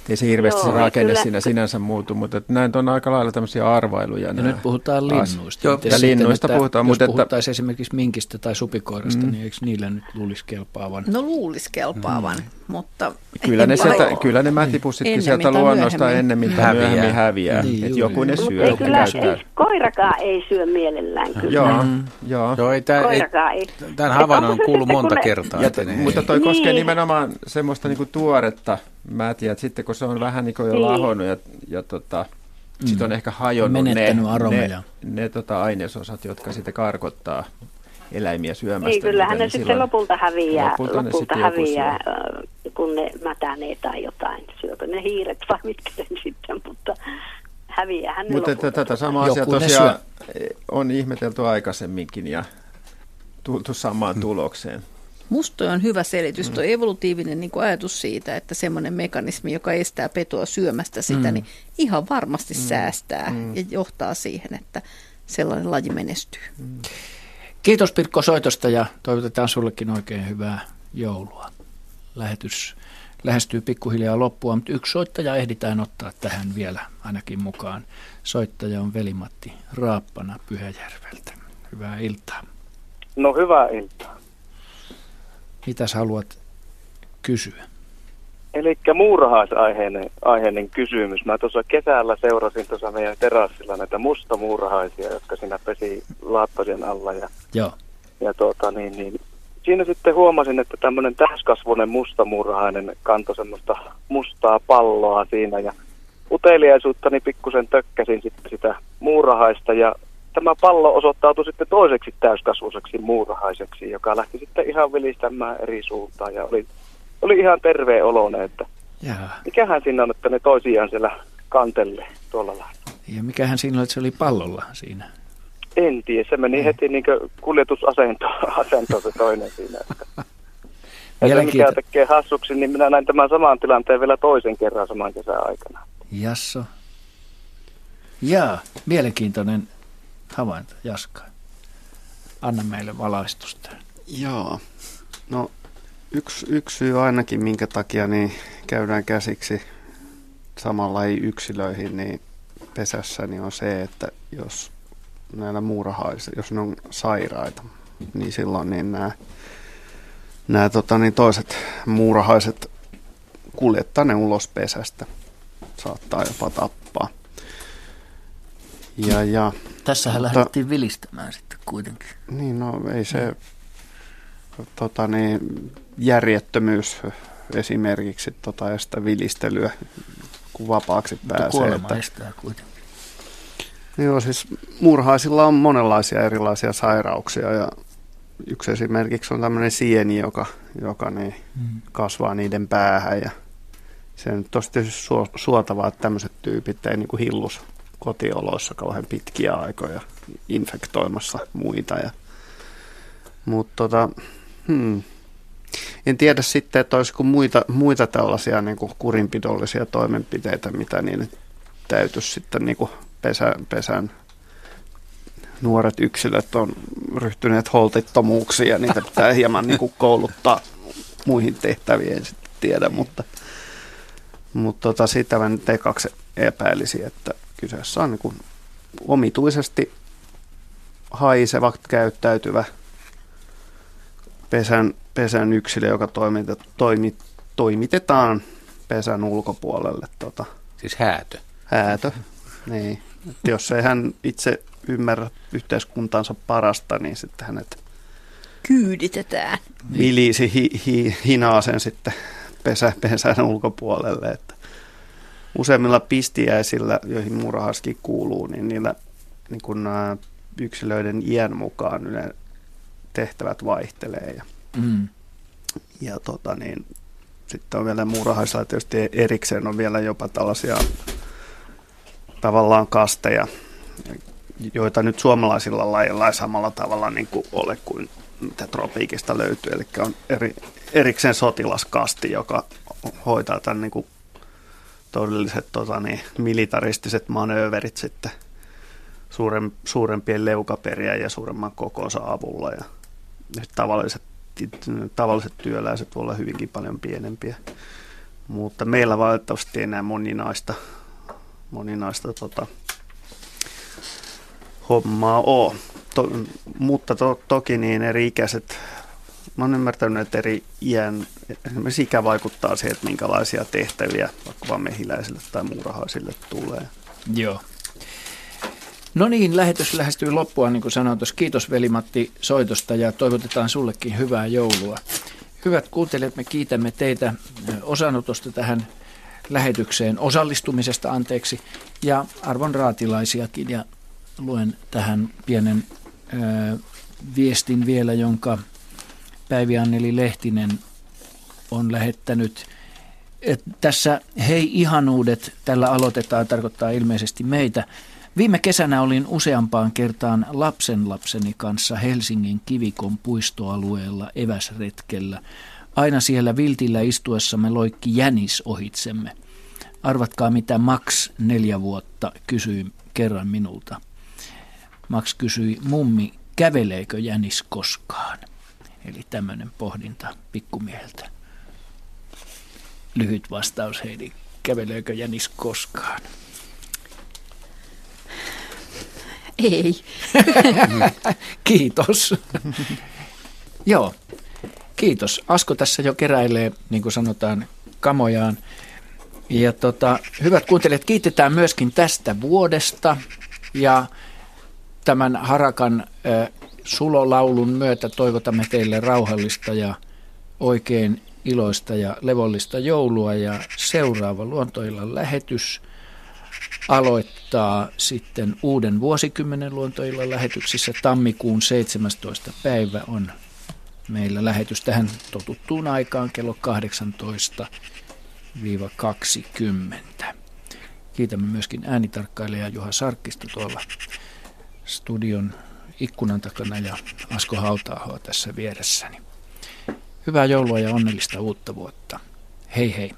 Ei se hirveästi Joo, se rakenne kyllä. siinä sinänsä muutu, mutta että näin on aika lailla tämmöisiä arvailuja. Ja nämä nyt puhutaan linnuista. Joo, ja sitten, linnuista että puhutaan, Jos mutta että, puhuttaisiin esimerkiksi minkistä tai supikoirasta, Mm. niin eikö niillä nyt luulisi kelpaavan? No luulisi kelpaavan, mutta... Kyllä ne, sieltä, kyllä ne mätipussitkin Ennemmin sieltä luonnosta myöhemmin. ennemmin tai Häviää. myöhemmin häviää. Niin, Et juuri. joku ne Mutta syö ei ja kyllä, käyttää. ei, koirakaan ei syö mielellään kyllä. Joo, Mm. joo. Joo, ei, tää, ei, Koirakaan ei. tämän havainnon on kuullut sitten, monta kertaa. Että mutta toi koskee Niin. nimenomaan semmoista niinku tuoretta mätiä, että sitten kun se on vähän niinku jo Niin. lahonnut ja, ja tota, Mm. sit on ehkä hajonnut ne, Menettänyt ne, aromeja. ne tota ainesosat, jotka sitten karkottaa eläimiä syömästä. Niin, kyllähän niitä, ne niin sitten silloin- lopulta häviää, lopulta lopulta, sitten häviää äh, kun ne mätänee tai jotain. Syökö ne hiiret vai mitkä ne [LAUGHS] sitten, mutta häviäähän ne Mutta lopulta. tätä samaa asiaa tosiaan on ihmetelty aikaisemminkin ja tultu samaan tulokseen. Musta on hyvä selitys, tuo mm. evolutiivinen niin ajatus siitä, että semmoinen mekanismi, joka estää petoa syömästä sitä, mm. niin ihan varmasti mm. säästää mm. ja johtaa siihen, että sellainen laji menestyy. Mm. Kiitos Pirkko soitosta ja toivotetaan sullekin oikein hyvää joulua. Lähetys lähestyy pikkuhiljaa loppua, mutta yksi soittaja ehditään ottaa tähän vielä ainakin mukaan. Soittaja on Velimatti Raappana Pyhäjärveltä. Hyvää iltaa. No hyvää iltaa. Mitäs haluat kysyä? Eli muurahaisaiheinen aiheinen kysymys. Mä tuossa kesällä seurasin tuossa meidän terassilla näitä mustamuurahaisia, jotka siinä pesi laattosien alla. Ja, Joo. ja tuota, niin, niin, siinä sitten huomasin, että tämmöinen täyskasvuinen mustamuurahainen kantoi semmoista mustaa palloa siinä. Ja uteliaisuuttani pikkusen tökkäsin sitten sitä muurahaista ja tämä pallo osoittautui sitten toiseksi täyskasvuiseksi muurahaiseksi, joka lähti sitten ihan vilistämään eri suuntaan ja oli, oli ihan terveen olone, että Jaa. mikähän siinä on, että ne toisiaan siellä kantelle tuolla lailla. Ja mikähän siinä oli, että se oli pallolla siinä? En tiedä, se meni heti niin kuljetusasentoon [LAUGHS] se toinen siinä. Että. [LAUGHS] Ja se, mikä tekee hassuksi, niin minä näin tämän saman tilanteen vielä toisen kerran saman kesän aikana. Jasso. Jaa, mielenkiintoinen havainto, Jaska. Anna meille valaistusta. Joo. No yksi, yksi syy ainakin, minkä takia niin käydään käsiksi samalla yksilöihin niin pesässä, niin on se, että jos näillä muurahaisilla, jos ne on sairaita, niin silloin niin nämä, nämä tota, niin toiset muurahaiset kuljettaa ne ulos pesästä. Saattaa jopa tappaa. Ja, ja, Tässähän mutta, lähdettiin vilistämään sitten kuitenkin. Niin, no ei se tota, niin, järjettömyys esimerkiksi tota, estä vilistelyä, kun vapaaksi mutta pääsee. Kuolema että, estää kuitenkin. Joo, siis murhaisilla on monenlaisia erilaisia sairauksia ja yksi esimerkiksi on tämmöinen sieni, joka, joka niin mm. kasvaa niiden päähän ja se on tosi tietysti suotavaa, että tämmöiset tyypit ei niin kuin hillus kotioloissa kauhean pitkiä aikoja infektoimassa muita. Ja, mutta tota, hmm, en tiedä sitten, että olisiko muita, muita tällaisia niin kuin kurinpidollisia toimenpiteitä, mitä niin täytyisi sitten niin kuin pesä, pesän nuoret yksilöt on ryhtyneet holtittomuuksiin ja niitä pitää hieman niin kuin kouluttaa muihin tehtäviin, en sitten tiedä, mutta, mutta tota, sitä mä nyt ekaksi epäilisi, että kyseessä on niin kuin omituisesti haiseva, käyttäytyvä pesän, pesän yksilö, joka toimitet, toimi, toimitetaan pesän ulkopuolelle. Tota, siis häätö. Häätö, niin. Että jos ei hän itse ymmärrä yhteiskuntansa parasta, niin sitten hänet kyyditetään. Vilisi hi, hi, hinaa sen sitten pesä, pesän ulkopuolelle. Että useimmilla pistiäisillä, joihin murahaskin kuuluu, niin niillä niin kun nämä yksilöiden iän mukaan ne tehtävät vaihtelee. Ja, mm. ja tota niin, sitten on vielä muurahaisilla tietysti erikseen on vielä jopa tällaisia tavallaan kasteja, joita nyt suomalaisilla lajeilla ei samalla tavalla niin kuin ole kuin mitä tropiikista löytyy. Eli on eri, erikseen sotilaskasti, joka hoitaa tämän niin kuin todelliset tota, niin, militaristiset manööverit sitten suurem, suurempien leukaperiä ja suuremman kokonsa avulla. Ja tavalliset, tavalliset työläiset voi olla hyvinkin paljon pienempiä. Mutta meillä valitettavasti enää moninaista, moninaista tota, hommaa ole. To, mutta to, toki niin eri ikäiset mä oon ymmärtänyt, että eri iän, esimerkiksi ikä vaikuttaa siihen, että minkälaisia tehtäviä vaikka mehiläisille tai muurahaisille tulee. Joo. No niin, lähetys lähestyy loppua, niin kuin sanoin tuossa. Kiitos veli-Matti soitosta ja toivotetaan sullekin hyvää joulua. Hyvät kuuntelijat, me kiitämme teitä osanotosta tähän lähetykseen, osallistumisesta anteeksi, ja arvon raatilaisiakin. Ja luen tähän pienen ö, viestin vielä, jonka Päivi Anneli Lehtinen on lähettänyt. Et tässä hei ihanuudet, tällä aloitetaan, tarkoittaa ilmeisesti meitä. Viime kesänä olin useampaan kertaan lapsenlapseni kanssa Helsingin Kivikon puistoalueella eväsretkellä. Aina siellä viltillä istuessamme loikki jänis ohitsemme. Arvatkaa mitä Max neljä vuotta kysyi kerran minulta. Max kysyi, mummi, käveleekö jänis koskaan? Eli tämmöinen pohdinta pikkumieheltä. Lyhyt vastaus Heidi, käveleekö jänis koskaan? Ei. [LAUGHS] Kiitos. Joo, kiitos. Asko tässä jo keräilee, niin kuin sanotaan, kamojaan. Ja tota, hyvät kuuntelijat, kiitetään myöskin tästä vuodesta ja tämän Harakan äh, sulolaulun myötä toivotamme teille rauhallista ja oikein iloista ja levollista joulua ja seuraava luontoillan lähetys aloittaa sitten uuden vuosikymmenen luontoillan lähetyksissä. Tammikuun 17. päivä on meillä lähetys tähän totuttuun aikaan kello 18-20. Kiitämme myöskin äänitarkkailija Juha Sarkkista tuolla studion ikkunan takana ja Asko hauta tässä vieressäni. Hyvää joulua ja onnellista uutta vuotta. Hei hei.